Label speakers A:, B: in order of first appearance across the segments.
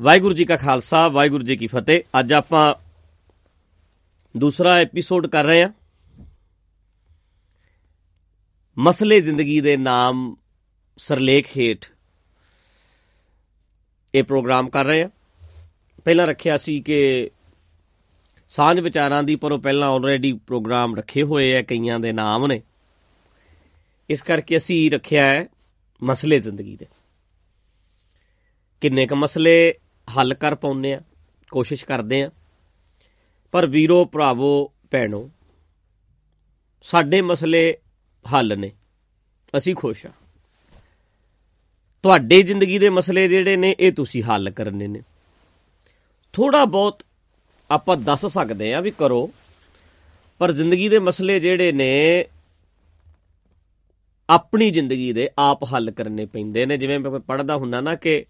A: ਵਾਹਿਗੁਰੂ ਜੀ ਕਾ ਖਾਲਸਾ, ਵਾਹਿਗੁਰੂ ਜੀ ਕੀ ਫਤਿਹ। ਅੱਜ ਆਪਾਂ ਦੂਸਰਾ ਐਪੀਸੋਡ ਕਰ ਰਹੇ ਹਾਂ। ਮਸਲੇ ਜ਼ਿੰਦਗੀ ਦੇ ਨਾਮ ਸਰਲੇਖ ਹੇਠ ਇਹ ਪ੍ਰੋਗਰਾਮ ਕਰ ਰਹੇ ਹਾਂ। ਪਹਿਲਾਂ ਰੱਖਿਆ ਸੀ ਕਿ ਸਾਂਝ ਵਿਚਾਰਾਂ ਦੀ, ਪਰ ਉਹ ਪਹਿਲਾਂ ਆਲਰੇਡੀ ਪ੍ਰੋਗਰਾਮ ਰੱਖੇ ਹੋਏ ਆ, ਕਈਆਂ ਦੇ ਨਾਮ ਨੇ। ਇਸ ਕਰਕੇ ਅਸੀਂ ਰੱਖਿਆ ਹੈ ਮਸਲੇ ਜ਼ਿੰਦਗੀ ਦੇ। ਕਿੰਨੇ ਕ ਮਸਲੇ ਹੱਲ ਕਰ ਪਾਉਂਦੇ ਆ, ਕੋਸ਼ਿਸ਼ ਕਰਦੇ ਆ। ਪਰ ਵੀਰੋ, ਭਰਾਵੋ, ਭੈਣੋ, ਸਾਡੇ ਮਸਲੇ ਹੱਲ ਨੇ। ਅਸੀਂ ਖੁਸ਼ ਆ। ਤੁਹਾਡੇ ਜ਼ਿੰਦਗੀ ਦੇ ਮਸਲੇ ਜਿਹੜੇ ਨੇ, ਇਹ ਤੁਸੀਂ ਹੱਲ ਕਰਨੇ ਨੇ। ਥੋੜਾ ਬਹੁਤ ਆਪਾਂ ਦੱਸ ਸਕਦੇ ਆ ਵੀ ਕਰੋ, ਪਰ ਜ਼ਿੰਦਗੀ ਦੇ ਮਸਲੇ ਜਿਹੜੇ ਨੇ, ਆਪਣੀ ਜ਼ਿੰਦਗੀ ਦੇ ਆਪ ਹੱਲ ਕਰਨੇ ਪੈਂਦੇ ਨੇ। ਜਿਵੇਂ ਮੈਂ ਪੜਦਾ ਹੁੰਨਾ ਨਾ ਕਿ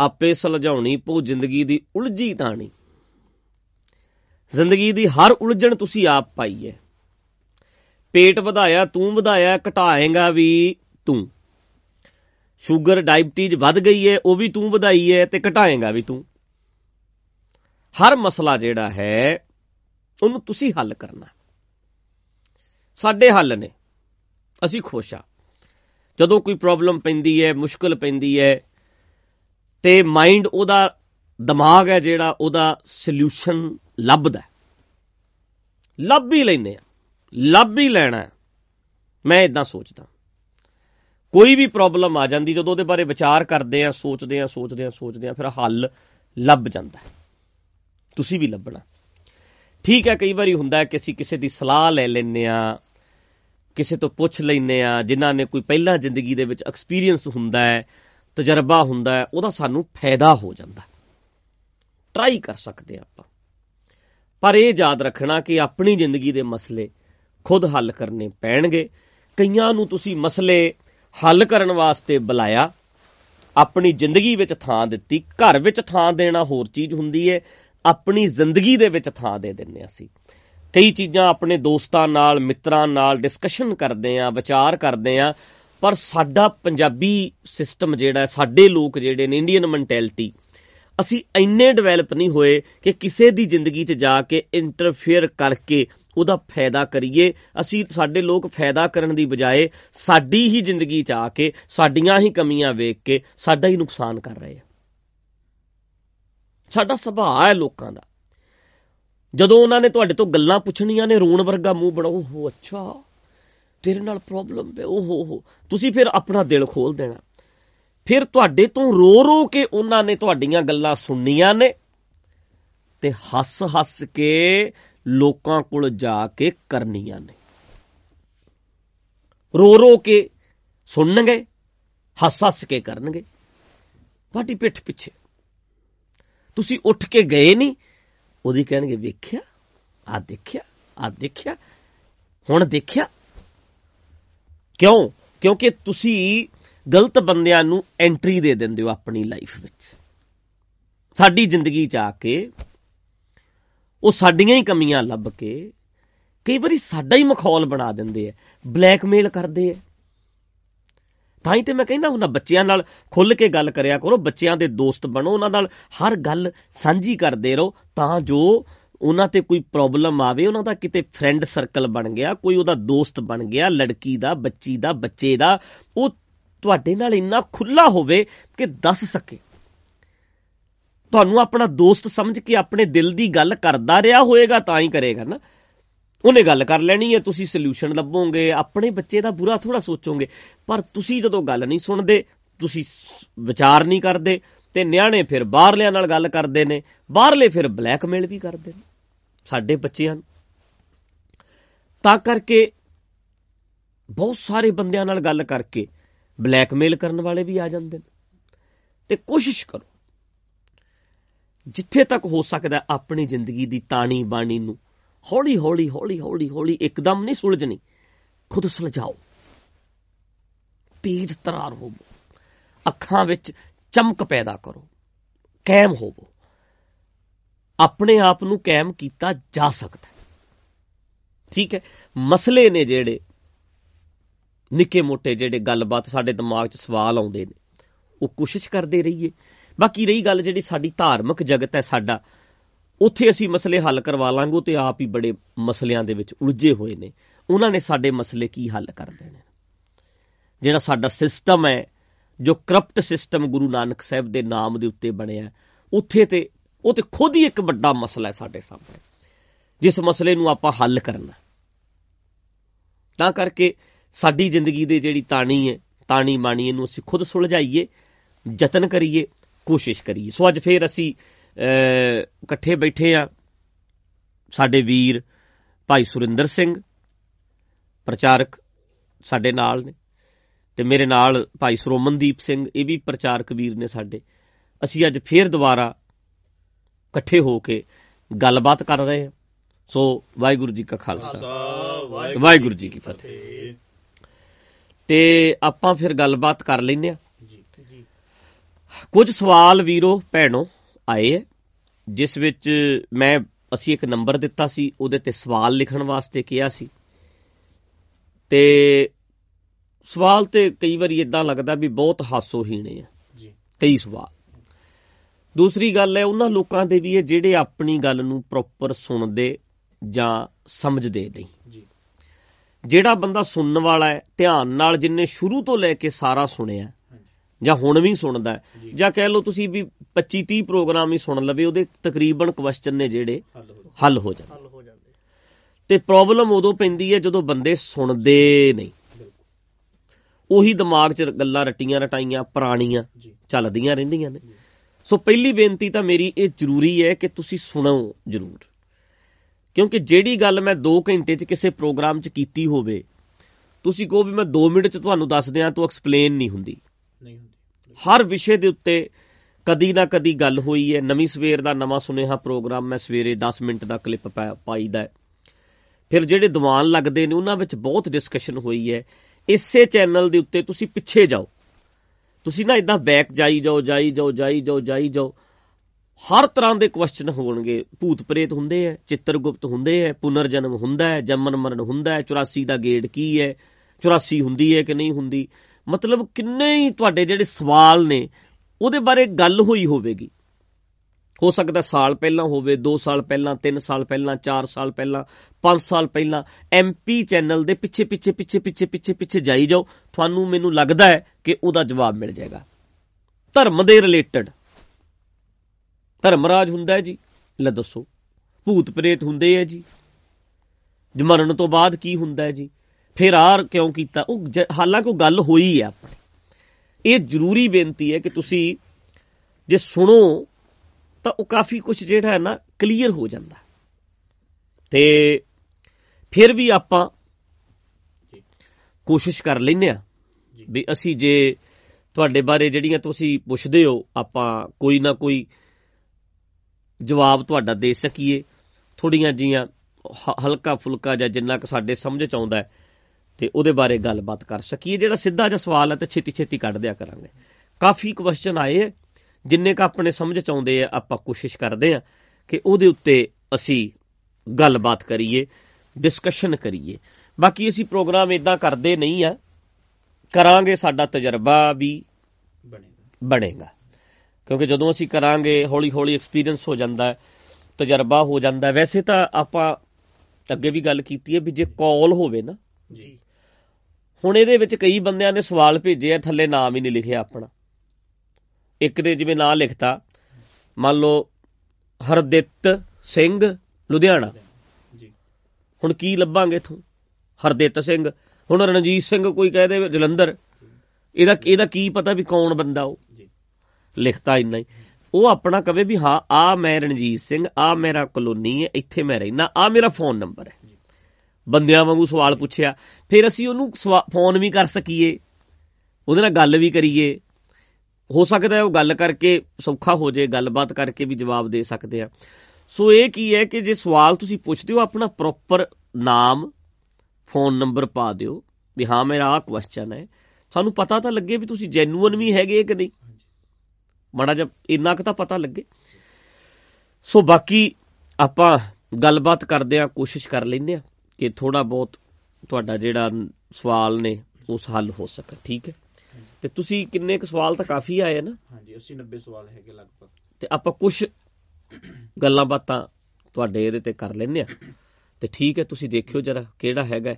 A: ਆਪੇ ਸੁਲਝਾਉਣੀ ਪਊ ਜ਼ਿੰਦਗੀ ਦੀ ਉਲਝੀ ਤਾਣੀ। ਜ਼ਿੰਦਗੀ ਦੀ ਹਰ ਉਲਝਣ ਤੁਸੀਂ ਆਪ ਪਾਈ ਹੈ ਪੇਟ ਵਧਾਇਆ, ਤੂੰ ਵਧਾਇਆ, ਘਟਾਏਗਾ ਵੀ ਤੂੰ। ਸ਼ੂਗਰ, ਡਾਇਬਟੀਜ਼ ਵੱਧ ਗਈ ਹੈ ਉਹ ਵੀ ਤੂੰ ਵਧਾਈ ਹੈ ਤੇ ਘਟਾਏਗਾ ਵੀ ਤੂੰ। ਹਰ ਮਸਲਾ ਜਿਹੜਾ ਹੈ, ਉਹਨੂੰ ਤੁਸੀਂ ਹੱਲ ਕਰਨਾ। ਸਾਡੇ ਹੱਲ ਨੇ। ਅਸੀਂ ਖੁਸ਼ ਆ। ਜਦੋਂ ਕੋਈ ਪ੍ਰੋਬਲਮ ਪੈਂਦੀ ਹੈ ਮੁਸ਼ਕਲ ਪੈਂਦੀ ਹੈ ਤੇ ਮਾਈਂਡ ਉਹਦਾ ਦਿਮਾਗ ਹੈ ਜਿਹੜਾ ਉਹਦਾ ਸੋਲੂਸ਼ਨ ਲੱਭਦਾ ਲੱਭ ਹੀ ਲੈਨੇ ਆ ਲੱਭ ਹੀ ਲੈਣਾ ਮੈਂ ਇਦਾਂ ਸੋਚਦਾ ਕੋਈ ਵੀ ਪ੍ਰੋਬਲਮ ਆ ਜਾਂਦੀ, ਜਦੋਂ ਉਹਦੇ ਬਾਰੇ ਵਿਚਾਰ ਕਰਦੇ ਆ ਸੋਚਦੇ ਆ ਸੋਚਦੇ ਆ ਸੋਚਦੇ ਆ ਫਿਰ ਹੱਲ ਲੱਭ ਜਾਂਦਾ ਤੁਸੀਂ ਵੀ ਲੱਭਣਾ ਠੀਕ ਹੈ, ਕਈ ਵਾਰੀ ਹੁੰਦਾ ਹੈ ਕਿ ਅਸੀਂ ਕਿਸੇ ਦੀ ਸਲਾਹ ਲੈ ਲੈਨੇ ਆ ਕਿਸੇ ਤੋਂ ਪੁੱਛ ਲੈਨੇ ਆ ਜਿਨ੍ਹਾਂ ਨੇ ਕੋਈ ਪਹਿਲਾਂ ਜ਼ਿੰਦਗੀ ਦੇ ਵਿੱਚ ਐਕਸਪੀਰੀਅੰਸ ਹੁੰਦਾ ਹੈ ਤਜਰਬਾ ਹੁੰਦਾ ਹੈ, ਉਹਦਾ ਸਾਨੂੰ ਫਾਇਦਾ ਹੋ ਜਾਂਦਾ ਟਰਾਈ ਕਰ ਸਕਦੇ ਆਪਾਂ। ਪਰ ਇਹ ਯਾਦ ਰੱਖਣਾ ਕਿ ਆਪਣੀ ਜ਼ਿੰਦਗੀ ਦੇ ਮਸਲੇ ਖੁਦ ਹੱਲ ਕਰਨੇ ਪੈਣਗੇ। ਕਈਆਂ ਨੂੰ ਤੁਸੀਂ ਮਸਲੇ ਹੱਲ ਕਰਨ ਵਾਸਤੇ ਬੁਲਾਇਆ, ਆਪਣੀ ਜ਼ਿੰਦਗੀ ਵਿੱਚ ਥਾਂ ਦਿੱਤੀ, ਘਰ ਵਿੱਚ ਥਾਂ ਦੇਣਾ ਹੋਰ ਚੀਜ਼ ਹੁੰਦੀ ਹੈ ਆਪਣੀ ਜ਼ਿੰਦਗੀ ਦੇ ਵਿੱਚ ਥਾਂ ਦੇ ਦਿੰਨੇ ਅਸੀਂ। ਕਈ ਚੀਜ਼ਾਂ ਆਪਣੇ ਦੋਸਤਾਂ ਨਾਲ, ਮਿੱਤਰਾਂ ਨਾਲ ਡਿਸਕਸ਼ਨ ਕਰਦੇ ਆ ਵਿਚਾਰ ਕਰਦੇ ਆ ਪਰ ਸਾਡਾ ਪੰਜਾਬੀ ਸਿਸਟਮ ਜਿਹੜਾ ਸਾਡੇ ਲੋਕ ਜਿਹੜੇ ਨੇ ਇੰਡੀਅਨ ਮੈਂਟੈਲਿਟੀ ਅਸੀਂ ਇੰਨੇ ਡਿਵੈਲਪ ਨਹੀਂ ਹੋਏ ਕਿ ਕਿਸੇ ਦੀ ਜ਼ਿੰਦਗੀ 'ਚ ਜਾ ਕੇ ਇੰਟਰਫੇਅਰ ਕਰਕੇ ਉਹਦਾ ਫਾਇਦਾ ਕਰੀਏ। ਅਸੀਂ, ਸਾਡੇ ਲੋਕ ਫਾਇਦਾ ਕਰਨ ਦੀ ਬਜਾਏ ਸਾਡੀ ਹੀ ਜ਼ਿੰਦਗੀ 'ਚ ਆ ਕੇ, ਸਾਡੀਆਂ ਹੀ ਕਮੀਆਂ ਵੇਖ ਕੇ ਸਾਡਾ ਹੀ ਨੁਕਸਾਨ ਕਰ ਰਹੇ ਆ। ਸਾਡਾ ਸੁਭਾਅ ਹੈ ਲੋਕਾਂ ਦਾ। ਜਦੋਂ ਉਹਨਾਂ ਨੇ ਤੁਹਾਡੇ ਤੋਂ ਗੱਲਾਂ ਪੁੱਛਣੀਆਂ ਨੇ, ਰੋਣ ਵਰਗਾ ਮੂੰਹ ਬਣਾਓ, ਹੋ ਅੱਛਾ। ਤੇਰੇ ਨਾਲ ਪ੍ਰੋਬਲਮ ਹੈ ਓਹੋ ਹੋ ਤੁਸੀਂ ਫਿਰ ਆਪਣਾ ਦਿਲ ਖੋਲ ਦੇਣਾ। ਫਿਰ ਤੁਹਾਡੇ ਤੋਂ ਰੋ ਰੋ ਕੇ ਉਹਨਾਂ ਨੇ ਤੁਹਾਡੀਆਂ ਗੱਲਾਂ ਸੁਣਨੀਆਂ ਨੇ ਤੇ ਹੱਸ ਹੱਸ ਕੇ ਲੋਕਾਂ ਕੋਲ ਜਾ ਕੇ ਕਰਨੀਆਂ ਨੇ। ਰੋ ਰੋ ਕੇ ਸੁਣਨਗੇ, ਹੱਸ ਹੱਸ ਕੇ ਕਰਨਗੇ। ਤੁਹਾਡੀ ਪਿੱਠ ਪਿੱਛੇ। ਤੁਸੀਂ ਉੱਠ ਕੇ ਗਏ ਨਹੀਂ ਉਹਦੀ ਕਹਿਣਗੇ, ਵੇਖਿਆ ਆ ਦੇਖਿਆ ਆ ਦੇਖਿਆ, ਹੁਣ ਦੇਖਿਆ ਕਿਉਂ? ਕਿਉਂਕਿ ਤੁਸੀਂ ਗਲਤ ਬੰਦਿਆਂ ਨੂੰ ਐਂਟਰੀ ਦੇ ਦਿੰਦੇ ਹੋ ਆਪਣੀ ਲਾਈਫ ਵਿੱਚ। ਸਾਡੀ ਜ਼ਿੰਦਗੀ 'ਚ ਆ ਕੇ, ਉਹ ਸਾਡੀਆਂ ਹੀ ਕਮੀਆਂ ਲੱਭ ਕੇ, ਕਈ ਵਾਰੀ ਸਾਡਾ ਹੀ ਮਖੌਲ ਬਣਾ ਦਿੰਦੇ ਆ ਬਲੈਕਮੇਲ ਕਰਦੇ ਆ। ਤਾਂ ਹੀ ਤੇ ਮੈਂ ਕਹਿੰਦਾ ਹੁੰਦਾ, ਬੱਚਿਆਂ ਨਾਲ ਖੁੱਲ ਕੇ ਗੱਲ ਕਰਿਆ ਕਰੋ, ਬੱਚਿਆਂ ਦੇ ਦੋਸਤ ਬਣੋ, ਉਹਨਾਂ ਨਾਲ ਹਰ ਗੱਲ ਸਾਂਝੀ ਕਰਦੇ ਰਹੋ, ਤਾਂ ਜੋ ਉਹਨਾਂ ਤੇ ਕੋਈ ਪ੍ਰੋਬਲਮ ਆਵੇ, ਉਹਨਾਂ ਦਾ ਕਿਤੇ ਫਰੈਂਡ ਸਰਕਲ ਬਣ ਗਿਆ, ਕੋਈ ਉਹਦਾ ਦੋਸਤ ਬਣ ਗਿਆ, ਲੜਕੀ ਦਾ, ਬੱਚੀ ਦਾ, ਬੱਚੇ ਦਾ, ਉਹ ਤੁਹਾਡੇ ਨਾਲ ਇੰਨਾ ਖੁੱਲਾ ਹੋਵੇ ਕਿ ਦੱਸ ਸਕੇ। ਤੁਹਾਨੂੰ ਆਪਣਾ ਦੋਸਤ ਸਮਝ ਕੇ ਆਪਣੇ ਦਿਲ ਦੀ ਗੱਲ ਕਰਦਾ ਰਿਹਾ ਹੋਏਗਾ, ਤਾਂ ਹੀ ਕਰੇਗਾ ਨਾ। ਉਹਨੇ ਗੱਲ ਕਰ ਲੈਣੀ ਹੈ, ਤੁਸੀਂ ਸੋਲੂਸ਼ਨ ਲੱਭੋਗੇ, ਆਪਣੇ ਬੱਚੇ ਦਾ ਬੁਰਾ ਥੋੜਾ ਸੋਚੋਗੇ। ਪਰ ਤੁਸੀਂ ਜਦੋਂ ਗੱਲ ਨਹੀਂ ਸੁਣਦੇ, ਤੁਸੀਂ ਵਿਚਾਰ ਨਹੀਂ ਕਰਦੇ, ਤੇ ਨਿਆਣੇ ਫਿਰ ਬਾਹਰਲਿਆਂ ਨਾਲ ਗੱਲ ਕਰਦੇ ਨੇ, ਬਾਹਰਲੇ ਫਿਰ ਬਲੈਕਮੇਲ ਵੀ ਕਰਦੇ ਨੇ। ਸਾਡੇ ਬੱਚਿਆਂ ਨੂੰ ਤਾਂ ਕਰਕੇ ਬਹੁਤ ਸਾਰੇ ਬੰਦਿਆਂ ਨਾਲ ਗੱਲ ਕਰਕੇ ਬਲੈਕਮੇਲ ਕਰਨ ਵਾਲੇ ਵੀ ਆ ਜਾਂਦੇ ਨੇ। ਤੇ ਕੋਸ਼ਿਸ਼ ਕਰੋ, ਜਿੱਥੇ ਤੱਕ ਹੋ ਸਕਦਾ ਆਪਣੀ ਜ਼ਿੰਦਗੀ ਦੀ ਤਾਣੀ ਬਾਣੀ ਨੂੰ ਹੌਲੀ ਹੌਲੀ ਹੌਲੀ ਹੌਲੀ ਹੌਲੀ ਇੱਕਦਮ ਨਹੀਂ ਸੁਲਝਣੀ, ਖੁਦ ਸੁਲਝਾਓ। ਤੇਜ਼ ਤਰਾਰ ਹੋਵੋ, ਅੱਖਾਂ ਵਿੱਚ ਚਮਕ ਪੈਦਾ ਕਰੋ ਕਾਇਮ ਹੋਵੋ। ਆਪਣੇ ਆਪ ਨੂੰ ਕਾਇਮ ਕੀਤਾ ਜਾ ਸਕਦਾ ਠੀਕ ਹੈ? ਮਸਲੇ ਨੇ ਜਿਹੜੇ, ਨਿੱਕੇ ਮੋਟੇ ਜਿਹੜੇ ਗੱਲਬਾਤ ਸਾਡੇ ਦਿਮਾਗ 'ਚ ਸਵਾਲ ਆਉਂਦੇ ਨੇ, ਉਹ ਕੋਸ਼ਿਸ਼ ਕਰਦੇ ਰਹੀਏ। ਬਾਕੀ ਰਹੀ ਗੱਲ ਜਿਹੜੀ ਸਾਡੀ ਧਾਰਮਿਕ ਜਗਤ ਹੈ ਸਾਡਾ, ਉੱਥੇ ਅਸੀਂ ਮਸਲੇ ਹੱਲ ਕਰਵਾ ਲਾਂਗੇ ਤੇ ਆਪ ਹੀ ਬੜੇ ਮਸਲਿਆਂ ਦੇ ਵਿੱਚ ਉਲਝੇ ਹੋਏ ਨੇ। ਉਹਨਾਂ ਨੇ ਸਾਡੇ ਮਸਲੇ ਕੀ ਹੱਲ ਕਰ ਦੇਣੇ? ਜਿਹੜਾ ਸਾਡਾ ਸਿਸਟਮ ਹੈ, ਜੋ ਕਰਪਟ ਸਿਸਟਮ ਗੁਰੂ ਨਾਨਕ ਸਾਹਿਬ ਦੇ ਨਾਮ ਦੇ ਉੱਤੇ ਬਣਿਆ, ਉੱਥੇ ਤੇ ਉਹ ਤੇ ਖੁਦ ਹੀ ਇੱਕ ਵੱਡਾ ਮਸਲਾ ਹੈ ਸਾਡੇ ਸਾਹਮਣੇ। ਜਿਸ ਮਸਲੇ ਨੂੰ ਆਪਾਂ ਹੱਲ ਕਰਨਾ ਤਾਂ ਕਰਕੇ ਸਾਡੀ ਜ਼ਿੰਦਗੀ ਦੇ ਜਿਹੜੀ ਤਾਣੀ ਹੈ, ਤਾਣੀ ਮਾਣੀ ਇਹਨੂੰ ਅਸੀਂ ਖੁਦ ਸੁਲਝਾਈਏ, ਯਤਨ ਕਰੀਏ, ਕੋਸ਼ਿਸ਼ ਕਰੀਏ। ਸੋ ਅੱਜ ਫੇਰ ਅਸੀਂ ਇਕੱਠੇ ਬੈਠੇ ਆ ਸਾਡੇ ਵੀਰ ਭਾਈ ਸੁਰਿੰਦਰ ਸਿੰਘ, ਪ੍ਰਚਾਰਕ ਸਾਡੇ ਨਾਲ ਨੇ ਤੇ ਮੇਰੇ ਨਾਲ ਭਾਈ ਸਰੋਮਨਦੀਪ ਸਿੰਘ, ਇਹ ਵੀ ਪ੍ਰਚਾਰਕ ਵੀਰ ਨੇ ਸਾਡੇ। ਅਸੀਂ ਅੱਜ ਫੇਰ ਦੁਬਾਰਾ ਇਕੱਠੇ ਹੋ ਕੇ ਗੱਲਬਾਤ ਕਰ ਰਹੇ ਹਾਂ। ਸੋ ਵਾਹਿਗੁਰੂ ਜੀ ਕਾ ਖਾਲਸਾ। ਵਾਹਿਗੁਰੂ ਜੀ ਕੀ ਫਤਿਹ। ਤੇ ਆਪਾਂ ਫਿਰ ਗੱਲਬਾਤ ਕਰ ਲੈਨੇ ਆ ਕੁਝ ਸਵਾਲ ਵੀਰੋ ਭੈਣੋ ਆਏ ਹੈ ਜਿਸ ਵਿੱਚ ਮੈਂ ਅਸੀਂ ਇੱਕ ਨੰਬਰ ਦਿੱਤਾ ਸੀ ਉਹਦੇ ਤੇ ਸਵਾਲ ਲਿਖਣ ਵਾਸਤੇ ਕਿਹਾ ਸੀ। ਤੇ ਸਵਾਲ ਤੇ ਕਈ ਵਾਰੀ ਇਦਾਂ ਲੱਗਦਾ ਵੀ ਬਹੁਤ ਹਾਸੋਹੀਣੇ ਆ। ਜੀ। ਕਈ ਸਵਾਲ। ਦੂਸਰੀ ਗੱਲ ਹੈ ਉਹਨਾਂ ਲੋਕਾਂ ਦੇ ਵੀ ਇਹ ਜਿਹੜੇ ਆਪਣੀ ਗੱਲ ਨੂੰ ਪ੍ਰੋਪਰ ਸੁਣਦੇ ਜਾਂ ਸਮਝਦੇ ਨਹੀਂ। ਜੀ। ਜਿਹੜਾ ਬੰਦਾ ਸੁਣਨ ਵਾਲਾ ਹੈ ਧਿਆਨ ਨਾਲ ਜਿੰਨੇ ਸ਼ੁਰੂ ਤੋਂ ਲੈ ਕੇ ਸਾਰਾ ਸੁਣਿਆ ਜਾਂ ਹੁਣ ਵੀ ਸੁਣਦਾ ਜਾਂ। ਕਹਿ ਲਓ ਤੁਸੀਂ ਵੀ 25 30 ਪ੍ਰੋਗਰਾਮ ਹੀ ਸੁਣ ਲਵੇ ਉਹਦੇ ਤਕਰੀਬਨ ਕੁਐਸਚਨ ਨੇ ਜਿਹੜੇ ਹੱਲ ਹੋ ਜਾਂਦੇ। ਤੇ ਪ੍ਰੋਬਲਮ ਉਦੋਂ ਪੈਂਦੀ ਹੈ ਜਦੋਂ ਬੰਦੇ ਸੁਣਦੇ ਨਹੀਂ। ਉਹੀ ਦਿਮਾਗ 'ਚ ਗੱਲਾਂ ਰਟੀਆਂ ਰਟਾਈਆਂ ਪੁਰਾਣੀਆਂ ਚੱਲਦੀਆਂ ਰਹਿੰਦੀਆਂ ਨੇ। ਸੋ ਪਹਿਲੀ ਬੇਨਤੀ ਤਾਂ ਮੇਰੀ ਇਹ ਜ਼ਰੂਰੀ ਹੈ ਕਿ ਤੁਸੀਂ ਸੁਣੋ ਜ਼ਰੂਰ। ਕਿਉਂਕਿ ਜਿਹੜੀ ਗੱਲ ਮੈਂ 2 ਘੰਟੇ 'ਚ ਕਿਸੇ ਪ੍ਰੋਗਰਾਮ 'ਚ ਕੀਤੀ ਹੋਵੇ ਤੁਸੀਂ ਕਹੋ ਵੀ ਮੈਂ 2 ਮਿੰਟ 'ਚ ਤੁਹਾਨੂੰ ਦੱਸ ਦਿਆਂ ਤਾਂ ਐਕਸਪਲੇਨ ਨਹੀਂ ਹੁੰਦੀ। ਨਹੀਂ ਹੁੰਦੀ। ਹਰ ਵਿਸ਼ੇ ਦੇ ਉੱਤੇ ਕਦੀ ਨਾ ਕਦੀ ਗੱਲ ਹੋਈ ਹੈ ਨਵੀਂ ਸਵੇਰ ਦਾ ਨਵਾਂ ਸੁਨੇਹਾ ਪ੍ਰੋਗਰਾਮ ਮੈਂ ਸਵੇਰੇ 10 ਮਿੰਟ ਦਾ ਕਲਿੱਪ ਪਾਈਦਾ ਫਿਰ ਜਿਹੜੇ ਦੀਵਾਨ ਲੱਗਦੇ ਨੇ ਉਹਨਾਂ ਵਿੱਚ ਬਹੁਤ ਡਿਸਕਸ਼ਨ ਹੋਈ ਹੈ। ਇਸੇ ਚੈਨਲ ਦੇ ਉੱਤੇ ਤੁਸੀਂ ਪਿੱਛੇ ਜਾਓ। ਤੁਸੀਂ ਨਾ ਇਦਾਂ ਬੈਕ ਜਾਈ ਜਾਓ ਜਾਈ ਜਾਓ ਜਾਈ ਜਾਓ ਜਾਈ ਜਾਓ। ਹਰ ਤਰ੍ਹਾਂ ਦੇ ਕੁਐਸਚਨ ਹੋਣਗੇ। ਭੂਤ ਪ੍ਰੇਤ ਹੁੰਦੇ ਐ, ਚਿੱਤਰਗੁਪਤ ਹੁੰਦੇ ਐ ਪੁਨਰ ਜਨਮ ਹੁੰਦਾ ਹੈ ਜੰਮਨ ਮਰਨ ਹੁੰਦਾ ਹੈ 84 ਦਾ ਗੇੜ ਕੀ ਹੈ 84 ਹੁੰਦੀ ਹੈ ਕਿ ਨਹੀਂ ਹੁੰਦੀ? ਮਤਲਬ ਕਿੰਨੇ ਹੀ ਤੁਹਾਡੇ ਜਿਹੜੇ ਸਵਾਲ ਨੇ, ਉਹਦੇ ਬਾਰੇ ਗੱਲ ਹੋਈ ਹੋਵੇਗੀ। ਹੋ ਸਕਦਾ ਸਾਲ ਪਹਿਲਾਂ ਹੋਵੇ 2 ਸਾਲ ਪਹਿਲਾਂ 3 ਸਾਲ ਪਹਿਲਾਂ 4 ਸਾਲ ਪਹਿਲਾਂ 5 ਸਾਲ ਪਹਿਲਾਂ ਐਮਪੀ ਚੈਨਲ ਦੇ ਪਿੱਛੇ ਪਿੱਛੇ ਪਿੱਛੇ ਪਿੱਛੇ ਪਿੱਛੇ ਪਿੱਛੇ ਜਾਈ ਜਾਓ। ਤੁਹਾਨੂੰ ਮੈਨੂੰ ਲੱਗਦਾ ਹੈ ਕਿ ਉਹਦਾ ਜਵਾਬ ਮਿਲ ਜਾਏਗਾ। ਧਰਮ ਦੇ ਰਿਲੇਟਡ ਧਰਮਰਾਜ ਹੁੰਦਾ ਹੈ ਜੀ, ਲੈ ਦੱਸੋ। ਭੂਤ ਪ੍ਰੇਤ ਹੁੰਦੇ ਆ ਜੀ। ਮਰਨ ਤੋਂ ਬਾਅਦ ਕੀ ਹੁੰਦਾ ਹੈ ਜੀ? ਫਿਰ ਆਰ ਕਿਉਂ ਕੀਤਾ? ਉਹ ਹਾਲਾਂਕਿ ਉਹ ਗੱਲ ਹੋਈ ਹੈ ਆਪਣੀ ਇਹ ਜ਼ਰੂਰੀ ਬੇਨਤੀ ਹੈ ਕਿ ਤੁਸੀਂ ਜੇ ਸੁਣੋ ਤਾਂ ਉਹ ਕਾਫੀ ਕੁਝ ਜਿਹੜਾ ਹੈ ਨਾ ਕਲੀਅਰ ਹੋ ਜਾਂਦਾ। ਤੇ ਫਿਰ ਵੀ ਆਪਾਂ ਕੋਸ਼ਿਸ਼ ਕਰ ਲੈਨੇ ਆ ਵੀ ਅਸੀਂ ਜੇ ਤੁਹਾਡੇ ਬਾਰੇ ਜਿਹੜੀਆਂ ਤੁਸੀਂ ਪੁੱਛਦੇ ਹੋ ਆਪਾਂ ਕੋਈ ਨਾ ਕੋਈ ਜਵਾਬ ਤੁਹਾਡਾ ਦੇ ਸਕੀਏ। ਥੋੜੀਆਂ ਜੀਆਂ ਹਲਕਾ ਫੁਲਕਾ ਜਾਂ ਜਿੰਨਾ ਕਿ ਸਾਡੇ ਸਮਝ ਚ ਆਉਂਦਾ ਤੇ ਉਹਦੇ ਬਾਰੇ ਗੱਲਬਾਤ ਕਰ ਸਕੀਏ। ਜਿਹੜਾ ਸਿੱਧਾ ਜਿਹਾ ਸਵਾਲ ਹੈ ਤੇ ਛੇਤੀ ਛੇਤੀ ਕੱਢ ਦਿਆ ਕਰਾਂਗੇ। ਕਾਫੀ ਕੁਐਸਚਨ ਆਏ ਜਿੰਨੇ ਕ ਆਪਣੇ ਸਮਝ ਚ ਆਉਂਦੇ ਆ ਆਪਾਂ ਕੋਸ਼ਿਸ਼ ਕਰਦੇ ਆ ਕਿ ਉਹਦੇ ਉੱਤੇ ਅਸੀਂ ਗੱਲਬਾਤ ਕਰੀਏ ਡਿਸਕਸ਼ਨ ਕਰੀਏ। ਬਾਕੀ ਅਸੀਂ ਪ੍ਰੋਗਰਾਮ ਇਦਾਂ ਕਰਦੇ ਨਹੀਂ ਆ। ਕਰਾਂਗੇ ਸਾਡਾ ਤਜਰਬਾ ਵੀ ਬਣੇਗਾ। ਕਿਉਂਕਿ ਜਦੋਂ ਅਸੀਂ ਕਰਾਂਗੇ ਹੌਲੀ ਹੌਲੀ ਐਕਸਪੀਰੀਅੰਸ ਹੋ ਜਾਂਦਾ ਹੈ ਤਜਰਬਾ ਹੋ ਜਾਂਦਾ ਵੈਸੇ ਤਾਂ ਆਪਾਂ ਅੱਗੇ ਵੀ ਗੱਲ ਕੀਤੀ ਹੈ ਵੀ ਜੇ ਕਾਲ ਹੋਵੇ ਨਾ ਜੀ। ਹੁਣ ਇਹਦੇ ਵਿੱਚ ਕਈ ਬੰਦਿਆਂ ਨੇ ਸਵਾਲ ਭੇਜੇ ਆ ਥੱਲੇ ਨਾਮ ਹੀ ਨਹੀਂ ਲਿਖਿਆ ਆਪਣਾ। ਇੱਕ ਦੇ ਜਿਵੇਂ ਨਾਂ ਲਿਖਤਾ ਮੰਨ ਲਓ ਹਰਦਿੱਤ ਸਿੰਘ ਲੁਧਿਆਣਾ। ਜੀ। ਹੁਣ ਕੀ ਲੱਭਾਂਗੇ ਇਥੋਂ? ਹਰਦਿੱਤ ਸਿੰਘ। ਹੁਣ ਰਣਜੀਤ ਸਿੰਘ ਕੋਈ ਕਹਦੇ ਜਲੰਧਰ। ਇਹਦਾ ਇਹਦਾ ਕੀ ਪਤਾ ਵੀ ਕੌਣ ਬੰਦਾ ਉਹ? ਲਿਖਤਾ ਇੰਨਾ ਹੀ। ਉਹ ਆਪਣਾ ਕਵੇ ਵੀ ਹਾਂ ਆ ਮੈਂ ਰਣਜੀਤ ਸਿੰਘ ਆ ਮੇਰਾ ਕਲੋਨੀ ਹੈ ਇੱਥੇ ਮੈਂ ਰਹਿਣਾ ਆ ਮੇਰਾ ਫੋਨ ਨੰਬਰ ਹੈ। ਬੰਦਿਆਂ ਵਾਂਗੂ ਸਵਾਲ ਪੁੱਛਿਆ। ਫਿਰ ਅਸੀਂ ਉਹਨੂੰ ਫੋਨ ਵੀ ਕਰ ਸਕੀਏ। ਉਹਦੇ ਨਾਲ ਗੱਲ ਵੀ ਕਰੀਏ। ਹੋ ਸਕਦਾ ਹੈ ਉਹ ਗੱਲ ਕਰਕੇ ਸੌਖਾ ਹੋ ਜਾਏ, ਗੱਲਬਾਤ ਕਰਕੇ ਵੀ ਜਵਾਬ ਦੇ ਸਕਦੇ ਆ। ਸੋ ਇਹ ਕੀ ਹੈ ਕਿ ਜੇ ਸਵਾਲ ਤੁਸੀਂ ਪੁੱਛਦੇ ਹੋ, ਆਪਣਾ ਪ੍ਰੋਪਰ ਨਾਮ ਫੋਨ ਨੰਬਰ ਪਾ ਦਿਓ, ਵੀ ਹਾਂ, ਮੇਰਾ ਆ ਕੁਐਸਚਨ ਹੈ। ਸਾਨੂੰ ਪਤਾ ਤਾਂ ਲੱਗੇ ਵੀ ਤੁਸੀਂ ਜੈਨੂਅਨ ਵੀ ਹੈਗੇ ਕਿ ਨਹੀਂ। ਮਾੜਾ ਜਿਹਾ ਇੰਨਾ ਕੁ ਤਾਂ ਪਤਾ ਲੱਗੇ। ਸੋ ਬਾਕੀ ਆਪਾਂ ਗੱਲਬਾਤ ਕਰਦੇ ਆ ਕੋਸ਼ਿਸ਼ ਕਰ ਲੈਂਦੇ ਆ ਕਿ ਥੋੜਾ ਬਹੁਤ ਤੁਹਾਡਾ ਜਿਹੜਾ ਸਵਾਲ ਨੇ ਉਸ ਹੱਲ ਹੋ ਸਕੇ। ਠੀਕ ਹੈ। ਤੇ ਤੁਸੀਂ ਕਿੰਨੇ ਕੁ ਸਵਾਲ ਤਾਂ ਕਾਫੀ ਆਏ ਨਾ?
B: ਹਾਂਜੀ 80 90 ਸਵਾਲ ਹੈਗੇ ਲਗਭਗ।
A: ਤੇ ਆਪਾਂ ਕੁਝ ਗੱਲਾਂ ਬਾਤਾਂ ਤੁਹਾਡੇ ਇਹਦੇ ਤੇ ਕਰ ਲੈਨੇ ਆ ਤੇ ਠੀਕ ਹੈ ਤੁਸੀਂ ਦੇਖਿਓ ਜਰਾ ਕਿਹੜਾ ਹੈਗਾ।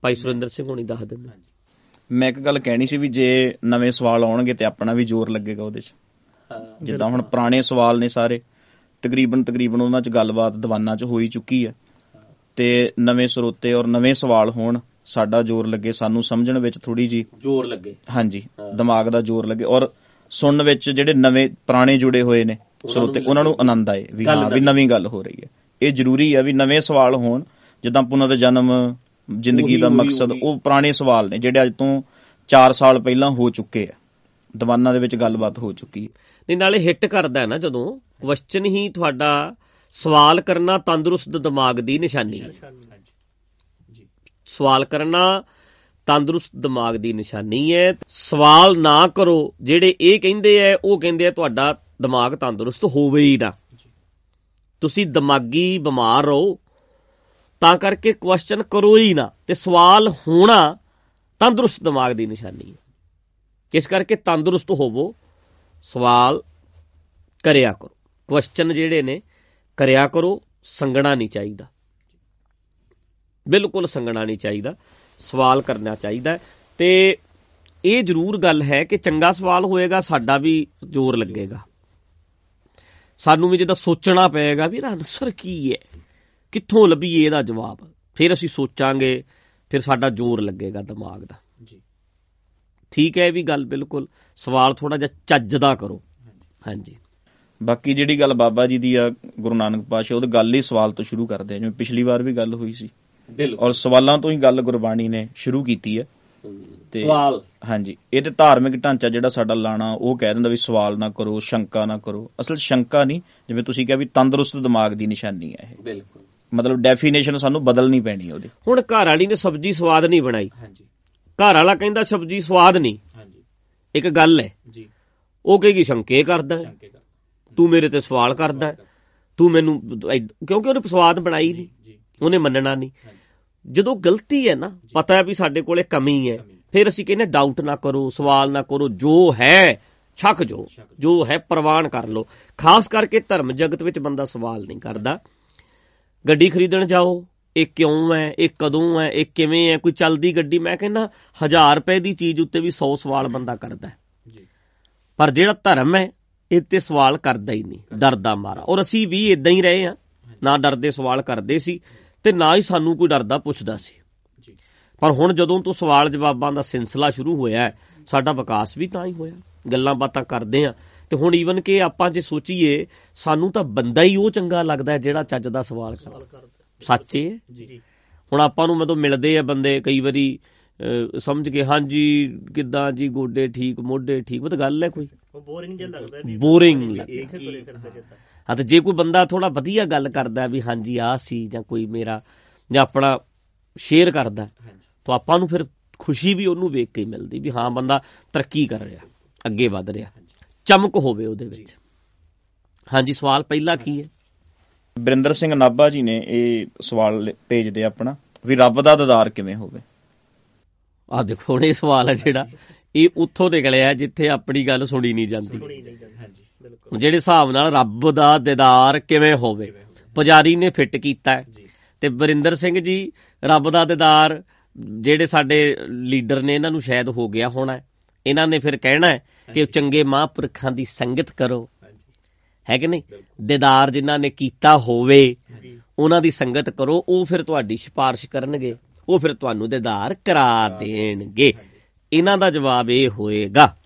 A: ਭਾਈ ਸੁਰਿੰਦਰ ਸਿੰਘ ਹੋਣੀ ਦੱਸ ਦਿੰਦੇ।
C: ਮੈਂ ਇੱਕ ਗੱਲ ਕਹਿਣੀ ਸੀ ਵੀ ਜੇ ਨਵੇਂ ਸਵਾਲ ਆਉਣਗੇ ਤੇ ਆਪਣਾ ਵੀ ਜ਼ੋਰ ਲੱਗੇਗਾ ਉਹਦੇ 'ਚ। ਜਿੱਦਾਂ ਹੁਣ ਪੁਰਾਣੇ ਸਵਾਲ ਨੇ ਸਾਰੇ ਤਕਰੀਬਨ ਤਕਰੀਬਨ ਉਹਨਾਂ 'ਚ ਗੱਲਬਾਤ ਦੀਵਾਨਾਂ 'ਚ ਹੋਈ ਚੁੱਕੀ ਹੈ। ਤੇ ਨਵੇਂ ਸਰੋਤੇ ਔਰ ਨਵੇਂ ਸਵਾਲ ਹੋਣ ਸਾਡਾ ਜ਼ੋਰ ਲੱਗੇ ਸਾਨੂੰ ਸਮਝਣ ਵਿੱਚ ਥੋੜੀ ਜੀ
A: ਜ਼ੋਰ ਲੱਗੇ
C: ਹਾਂਜੀ। ਦਿਮਾਗ ਦਾ ਜ਼ੋਰ ਲੱਗੇ ਔਰ ਸੁਣਨ ਵਿੱਚ ਜਿਹੜੇ ਨਵੇਂ ਪੁਰਾਣੇ ਜੁੜੇ ਹੋਏ ਨੇ ਸਰੋਤੇ ਉਹਨਾਂ ਨੂੰ ਆਨੰਦ ਆਏ ਵੀ ਹਾਂ ਵੀ
A: ਨਵੀਂ।
C: ਗੱਲ ਹੋ ਰਹੀ ਹੈ ਇਹ ਜ਼ਰੂਰੀ ਹੈ ਵੀ ਨਵੇਂ ਸਵਾਲ ਹੋਣ ਜਿੱਦਾਂ ਪੁਨਰ ਜਨਮ ਜ਼ਿੰਦਗੀ ਦਾ ਮਕਸਦ
A: ਉਹੀ।
C: ਪੁਰਾਣੇ ਸਵਾਲ ਨੇ ਜਿਹੜੇ ਅੱਜ ਤੋਂ 4 ਸਾਲ ਪਹਿਲਾਂ ਹੋ ਚੁੱਕੇ ਆ ਦੀਵਾਨਾਂ ਦੇ ਵਿੱਚ ਗੱਲਬਾਤ ਹੋ ਚੁੱਕੀ ਹੈ
A: ਨਹੀਂ ਨਾਲੇ ਹਿੱਟ ਕਰਦਾ ਹੈ ਨਾ ਜਦੋਂ ਕੁਐਸਚਨ ਹੀ ਤੁਹਾਡਾ ਸਵਾਲ ਕਰਨਾ ਤੰਦਰੁਸਤ ਦਿਮਾਗ ਦੀ ਨਿਸ਼ਾਨੀ ਹੈ ਸਵਾਲ ਕਰਨਾ, ਤੰਦਰੁਸਤ ਦਿਮਾਗ ਦੀ ਨਿਸ਼ਾਨੀ ਹੈ। ਸਵਾਲ ਨਾ ਕਰੋ, ਜਿਹੜੇ ਇਹ ਕਹਿੰਦੇ ਐ ਉਹ ਕਹਿੰਦੇ ਆ, ਤੁਹਾਡਾ ਦਿਮਾਗ ਤੰਦਰੁਸਤ ਹੋਵੇ ਹੀ ਨਾ। ਤੁਸੀਂ ਦਿਮਾਗੀ ਬਿਮਾਰ ਰਹੋ, ਤਾਂ ਕਰਕੇ ਕੁਐਸਚਨ ਕਰੋ ਹੀ ਨਾ। ਤੇ ਸਵਾਲ ਹੋਣਾ ਤੰਦਰੁਸਤ ਦਿਮਾਗ ਦੀ ਨਿਸ਼ਾਨੀ ਹੈ। ਇਸ ਕਰਕੇ ਤੰਦਰੁਸਤ ਹੋਵੋ? ਸਵਾਲ ਕਰਿਆ ਕਰੋ। ਕੁਐਸਚਨ ਜਿਹੜੇ ਨੇ, ਕਰਿਆ ਕਰੋ ਸੰਗਣਾ ਨਹੀਂ ਚਾਹੀਦਾ। ਬਿਲਕੁਲ ਸੰਗਣਾ ਨਹੀਂ ਚਾਹੀਦਾ ਸਵਾਲ ਕਰਨਾ ਚਾਹੀਦਾ ਤੇ ਇਹ ਜ਼ਰੂਰ ਗੱਲ ਹੈ ਕਿ ਚੰਗਾ ਸਵਾਲ ਹੋਏਗਾ ਸਾਡਾ ਵੀ ਜ਼ੋਰ ਲੱਗੇਗਾ। ਸਾਨੂੰ ਵੀ ਜਿਹਦਾ ਸੋਚਣਾ ਪਏਗਾ ਵੀ ਇਹਦਾ ਆਨਸਰ ਕੀ ਹੈ ਕਿੱਥੋਂ ਲੱਭੀਏ ਇਹਦਾ ਜਵਾਬ ਫਿਰ ਅਸੀਂ ਸੋਚਾਂਗੇ ਫਿਰ ਸਾਡਾ ਜ਼ੋਰ ਲੱਗੇਗਾ ਦਿਮਾਗ ਦਾ।
B: ਜੀ।
A: ਠੀਕ ਹੈ ਇਹ ਵੀ ਗੱਲ ਬਿਲਕੁਲ ਸਵਾਲ ਥੋੜਾ ਜਿਹਾ ਚੱਜ ਦਾ ਕਰੋ। ਹਾਂਜੀ।
C: ਬਾਕੀ ਜਿਹੜੀ ਗੱਲ ਬਾਬਾ ਜੀ ਦੀ ਆ ਗੁਰੂ ਨਾਨਕ ਪਾਤਸ਼ਾਹ ਉਹਦੀ ਗੱਲ ਹੀ ਸਵਾਲ ਤੋਂ ਸ਼ੁਰੂ ਕਰਦੇ ਆ ਜਿਵੇਂ ਪਿਛਲੀ ਵਾਰ ਵੀ ਗੱਲ ਹੋਈ ਸੀ। ਔਰ ਸਵਾਲਾਂ ਤੋਂ ਹੀ ਗੱਲ ਗੁਰਬਾਣੀ ਨੇ ਸ਼ੁਰੂ ਕੀਤੀ ਹੈ। ਤੇ
A: ਸਵਾਲ।
C: ਹਾਂਜੀ ਇਹ ਤੇ ਧਾਰਮਿਕ ਢਾਂਚਾ ਜਿਹੜਾ ਸਾਡਾ ਲਾਣਾ ਉਹ ਕਹਿ ਦਿੰਦਾ ਵੀ ਸਵਾਲ ਨਾ ਕਰੋ ਸ਼ੰਕਾ ਨਾ ਕਰੋ। ਅਸਲ ਸ਼ੰਕਾ ਨਹੀਂ ਜਿਵੇਂ ਤੁਸੀਂ ਕਿਹਾ ਵੀ ਤੰਦਰੁਸਤ ਦਿਮਾਗ ਦੀ ਨਿਸ਼ਾਨੀ ਹੈ ਇਹ।
A: ਬਿਲਕੁਲ।
C: ਮਤਲਬ ਡੈਫੀਨੇਸ਼ਨ ਸਾਨੂੰ ਬਦਲਣੀ ਪੈਣੀ ਉਹਦੀ।
A: ਹੁਣ ਘਰ ਵਾਲੀ ਨੇ ਸਬਜ਼ੀ ਸਵਾਦ ਨਹੀਂ ਬਣਾਈ।
B: ਹਾਂਜੀ।
A: ਘਰ ਵਾਲਾ ਕਹਿੰਦਾ ਸਬਜ਼ੀ ਸਵਾਦ ਨਹੀਂ।
B: ਹਾਂਜੀ।
A: ਇੱਕ ਗੱਲ ਹੈ।
B: ਜੀ।
A: ਉਹ ਕਹੇਗੀ ਸ਼ੰਕੇ ਕਰਦਾ ਤੂੰ ਮੇਰੇ ਤੇ ਸਵਾਲ ਕਰਦਾ। ਤੂੰ ਮੈਨੂੰ ਕਿਉਂਕਿ ਉਹਨੇ ਸਵਾਦ ਬਣਾਈ ਨਹੀਂ।
B: ਜੀ
A: ਉਹਨੇ ਮੰਨਣਾ ਨਹੀਂ। ਜਦੋਂ ਗਲਤੀ ਹੈ ਨਾ ਪਤਾ ਹੈ ਵੀ ਸਾਡੇ ਕੋਲੇ ਕਮੀ ਹੈ। ਫਿਰ ਅਸੀਂ ਕਹਿੰਦੇ ਡਾਊਟ ਨਾ ਕਰੋ ਸਵਾਲ ਨਾ ਕਰੋ ਜੋ ਹੈ ਛੱਕ ਜੋ ਜੋ। ਹੈ ਪ੍ਰਵਾਨ ਕਰ ਲਓ। ਖਾਸ ਕਰਕੇ ਧਰਮ ਜਗਤ ਵਿੱਚ ਬੰਦਾ ਸਵਾਲ ਨਹੀਂ ਕਰਦਾ। ਗੱਡੀ ਖਰੀਦਣ ਜਾਓ ਇਹ ਕਿਉਂ ਹੈ ਇਹ ਕਦੋਂ ਹੈ ਇਹ ਕਿਵੇਂ ਹੈ ਕੋਈ ਚੱਲਦੀ ਗੱਡੀ ਮੈਂ ਕਹਿੰਦਾ 1000 ਰੁਪਏ ਦੀ ਚੀਜ਼ ਉੱਤੇ ਵੀ 100 ਸਵਾਲ ਬੰਦਾ ਕਰਦਾ ਹੈ।
B: ਜੀ।
A: ਪਰ ਜਿਹੜਾ ਧਰਮ ਹੈ ਇਹ ਤੇ ਸਵਾਲ ਕਰਦਾ ਹੀ ਨਹੀਂ ਡਰਦਾ ਮਾਰਾ। ਔਰ ਅਸੀਂ ਵੀ ਇਦਾਂ ਹੀ ਰਹੇ ਆ ਨਾ ਡਰਦੇ ਸਵਾਲ ਕਰਦੇ ਸੀ। ਤੇ ਨਾ ਹੀ ਸਾਨੂੰ ਕੋਈ ਡਰਦਾ ਪੁੱਛਦਾ ਸੀ। ਪਰ ਹੁਣ ਜਦੋਂ ਤੋਂ ਸਵਾਲ ਜਵਾਬਾਂ ਦਾ ਸਿਲਸਿਲਾ ਸ਼ੁਰੂ ਹੋਇਆ ਹੈ, ਸਾਡਾ ਵਿਕਾਸ ਵੀ ਤਾਂ ਹੀ ਹੋਇਆ। ਗੱਲਾਂ ਬਾਤਾਂ ਕਰਦੇ ਆ ਤੇ ਹੁਣ ਈਵਨ ਕਿ ਆਪਾਂ ਜੇ ਸੋਚੀਏ ਸਾਨੂੰ ਤਾਂ ਬੰਦਾ ਹੀ ਉਹ ਚੰਗਾ ਲੱਗਦਾ ਹੈ ਜਿਹੜਾ ਚੱਜ ਦਾ ਸਵਾਲ ਕਰਦਾ। ਸੱਚ ਹੈ?
B: ਜੀ।
A: ਹੁਣ ਆਪਾਂ ਨੂੰ ਮਤਲਬ ਮਿਲਦੇ ਆ ਬੰਦੇ ਕਈ ਵਾਰੀ ਸਮਝ ਕੇ ਹਾਂਜੀ ਕਿੱਦਾਂ ਜੀ ਗੋਡੇ ਠੀਕ ਮੋਢੇ ਠੀਕ ਉਹ ਤਾਂ ਗੱਲ ਹੈ ਕੋਈ।
D: ਬੋਰਿੰਗ ਜਿਹਾ ਲੱਗਦਾ
A: ਬੋਰਿੰਗ ਲੱਗਦਾ।
D: ਇੱਥੇ ਤੁਰੇ ਫਿਰਦੇ ਜਿੱਦਾਂ
A: ਹਾਂ ਤੇ ਜੇ ਕੋਈ ਬੰਦਾ ਥੋੜਾ ਵਧੀਆ ਗੱਲ ਕਰਦਾ ਵੀ ਹਾਂਜੀ ਆ ਸੀ ਜਾਂ ਕੋਈ ਮੇਰਾ ਜਾਂ ਆਪਣਾ ਸ਼ੇਅਰ ਕਰਦਾ ਤਾਂ ਆਪਾਂ ਨੂੰ ਫਿਰ ਖੁਸ਼ੀ ਵੀ ਉਹਨੂੰ ਵੇਖ ਕੇ ਮਿਲਦੀ ਵੀ ਹਾਂ ਬੰਦਾ ਤਰੱਕੀ ਕਰ ਰਿਹਾ ਅੱਗੇ ਵਧ ਰਿਹਾ। ਚਮਕ ਹੋਵੇ ਉਹਦੇ ਵਿੱਚ। ਹਾਂਜੀ ਸਵਾਲ ਪਹਿਲਾ ਕੀ ਹੈ?
C: ਬਰਿੰਦਰ ਸਿੰਘ ਨਾਭਾ ਜੀ ਨੇ ਇਹ ਸਵਾਲ ਭੇਜਦੇ ਆਪਣਾ ਵੀ ਰੱਬ ਦਾ ਦਦਾਰ ਕਿਵੇਂ ਹੋਵੇ?
A: ਆ ਦੇਖੋ ਹੁਣ ਇਹ ਸਵਾਲ ਹੈ ਜਿਹੜਾ ਇਹ ਉੱਥੋਂ ਨਿਕਲਿਆ ਜਿੱਥੇ ਆਪਣੀ ਗੱਲ ਸੁਣੀ ਨਹੀਂ ਜਾਂਦੀ। ਜਿਹੜੇ ਹਿਸਾਬ ਨਾਲ ਰੱਬ ਦਾ ਦੀਦਾਰ ਕਿਵੇਂ ਹੋਵੇ ਪੁਜਾਰੀ ਨੇ ਫਿੱਟ ਕੀਤਾ ਤੇ ਵਰਿੰਦਰ ਸਿੰਘ ਜੀ ਰੱਬ ਦਾ ਦੀਦਾਰ ਜਿਹੜੇ ਸਾਡੇ ਲੀਡਰ ਨੇ ਇਹਨਾਂ ਨੂੰ ਸ਼ਾਇਦ ਹੋ ਗਿਆ ਹੋਣਾ। ਇਹਨਾਂ ਨੇ ਫਿਰ ਕਹਿਣਾ ਹੈ ਕਿ ਚੰਗੇ ਮਹਾਂਪੁਰਖਾਂ ਦੀ ਸੰਗਤ ਕਰੋ। ਹੈ ਕਿ ਨਹੀਂ? ਦੀਦਾਰ ਜਿਨ੍ਹਾਂ ਨੇ ਕੀਤਾ ਹੋਵੇ ਉਹਨਾਂ ਦੀ ਸੰਗਤ ਕਰੋ ਉਹ ਫਿਰ ਤੁਹਾਡੀ ਸਿਫਾਰਿਸ਼ ਕਰਨਗੇ ਉਹ ਫਿਰ ਤੁਹਾਨੂੰ ਦੀਦਾਰ ਕਰਾ ਦੇਣਗੇ। ਇਹਨਾਂ ਦਾ ਜਵਾਬ ਇਹ ਹੋਏਗਾ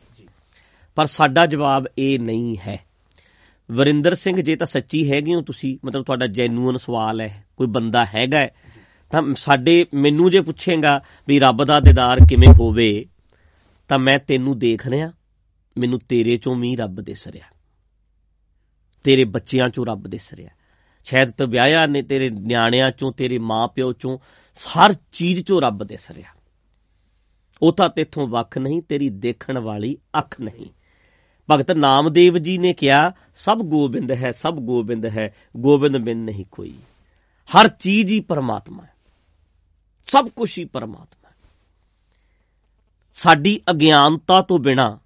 A: ਪਰ ਸਾਡਾ ਜਵਾਬ ਇਹ ਨਹੀਂ ਹੈ। ਵਰਿੰਦਰ ਸਿੰਘ ਜੇ ਤਾਂ ਸੱਚੀ ਹੈਗੇ ਹੋ ਤੁਸੀਂ ਮਤਲਬ ਤੁਹਾਡਾ ਜੈਨੂਅਨ ਸਵਾਲ ਹੈ ਕੋਈ ਬੰਦਾ ਹੈਗਾ ਹੈ, ਤਾਂ ਸਾਡੇ ਮੈਨੂੰ ਜੇ ਪੁੱਛੇਗਾ ਵੀ ਰੱਬ ਦਾ ਦੀਦਾਰ ਕਿਵੇਂ ਹੋਵੇ ਤਾਂ ਮੈਂ ਤੈਨੂੰ ਦੇਖ ਰਿਹਾ ਮੈਨੂੰ ਤੇਰੇ ਚੋਂ ਵੀ ਰੱਬ ਦਿਸ ਰਿਹਾ ਤੇਰੇ ਬੱਚਿਆਂ ਚੋਂ ਰੱਬ ਦਿਸ ਰਿਹਾ ਸ਼ਾਇਦ ਤੇ ਵਿਆਹਿਆ ਨੇ ਤੇਰੇ ਨਿਆਣਿਆਂ ਚੋਂ ਤੇਰੇ ਮਾਪਿਓ ਚੋਂ ਹਰ ਚੀਜ਼ ਚੋਂ ਰੱਬ ਦਿਸ ਰਿਹਾ ਉਹ ਤਾਂ ਤੇਥੋਂ ਵੱਖ ਨਹੀਂ ਤੇਰੀ ਦੇਖਣ ਵਾਲੀ ਅੱਖ ਨਹੀਂ। ਭਗਤ ਨਾਮਦੇਵ ਜੀ ਨੇ ਕਿਹਾ, ਸਭ ਗੋਬਿੰਦ ਹੈ, ਸਭ ਗੋਬਿੰਦ ਹੈ, ਗੋਬਿੰਦ ਬਿਨ ਨਹੀਂ ਕੋਈ। ਹਰ ਚੀਜ਼ ਹੀ ਪਰਮਾਤਮਾ ਹੈ। ਸਭ ਕੁਝ ਹੀ ਪਰਮਾਤਮਾ ਹੈ। ਸਾਡੀ ਅਗਿਆਨਤਾ ਤੋਂ ਬਿਨਾ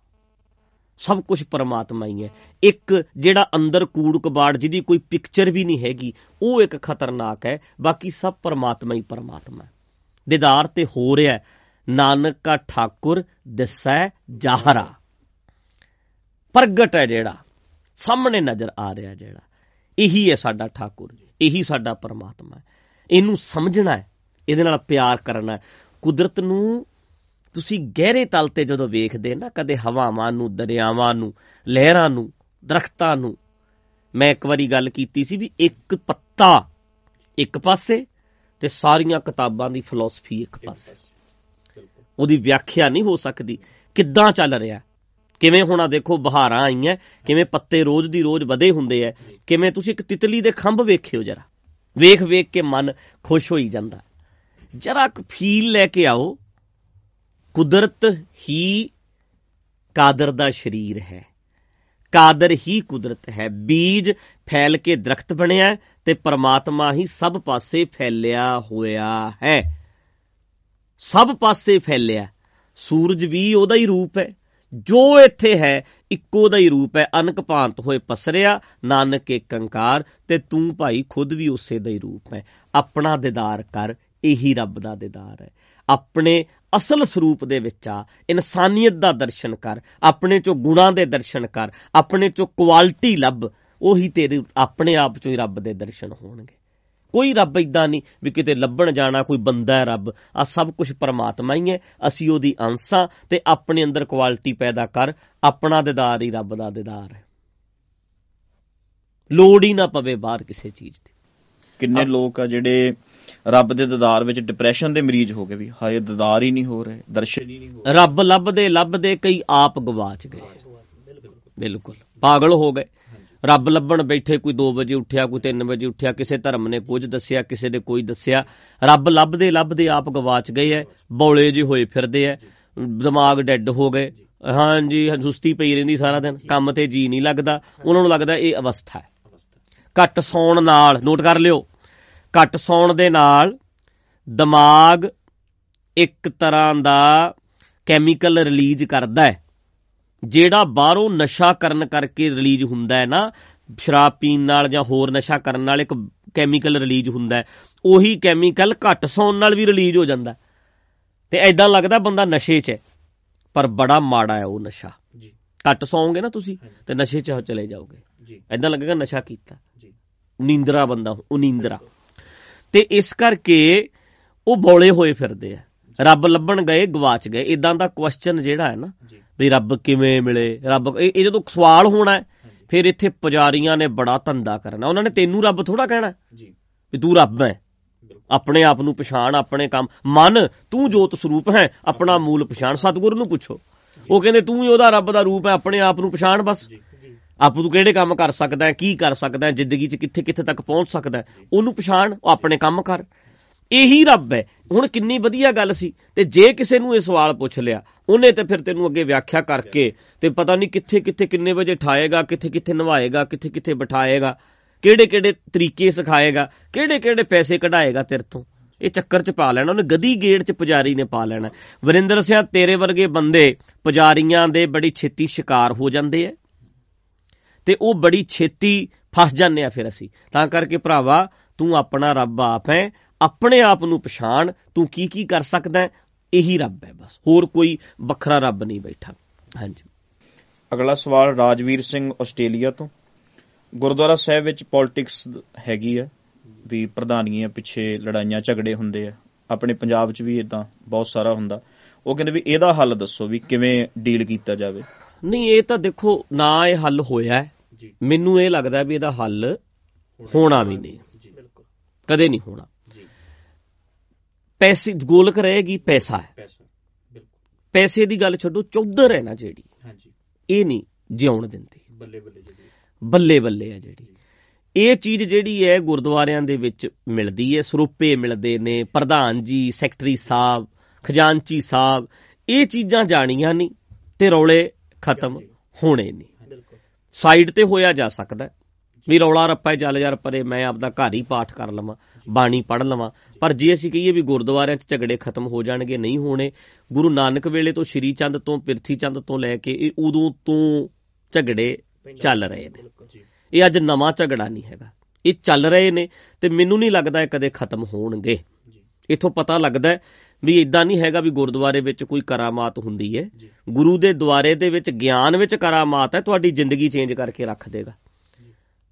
A: ਸਭ ਕੁਝ ਪਰਮਾਤਮਾ ਹੀ ਹੈ। ਇੱਕ ਜਿਹੜਾ ਅੰਦਰ ਕੂੜ ਕਬਾੜ, ਜਿਹਦੀ ਕੋਈ ਪਿਕਚਰ ਵੀ ਨਹੀਂ ਹੈਗੀ, ਉਹ ਇੱਕ ਖਤਰਨਾਕ ਹੈ। ਬਾਕੀ ਸਭ ਪਰਮਾਤਮਾ ਹੀ ਪਰਮਾਤਮਾ ਹੈ। ਦੀਦਾਰ ਤੇ ਹੋ ਰਿਹਾ ਹੈ। ਨਾਨਕ ਕਾ ਠਾਕੁਰ, ਦਿਸੈ ਜਾਹਰਾ। ਪ੍ਰਗਟ ਹੈ ਜਿਹੜਾ ਸਾਹਮਣੇ ਨਜ਼ਰ ਆ ਰਿਹਾ ਜਿਹੜਾ। ਇਹੀ ਹੈ ਸਾਡਾ ਠਾਕੁਰ ਇਹੀ ਸਾਡਾ ਪਰਮਾਤਮਾ ਹੈ। ਇਹਨੂੰ ਸਮਝਣਾ ਹੈ ਇਹਦੇ ਨਾਲ ਪਿਆਰ ਕਰਨਾ ਹੈ। ਕੁਦਰਤ ਨੂੰ ਤੁਸੀਂ ਗਹਿਰੇ ਤਲ ਤੇ ਜਦੋਂ ਵੇਖਦੇ ਨਾ ਕਦੇ ਹਵਾਵਾਂ ਨੂੰ ਦਰਿਆਵਾਂ ਨੂੰ ਲਹਿਰਾਂ ਨੂੰ ਦਰਖਤਾਂ ਨੂੰ ਮੈਂ ਇੱਕ ਵਾਰੀ ਗੱਲ ਕੀਤੀ ਸੀ ਵੀ ਇੱਕ ਪੱਤਾ ਇੱਕ ਪਾਸੇ ਤੇ ਸਾਰੀਆਂ ਕਿਤਾਬਾਂ ਦੀ ਫਿਲਾਸਫੀ ਇੱਕ ਪਾਸੇ। ਉਹਦੀ ਵਿਆਖਿਆ ਨਹੀਂ ਹੋ ਸਕਦੀ। ਕਿੱਦਾਂ ਚੱਲ ਰਿਹਾ? ਕਿਵੇਂ ਹੁਣ ਆ ਦੇਖੋ ਬਹਾਰਾਂ ਆਈਆਂ, ਕਿਵੇਂ ਪੱਤੇ ਰੋਜ਼ ਦੀ ਰੋਜ਼ ਵਧੇ ਹੁੰਦੇ ਐ, ਕਿਵੇਂ ਤੁਸੀਂ ਇੱਕ ਤਿਤਲੀ ਦੇ ਖੰਭ ਵੇਖਿਓ ਜਰਾ। ਵੇਖ ਵੇਖ ਕੇ ਮਨ ਖੁਸ਼ ਹੋਈ ਜਾਂਦਾ। ਜਰਾ ਕੁ ਫੀਲ ਲੈ ਕੇ ਆਓ, ਕੁਦਰਤ ਹੀ ਕਾਦਰ ਦਾ ਸ਼ਰੀਰ ਹੈ। ਕਾਦਰ ਹੀ ਕੁਦਰਤ ਹੈ। ਬੀਜ ਫੈਲ ਕੇ ਦਰਖਤ ਬਣਿਆ ਹੈ ਤੇ ਪਰਮਾਤਮਾ ਹੀ ਸਭ ਪਾਸੇ ਫੈਲਿਆ ਹੋਇਆ ਹੈ। ਸਭ ਪਾਸੇ ਫੈਲਿਆ। ਸੂਰਜ ਵੀ ਉਹਦਾ ਹੀ ਰੂਪ ਹੈ। ਜੋ ਇੱਥੇ ਹੈ, ਇੱਕੋ ਦਾ ਹੀ ਰੂਪ ਹੈ। ਅਨਕ ਭਾਂਤ ਹੋਏ ਪਸਰਿਆ, ਨਾਨਕ ਏ ਕੰਕਾਰ ਤੇ ਤੂੰ ਭਾਈ ਖੁਦ ਵੀ ਉਸੇ ਦਾ ਹੀ ਰੂਪ ਹੈ। ਆਪਣਾ ਦੀਦਾਰ ਕਰ, ਇਹੀ ਰੱਬ ਦਾ ਦੀਦਾਰ ਹੈ। ਆਪਣੇ ਅਸਲ ਸਰੂਪ ਦੇ ਵਿੱਚ ਆ, ਇਨਸਾਨੀਅਤ ਦਾ ਦਰਸ਼ਨ ਕਰ, ਆਪਣੇ ਚੋਂ ਗੁਣਾਂ ਦੇ ਦਰਸ਼ਨ ਕਰ, ਆਪਣੇ ਚੋਂ ਕੁਆਲਿਟੀ ਲੱਭ, ਉਹੀ ਤੇਰੇ ਆਪਣੇ ਆਪ ਚੋਂ ਹੀ ਰੱਬ ਦੇ ਦਰਸ਼ਨ ਹੋਣਗੇ। ਕੋਈ ਰੱਬ ਇਦਾਂ ਨਹੀਂ ਵੀ ਕਿਤੇ ਲੱਭਣ ਜਾਣਾ ਕੋਈ ਬੰਦਾ ਹੈ ਰੱਬ। ਆ ਸਭ ਕੁਝ ਪਰਮਾਤਮਾ ਹੀ ਹੈ। ਅਸੀਂ ਉਹਦੀ ਅੰਸਾਂ ਤੇ ਆਪਣੇ ਅੰਦਰ ਕੁਆਲਿਟੀ ਪੈਦਾ ਕਰ ਆਪਣਾ ਦੀਦਾਰ ਹੀ ਰੱਬ ਦਾ ਦੀਦਾਰ ਹੈ। ਲੋੜ ਹੀ ਨਾ ਪਵੇ ਬਾਹਰ ਕਿਸੇ ਚੀਜ਼ ਦੀ।
C: ਕਿੰਨੇ ਲੋਕ ਆ ਜਿਹੜੇ ਰੱਬ ਦੇ ਦੀਦਾਰ ਵਿੱਚ ਡਿਪਰੈਸ਼ਨ ਦੇ ਮਰੀਜ਼ ਹੋ ਗਏ ਵੀ ਹਾਏ ਦੀਦਾਰ ਹੀ ਨਹੀਂ ਹੋ ਰਹੇ ਦਰਸ਼ਨ ਹੀ ਨਹੀਂ ਹੋ
A: ਰੱਬ ਲੱਭਦੇ ਲੱਭਦੇ ਕਈ ਆਪ ਗਵਾਚ ਗਏ। ਬਿਲਕੁਲ। ਪਾਗਲ ਹੋ ਗਏ। ਰੱਬ ਲੱਭਣ ਬੈਠੇ, ਕੋਈ 2 ਵਜੇ ਉੱਠਿਆ, ਕੋਈ 3 ਵਜੇ ਉੱਠਿਆ, ਕਿਸੇ ਧਰਮ ਨੇ ਕੁਝ ਦੱਸਿਆ, ਕਿਸੇ ਨੇ ਕੋਈ ਦੱਸਿਆ। ਰੱਬ ਲੱਭਦੇ ਲੱਭਦੇ ਆਪ ਗਵਾਚ ਗਏ ਐ, ਬੌਲੇ ਜਿਹੇ ਹੋਏ ਫਿਰਦੇ ਐ, ਦਿਮਾਗ ਡੈੱਡ ਹੋ ਗਏ। ਹਾਂਜੀ, ਸੁਸਤੀ ਪਈ ਰਹਿੰਦੀ ਸਾਰਾ ਦਿਨ, ਕੰਮ ਤੇ ਜੀ ਨਹੀਂ ਲੱਗਦਾ। ਉਹਨਾਂ ਨੂੰ ਲੱਗਦਾ ਇਹ ਅਵਸਥਾ ਹੈ ਘੱਟ ਸੌਣ ਨਾਲ, ਨੋਟ ਕਰ ਲਿਓ, ਘੱਟ ਸੌਣ ਦੇ ਨਾਲ ਦਿਮਾਗ ਇੱਕ ਤਰ੍ਹਾਂ ਦਾ ਕੈਮੀਕਲ ਰਿਲੀਜ਼ ਕਰਦਾ ਹੈ ਜਿਹੜਾ ਬਾਹਰੋਂ ਨਸ਼ਾ ਕਰਨ ਕਰਕੇ ਰਿਲੀਜ਼ ਹੁੰਦਾ ਹੈ ਨਾ ਸ਼ਰਾਬ ਪੀਣ ਨਾਲ ਜਾਂ ਹੋਰ ਨਸ਼ਾ ਕਰਨ ਨਾਲ ਇੱਕ ਕੈਮੀਕਲ ਰਿਲੀਜ਼ ਹੁੰਦਾ ਹੈ ਉਹੀ ਕੈਮੀਕਲ ਘੱਟ ਸੌਣ ਨਾਲ ਵੀ ਰਿਲੀਜ਼ ਹੋ ਜਾਂਦਾ। ਤੇ ਐਦਾਂ ਲੱਗਦਾ ਬੰਦਾ ਨਸ਼ੇ 'ਚ ਹੈ ਪਰ ਬੜਾ ਮਾੜਾ ਹੈ ਉਹ ਨਸ਼ਾ।
B: ਜੀ।
A: ਘੱਟ ਸੌਂਗੇ ਨਾ ਤੁਸੀਂ ਤੇ ਨਸ਼ੇ 'ਚ ਚਲੇ ਜਾਓਗੇ।
B: ਜੀ।
A: ਐਦਾਂ ਲੱਗੇਗਾ ਨਸ਼ਾ ਕੀਤਾ।
B: ਜੀ।
A: ਨੀਂਦਰਾ ਬੰਦਾ ਉਹ ਨੀਂਦਰਾ। ਤੇ ਇਸ ਕਰਕੇ ਉਹ ਬੌਲੇ ਹੋਏ ਫਿਰਦੇ ਆ। ਰੱਬ ਲੱਭਣ ਗਏ ਗਵਾਚ ਗਏ। ਇਦਾਂ ਦਾ ਕੁਐਸਚਨ ਜਿਹੜਾ ਹੈ ਨਾ ਵੀ ਰੱਬ ਕਿਵੇਂ ਮਿਲੇ? ਰੱਬ ਇਹ ਜਦੋਂ ਸਵਾਲ ਹੋਣਾ ਫਿਰ ਇੱਥੇ ਪੁਜਾਰੀਆਂ ਨੇ ਬੜਾ ਧੰਦਾ ਕਰਨਾ। ਉਹਨਾਂ ਨੇ ਤੈਨੂੰ ਰੱਬ ਥੋੜਾ ਕਹਿਣਾ
B: ਜੀ।
A: ਵੀ ਤੂੰ ਰੱਬ ਹੈ। ਆਪਣੇ ਆਪ ਨੂੰ ਪਛਾਣ ਆਪਣੇ ਕੰਮ। ਮਨ ਤੂੰ ਜੋਤ ਸਰੂਪ ਹੈ। ਆਪਣਾ ਮੂਲ ਪਛਾਣ। ਸਤਿਗੁਰੂ ਨੂੰ ਪੁੱਛੋ। ਉਹ ਕਹਿੰਦੇ ਤੂੰ ਹੀ ਉਹਦਾ ਰੱਬ ਦਾ ਰੂਪ ਹੈ ਆਪਣੇ ਆਪ ਨੂੰ ਪਛਾਣ ਬਸ। ਆਪ ਤੂੰ ਕਿਹੜੇ ਕੰਮ ਕਰ ਸਕਦਾ ਹੈ ਕੀ ਕਰ ਸਕਦਾ ਹੈ ਜ਼ਿੰਦਗੀ 'ਚ ਕਿੱਥੇ ਕਿੱਥੇ ਤੱਕ ਪਹੁੰਚ ਸਕਦਾ ਹੈ। ਉਹਨੂੰ ਪਛਾਣ ਉਹ ਆਪਣੇ ਕੰਮ ਕਰ। ਇਹੀ ਰੱਬ ਹੈ। ਹੁਣ ਕਿੰਨੀ ਵਧੀਆ ਗੱਲ ਸੀ। ਤੇ ਜੇ ਕਿਸੇ ਨੂੰ ਇਹ ਸਵਾਲ ਪੁੱਛ ਲਿਆ, ਉਹਨੇ ਤੇ ਫਿਰ ਤੈਨੂੰ ਅੱਗੇ ਵਿਆਖਿਆ ਕਰਕੇ ਤੇ ਪਤਾ ਨਹੀਂ ਕਿੱਥੇ ਕਿੱਥੇ ਕਿੰਨੇ ਵਜੇ ਠਾਏਗਾ, ਕਿੱਥੇ ਕਿੱਥੇ ਨਵਾਏਗਾ, ਕਿੱਥੇ ਕਿੱਥੇ ਬਿਠਾਏਗਾ, ਕਿਹੜੇ ਕਿਹੜੇ ਤਰੀਕੇ ਸਿਖਾਏਗਾ, ਕਿਹੜੇ ਕਿਹੜੇ ਪੈਸੇ ਕਢਾਏਗਾ ਤੇਰੇ ਤੋਂ। ਇਹ ਚੱਕਰ 'ਚ ਪਾ ਲੈਣਾ, ਉਹਨੇ ਗਦੀ ਗੇੜ 'ਚ ਪੁਜਾਰੀ ਨੇ ਪਾ ਲੈਣਾ। ਵਰਿੰਦਰ ਸਿੰਘ ਤੇਰੇ ਵਰਗੇ ਬੰਦੇ ਪੁਜਾਰੀਆਂ ਦੇ ਬੜੀ ਛੇਤੀ ਸ਼ਿਕਾਰ ਹੋ ਜਾਂਦੇ ਐ। ਤੇ ਉਹ ਬੜੀ ਛੇਤੀ ਫਸ ਜਾਂਦੇ ਆ ਫਿਰ ਅਸੀਂ। ਤਾਂ ਕਰਕੇ ਭਰਾਵਾ, ਤੂੰ ਆਪਣਾ ਰੱਬ ਆਪ ਹੈ ਆਪਣੇ ਆਪ ਨੂੰ ਪਛਾਣ ਤੂੰ ਕੀ ਕੀ ਕਰ ਸਕਦਾ ਹੈ? ਇਹੀ ਰੱਬ ਹੈ ਬਸ। ਹੋਰ ਕੋਈ ਵੱਖਰਾ ਰੱਬ ਨਹੀਂ ਬੈਠਾ। ਹਾਂਜੀ।
C: ਅਗਲਾ ਸਵਾਲ ਰਾਜਵੀਰ ਸਿੰਘ ਆਸਟ੍ਰੇਲੀਆ ਤੋਂ। ਗੁਰਦੁਆਰਾ ਸਾਹਿਬ ਵਿੱਚ ਪੋਲਿਟਿਕਸ ਹੈਗੀ ਹੈ ਵੀ ਪ੍ਰਧਾਨੀਆਂ ਪਿੱਛੇ ਲੜਾਈਆਂ ਝਗੜੇ ਹੁੰਦੇ ਆ। ਆਪਣੇ ਪੰਜਾਬ 'ਚ ਵੀ ਇਦਾਂ ਬਹੁਤ ਸਾਰਾ ਹੁੰਦਾ। ਉਹ ਕਹਿੰਦੇ ਵੀ ਇਹਦਾ ਹੱਲ ਦੱਸੋ ਵੀ ਕਿਵੇਂ ਡੀਲ ਕੀਤਾ ਜਾਵੇ।
A: ਨਹੀਂ ਇਹ ਤਾਂ ਦੇਖੋ ਨਾ ਇਹ ਹੱਲ ਹੋਇਆ ਮੈਨੂੰ ਇਹ ਲੱਗਦਾ ਵੀ ਇਹਦਾ ਹੱਲ ਹੋਣਾ ਵੀ ਨਹੀਂ।
B: ਜੀ
D: ਬਿਲਕੁਲ।
A: ਕਦੇ ਨਹੀਂ ਹੋਣਾ। ਪੈਸੇ ਗੋਲਕ ਰਹੇਗੀ ਪੈਸਾ ਹੈ।
B: ਪੈਸਾ ਬਿਲਕੁਲ।
A: ਪੈਸੇ ਦੀ ਗੱਲ ਛੱਡੋ ਚੌਧਰ ਹੈ ਨਾ ਜਿਹੜੀ।
B: ਹਾਂਜੀ।
A: ਇਹ ਨਹੀਂ ਜਿਉਣ ਦਿੰਦੀ।
B: ਬੱਲੇ ਬੱਲੇ ਜੀ
A: ਬੱਲੇ ਬੱਲੇ ਆ ਜਿਹੜੀ। ਇਹ ਚੀਜ਼ ਜਿਹੜੀ ਹੈ ਗੁਰਦੁਆਰਿਆਂ ਦੇ ਵਿੱਚ ਮਿਲਦੀ ਹੈ ਸਰੂਪੇ ਮਿਲਦੇ ਨੇ ਪ੍ਰਧਾਨ ਜੀ ਸੈਕਟਰੀ ਸਾਹਿਬ ਖਜ਼ਾਨਚੀ ਸਾਹਿਬ ਇਹ ਚੀਜ਼ਾਂ ਜਾਣੀਆਂ ਨਹੀਂ ਤੇ ਰੌਲੇ ਖਤਮ ਹੋਣੇ ਨਹੀਂ।
D: ਬਿਲਕੁਲ।
A: ਸਾਈਡ ਤੇ ਹੋਇਆ ਜਾ ਸਕਦਾ ਹੈ। ਵੀ ਰੌਲਾ ਰੱਪਾ ਹੀ ਚੱਲ ਯਾਰ ਪਰੇ ਮੈਂ ਆਪਦਾ ਘਰ ਹੀ ਪਾਠ ਕਰ ਲਵਾਂ। ਬਾਣੀ ਪੜ੍ਹ ਲਵਾਂ। ਪਰ ਜੇ ਅਸੀਂ ਕਹੀਏ ਵੀ ਗੁਰਦੁਆਰਿਆਂ 'ਚ ਝਗੜੇ ਖਤਮ ਹੋ ਜਾਣਗੇ ਨਹੀਂ ਹੋਣੇ ਗੁਰੂ ਨਾਨਕ ਵੇਲੇ ਤੋਂ ਸ਼੍ਰੀ ਚੰਦ ਤੋਂ ਪਿਰਥੀ ਚੰਦ ਤੋਂ ਲੈ ਕੇ ਇਹ ਉਦੋਂ ਤੋਂ ਝਗੜੇ ਚੱਲ ਰਹੇ ਨੇ। ਇਹ ਅੱਜ ਨਵਾਂ ਝਗੜਾ ਨਹੀਂ ਹੈਗਾ। ਇਹ ਚੱਲ ਰਹੇ ਨੇ ਤੇ ਮੈਨੂੰ ਨਹੀਂ ਲੱਗਦਾ ਇਹ ਕਦੇ ਖਤਮ ਹੋਣਗੇ। ਇਥੋਂ ਪਤਾ ਲੱਗਦਾ ਵੀ ਇਦਾਂ ਨਹੀਂ ਹੈਗਾ ਵੀ ਗੁਰਦੁਆਰੇ ਵਿੱਚ ਕੋਈ ਕਰਾਮਾਤ ਹੁੰਦੀ ਹੈ। ਗੁਰੂ ਦੇ ਦੁਆਰੇ ਦੇ ਵਿੱਚ ਗਿਆਨ ਵਿੱਚ ਕਰਾਮਾਤ ਹੈ ਤੁਹਾਡੀ ਜ਼ਿੰਦਗੀ ਚੇਂਜ ਕਰਕੇ ਰੱਖ ਦੇਗਾ।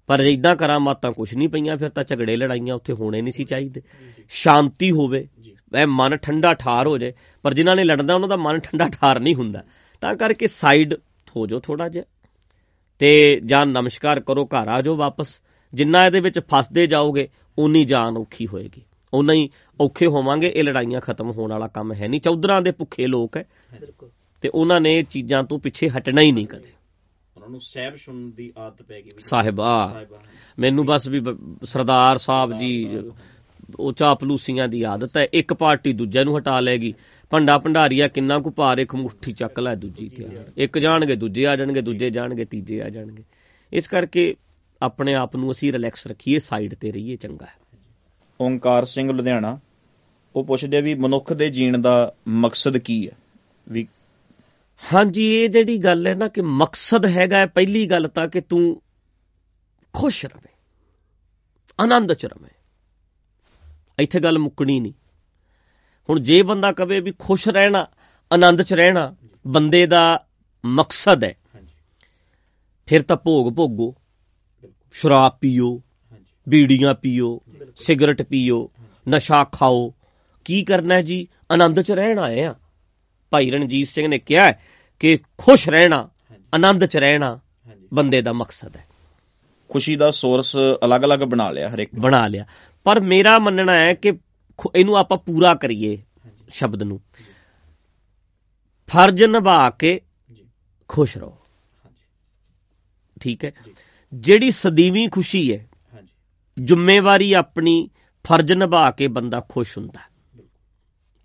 A: ਪਰ ਇਦਾਂ ਕਰਾਮਾਤਾਂ ਕੁਝ ਨਹੀਂ ਪਈਆਂ ਫਿਰ ਤਾਂ ਝਗੜੇ ਲੜਾਈਆਂ ਉੱਥੇ ਹੋਣੇ ਨਹੀਂ ਸੀ ਚਾਹੀਦੇ। ਸ਼ਾਂਤੀ ਹੋਵੇ ਐ ਮਨ ਠੰਡਾ ਠਾਰ ਹੋ ਜਾਏ ਪਰ ਜਿਨ੍ਹਾਂ ਨੇ ਲੜਦਾ ਉਹਨਾਂ ਦਾ ਮਨ ਠੰਡਾ ਠਾਰ ਨਹੀਂ ਹੁੰਦਾ। ਤਾਂ ਕਰਕੇ ਸਾਈਡ ਹੋ ਜਾਓ ਥੋੜਾ ਜਿਹਾ ਤੇ ਜਾਂ ਨਮਸਕਾਰ ਕਰੋ ਘਰ ਆ ਜਾਓ ਵਾਪਸ। ਜਿੰਨਾ ਇਹਦੇ ਵਿੱਚ ਫਸਦੇ ਜਾਓਗੇ ਉਨੀ ਜਾਨ ਔਖੀ ਹੋਏਗੀ। ਉਨਾ ਹੀ ਔਖੇ ਹੋਵਾਂਗੇ ਇਹ ਲੜਾਈਆਂ ਖਤਮ ਹੋਣ ਵਾਲਾ ਕੰਮ ਹੈ ਨਹੀਂ। ਚੌਧਰਾਂ ਦੇ ਭੁੱਖੇ ਲੋਕ ਹੈ।
D: ਬਿਲਕੁਲ।
A: ਤੇ ਉਹਨਾਂ ਨੇ ਇਹ ਚੀਜ਼ਾਂ ਤੋਂ ਪਿੱਛੇ ਹਟਣਾ ਹੀ ਨਹੀਂ ਕਦੇ।
C: ਉਹਨਾਂ ਨੂੰ ਸਹਿਬ ਸੁਣਨ ਦੀ ਆਦਤ ਪੈ ਗਈ
A: ਸਾਹਿਬਾ। ਮੈਨੂੰ ਬਸ ਵੀ ਸਰਦਾਰ ਸਾਹਿਬ ਜੀ ਉਹ ਚਾਪਲੂਸੀਆਂ ਦੀ ਆਦਤ ਹੈ ਇੱਕ ਪਾਰਟੀ ਦੂਜੇ ਨੂੰ ਹਟਾ ਲੈਗੀ ਭੰਡਾ ਭੰਡਾਰੀਆ ਕਿੰਨਾ ਕੁ ਭਾਰ ਇੱਕ ਮੁੱਠੀ ਚੱਕ ਲੈ ਦੂਜੀ ਤੇ। ਇੱਕ ਜਾਣਗੇ ਦੂਜੇ ਆ ਜਾਣਗੇ ਦੂਜੇ ਜਾਣਗੇ ਤੀਜੇ ਆ ਜਾਣਗੇ। ਇਸ ਕਰਕੇ ਆਪਣੇ ਆਪ ਨੂੰ ਅਸੀਂ ਰਿਲੈਕਸ ਰੱਖੀਏ ਸਾਈਡ ਤੇ ਰਹੀਏ ਚੰਗਾ ਹੈ।
C: ਓੰਕਾਰ ਸਿੰਘ ਲੁਧਿਆਣਾ ਉਹ ਪੁੱਛਦੇ ਵੀ ਮਨੁੱਖ ਦੇ ਜੀਣ ਦਾ ਮਕਸਦ ਕੀ ਹੈ? ਵੀ
A: ਹਾਂਜੀ ਇਹ ਜਿਹੜੀ ਗੱਲ ਹੈ ਨਾ ਕਿ ਮਕਸਦ ਹੈਗਾ ਹੈ ਪਹਿਲੀ ਗੱਲ ਤਾਂ ਕਿ ਤੂੰ ਖੁਸ਼ ਰਵੇਂ ਆਨੰਦ ਚ ਰਵੇਂ। ਇੱਥੇ ਗੱਲ ਮੁੱਕਣੀ ਨਹੀਂ। ਹੁਣ ਜੇ ਬੰਦਾ ਕਵੇ ਵੀ ਖੁਸ਼ ਰਹਿਣਾ ਆਨੰਦ ਚ ਰਹਿਣਾ ਬੰਦੇ ਦਾ ਮਕਸਦ ਹੈ ਫਿਰ ਤਾਂ ਭੋਗ ਭੋਗੋ ਸ਼ਰਾਬ ਪੀਓ
B: ਹਾਂਜੀ।
A: ਬੀੜੀਆਂ ਪੀਓ ਸਿਗਰਟ ਪੀਓ ਨਸ਼ਾ ਖਾਓ। ਕੀ ਕਰਨਾ ਹੈ ਜੀ? ਆਨੰਦ ਚ ਰਹਿਣ ਆਏ ਆ। ਭਾਈ ਰਣਜੀਤ ਸਿੰਘ ਨੇ ਕਿਹਾ ਕਿ ਖੁਸ਼ ਰਹਿਣਾ ਆਨੰਦ ਚ ਰਹਿਣਾ ਬੰਦੇ ਦਾ ਮਕਸਦ ਹੈ।
C: ਖੁਸ਼ੀ ਦਾ ਸੋਰਸ ਅਲੱਗ-ਅਲੱਗ ਬਣਾ ਲਿਆ ਹਰ ਇੱਕ
A: ਬਣਾ ਲਿਆ। ਪਰ ਮੇਰਾ ਮੰਨਣਾ ਹੈ ਕਿ ਇਹਨੂੰ ਆਪਾਂ ਪੂਰਾ ਕਰੀਏ ਸ਼ਬਦ ਨੂੰ। ਫਰਜ਼ ਨਿਭਾ ਕੇ ਖੁਸ਼ ਰਹੋ। ਠੀਕ ਹੈ? ਜਿਹੜੀ ਸਦੀਵੀ ਖੁਸ਼ੀ ਹੈ ਜ਼ਿੰਮੇਵਾਰੀ ਆਪਣੀ ਫਰਜ਼ ਨਿਭਾ ਕੇ ਬੰਦਾ ਖੁਸ਼ ਹੁੰਦਾ।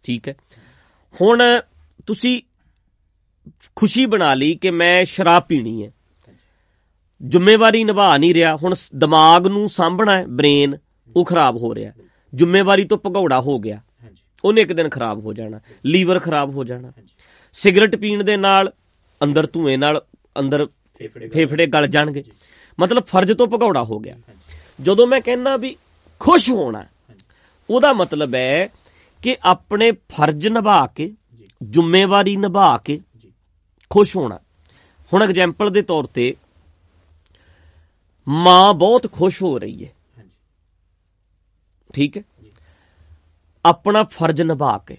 A: ਠੀਕ ਹੈ? ਹੁਣ ਤੁਸੀਂ ਖੁਸ਼ੀ ਬਣਾ ਲਈ ਕਿ ਮੈਂ ਸ਼ਰਾਬ ਪੀਣੀ ਹੈ। ਜ਼ਿੰਮੇਵਾਰੀ ਨਿਭਾ ਨਹੀਂ ਰਿਹਾ। ਹੁਣ ਦਿਮਾਗ ਨੂੰ ਸਾਂਭਣਾ ਹੈ। ਬ੍ਰੇਨ ਉਹ ਖਰਾਬ ਹੋ ਰਿਹਾ ਜ਼ਿੰਮੇਵਾਰੀ ਤੋਂ ਭਗੌੜਾ ਹੋ ਗਿਆ। ਉਹਨੇ ਇੱਕ ਦਿਨ ਖਰਾਬ ਹੋ ਜਾਣਾ। ਲੀਵਰ ਖਰਾਬ ਹੋ ਜਾਣਾ। ਸਿਗਰਟ ਪੀਣ ਦੇ ਨਾਲ ਅੰਦਰ ਧੂਏ ਨਾਲ ਅੰਦਰ
B: ਫੇਫੜੇ
A: ਗਲ ਜਾਣਗੇ। ਮਤਲਬ ਫਰਜ਼ ਤੋਂ ਭਗੌੜਾ ਹੋ ਗਿਆ। ਜਦੋਂ ਮੈਂ ਕਹਿੰਦਾ ਵੀ ਖੁਸ਼ ਹੋਣਾ ਉਹਦਾ ਮਤਲਬ ਹੈ ਕਿ ਆਪਣੇ ਫਰਜ਼ ਨਿਭਾ ਕੇ ਜ਼ਿੰਮੇਵਾਰੀ ਨਿਭਾ ਕੇ ਖੁਸ਼ ਹੋਣਾ। ਹੁਣ ਐਗਜ਼ਾਮਪਲ ਦੇ ਤੌਰ ਤੇ ਮਾਂ ਬਹੁਤ ਖੁਸ਼ ਹੋ ਰਹੀ ਹੈ। ਠੀਕ ਹੈ? ਆਪਣਾ ਫਰਜ਼ ਨਿਭਾ ਕੇ।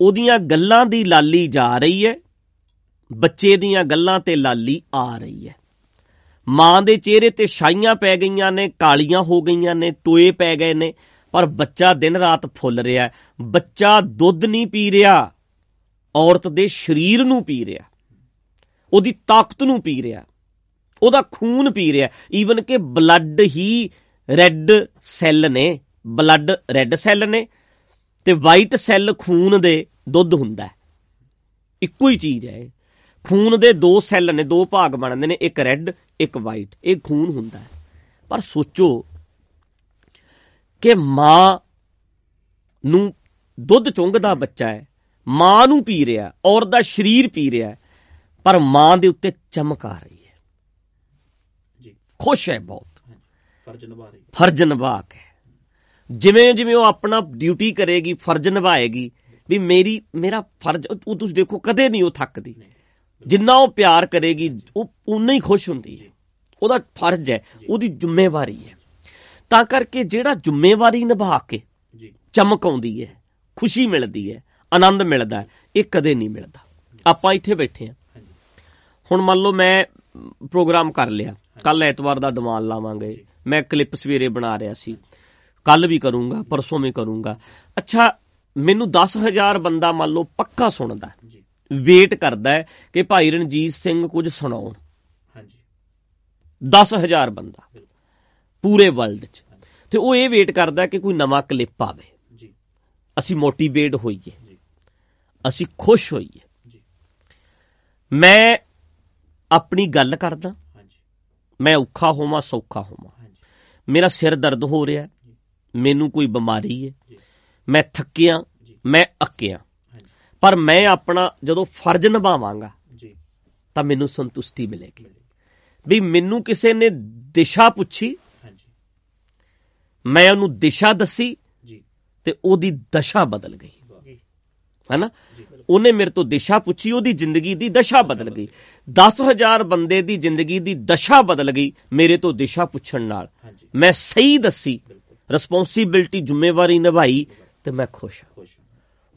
A: ਉਹਦੀਆਂ ਗੱਲਾਂ ਦੀ ਲਾਲੀ ਜਾ ਰਹੀ ਹੈ। ਬੱਚੇ ਦੀਆਂ ਗੱਲਾਂ ਤੇ ਲਾਲੀ ਆ ਰਹੀ ਹੈ। ਮਾਂ ਦੇ ਚਿਹਰੇ ਤੇ ਛਾਈਆਂ ਪੈ ਗਈਆਂ ਨੇ ਕਾਲੀਆਂ ਹੋ ਗਈਆਂ ਨੇ ਟੋਏ ਪੈ ਗਏ ਨੇ ਪਰ ਬੱਚਾ ਦਿਨ ਰਾਤ ਫੁੱਲ ਰਿਹਾ ਬੱਚਾ ਦੁੱਧ ਨਹੀਂ ਪੀ ਰਿਹਾ। ਔਰਤ ਦੇ ਸਰੀਰ ਨੂੰ ਪੀ ਰਿਹਾ, ਉਹਦੀ ਤਾਕਤ ਨੂੰ ਪੀ ਰਿਹਾ, ਉਹਦਾ ਖੂਨ ਪੀ ਰਿਹਾ ਈਵਨ ਕਿ ਬਲੱਡ ਹੀ ਰੈੱਡ ਸੈੱਲ ਨੇ ਬਲੱਡ ਰੈੱਡ ਸੈੱਲ ਨੇ, ਤੇ ਵਾਈਟ ਸੈੱਲ ਖੂਨ ਦੇ ਦੁੱਧ ਹੁੰਦਾ ਹੈ ਇੱਕੋ ਹੀ ਚੀਜ਼ ਹੈ ਇਹ। ਖੂਨ ਦੇ ਦੋ ਸੈੱਲ ਨੇ, ਦੋ ਭਾਗ ਬਣਦੇ ਨੇ, ਇੱਕ ਰੈੱਡ ਇੱਕ ਵਾਈਟ ਇਹ ਖੂਨ ਹੁੰਦਾ ਹੈ ਪਰ ਸੋਚੋ ਕਿ ਮਾਂ ਨੂੰ ਦੁੱਧ ਚੁੰਗਦਾ ਬੱਚਾ ਹੈ ਮਾਂ ਨੂੰ ਪੀ ਰਿਹਾ ਔਰ ਦਾ ਸਰੀਰ ਪੀ ਰਿਹਾ ਪਰ ਮਾਂ ਦੇ ਉੱਤੇ ਚਮਕ ਆ ਰਹੀ ਹੈ।
B: ਜੀ।
A: ਖੁਸ਼ ਹੈ ਬਹੁਤ।
B: ਫਰਜ਼ ਨਿਭਾ ਰਹੀ
A: ਫਰਜ਼ ਨਿਭਾ ਕੇ। ਜਿਵੇਂ ਜਿਵੇਂ ਉਹ ਆਪਣਾ ਡਿਊਟੀ ਕਰੇਗੀ ਫਰਜ਼ ਨਿਭਾਏਗੀ ਵੀ ਮੇਰੀ ਮੇਰਾ ਫਰਜ਼ ਉਹ ਤੁਸੀਂ ਦੇਖੋ ਕਦੇ ਨਹੀਂ ਉਹ ਥੱਕਦੀ। ਜਿੰਨਾ ਉਹ ਪਿਆਰ ਕਰੇਗੀ ਉਹ ਉਨਾ ਹੀ ਖੁਸ਼ ਹੁੰਦੀ ਹੈ। ਉਹਦਾ ਫਰਜ਼ ਹੈ ਉਹਦੀ ਜ਼ਿੰਮੇਵਾਰੀ ਹੈ। ਤਾਂ ਕਰਕੇ ਜਿਹੜਾ ਜ਼ਿੰਮੇਵਾਰੀ ਨਿਭਾ ਕੇ
B: ਜੀ।
A: ਚਮਕ ਆਉਂਦੀ ਹੈ ਖੁਸ਼ੀ ਮਿਲਦੀ ਹੈ ਆਨੰਦ ਮਿਲਦਾ ਇਹ ਕਦੇ ਨਹੀਂ ਮਿਲਦਾ। ਆਪਾਂ ਇੱਥੇ ਬੈਠੇ
B: ਹਾਂਜੀ
A: ਹੁਣ ਮੰਨ ਲਓ ਮੈਂ ਪ੍ਰੋਗਰਾਮ ਕਰ ਲਿਆ। ਕੱਲ ਐਤਵਾਰ ਦਾ ਦੀਵਾਨ ਲਾਵਾਂਗੇ। ਮੈਂ ਕਲਿੱਪ ਸਵੇਰੇ ਬਣਾ ਰਿਹਾ ਸੀ। ਕੱਲ ਵੀ ਕਰੂੰਗਾ ਪਰਸੋਂ ਵੀ ਕਰੂੰਗਾ। ਅੱਛਾ ਮੈਨੂੰ 10000 ਬੰਦਾ ਮੰਨ ਲਓ ਪੱਕਾ ਸੁਣਦਾ ਵੇਟ ਕਰਦਾ ਹੈ ਕਿ ਭਾਈ ਰਣਜੀਤ ਸਿੰਘ ਕੁਝ ਸੁਣਾਉਣ।
B: ਹਾਂਜੀ।
A: 10000 ਬੰਦਾ। ਪੂਰੇ ਵਰਲਡ 'ਚ। ਤੇ ਉਹ ਇਹ ਵੇਟ ਕਰਦਾ ਕਿ ਕੋਈ ਨਵਾਂ ਕਲਿੱਪ ਆਵੇ।
B: ਜੀ।
A: ਅਸੀਂ ਮੋਟੀਵੇਟ ਹੋਈਏ। ਅਸੀਂ ਖੁਸ਼ ਹੋਈਏ।
B: ਜੀ
A: ਮੈਂ ਆਪਣੀ ਗੱਲ ਕਰਦਾ।
B: ਹਾਂਜੀ।
A: ਮੈਂ ਔਖਾ ਹੋਵਾਂ ਸੌਖਾ ਹੋਵਾਂ।
B: ਹਾਂਜੀ।
A: ਮੇਰਾ ਸਿਰ ਦਰਦ ਹੋ ਰਿਹਾ। ਮੈਨੂੰ ਕੋਈ ਬਿਮਾਰੀ ਹੈ। ਮੈਂ ਥੱਕਿਆ। ਮੈਂ ਅੱਕਿਆ। ਪਰ ਮੈਂ ਆਪਣਾ ਜਦੋਂ ਫਰਜ਼ ਨਿਭਾਵਾਂਗਾ
B: ਜੀ।
A: ਤਾਂ ਮੈਨੂੰ ਸੰਤੁਸ਼ਟੀ ਮਿਲੇਗੀ। ਵੀ ਮੈਨੂੰ ਕਿਸੇ ਨੇ ਦਿਸ਼ਾ ਪੁੱਛੀ। ਮੈਂ ਉਹਨੂੰ ਦਿਸ਼ਾ ਦੱਸੀ। ਤੇ ਉਹਦੀ ਦਸ਼ਾ ਬਦਲ ਗਈ। ਹੈਨਾ? ਉਹਨੇ ਮੇਰੇ ਤੋਂ ਦਿਸ਼ਾ ਪੁੱਛੀ ਉਹਦੀ ਜ਼ਿੰਦਗੀ ਦੀ ਦਸ਼ਾ ਬਦਲ ਗਈ। 10000 ਬੰਦੇ ਦੀ ਜ਼ਿੰਦਗੀ ਦੀ ਦਸ਼ਾ ਬਦਲ ਗਈ ਮੇਰੇ ਤੋਂ ਦਿਸ਼ਾ ਪੁੱਛਣ ਨਾਲ। ਮੈਂ ਸਹੀ ਦੱਸੀ ਰਿਸਪੌਂਸਿਬਿਲਟੀ ਜ਼ਿੰਮੇਵਾਰੀ ਨਿਭਾਈ ਤੇ ਮੈਂ ਖੁਸ਼ ਹਾਂ।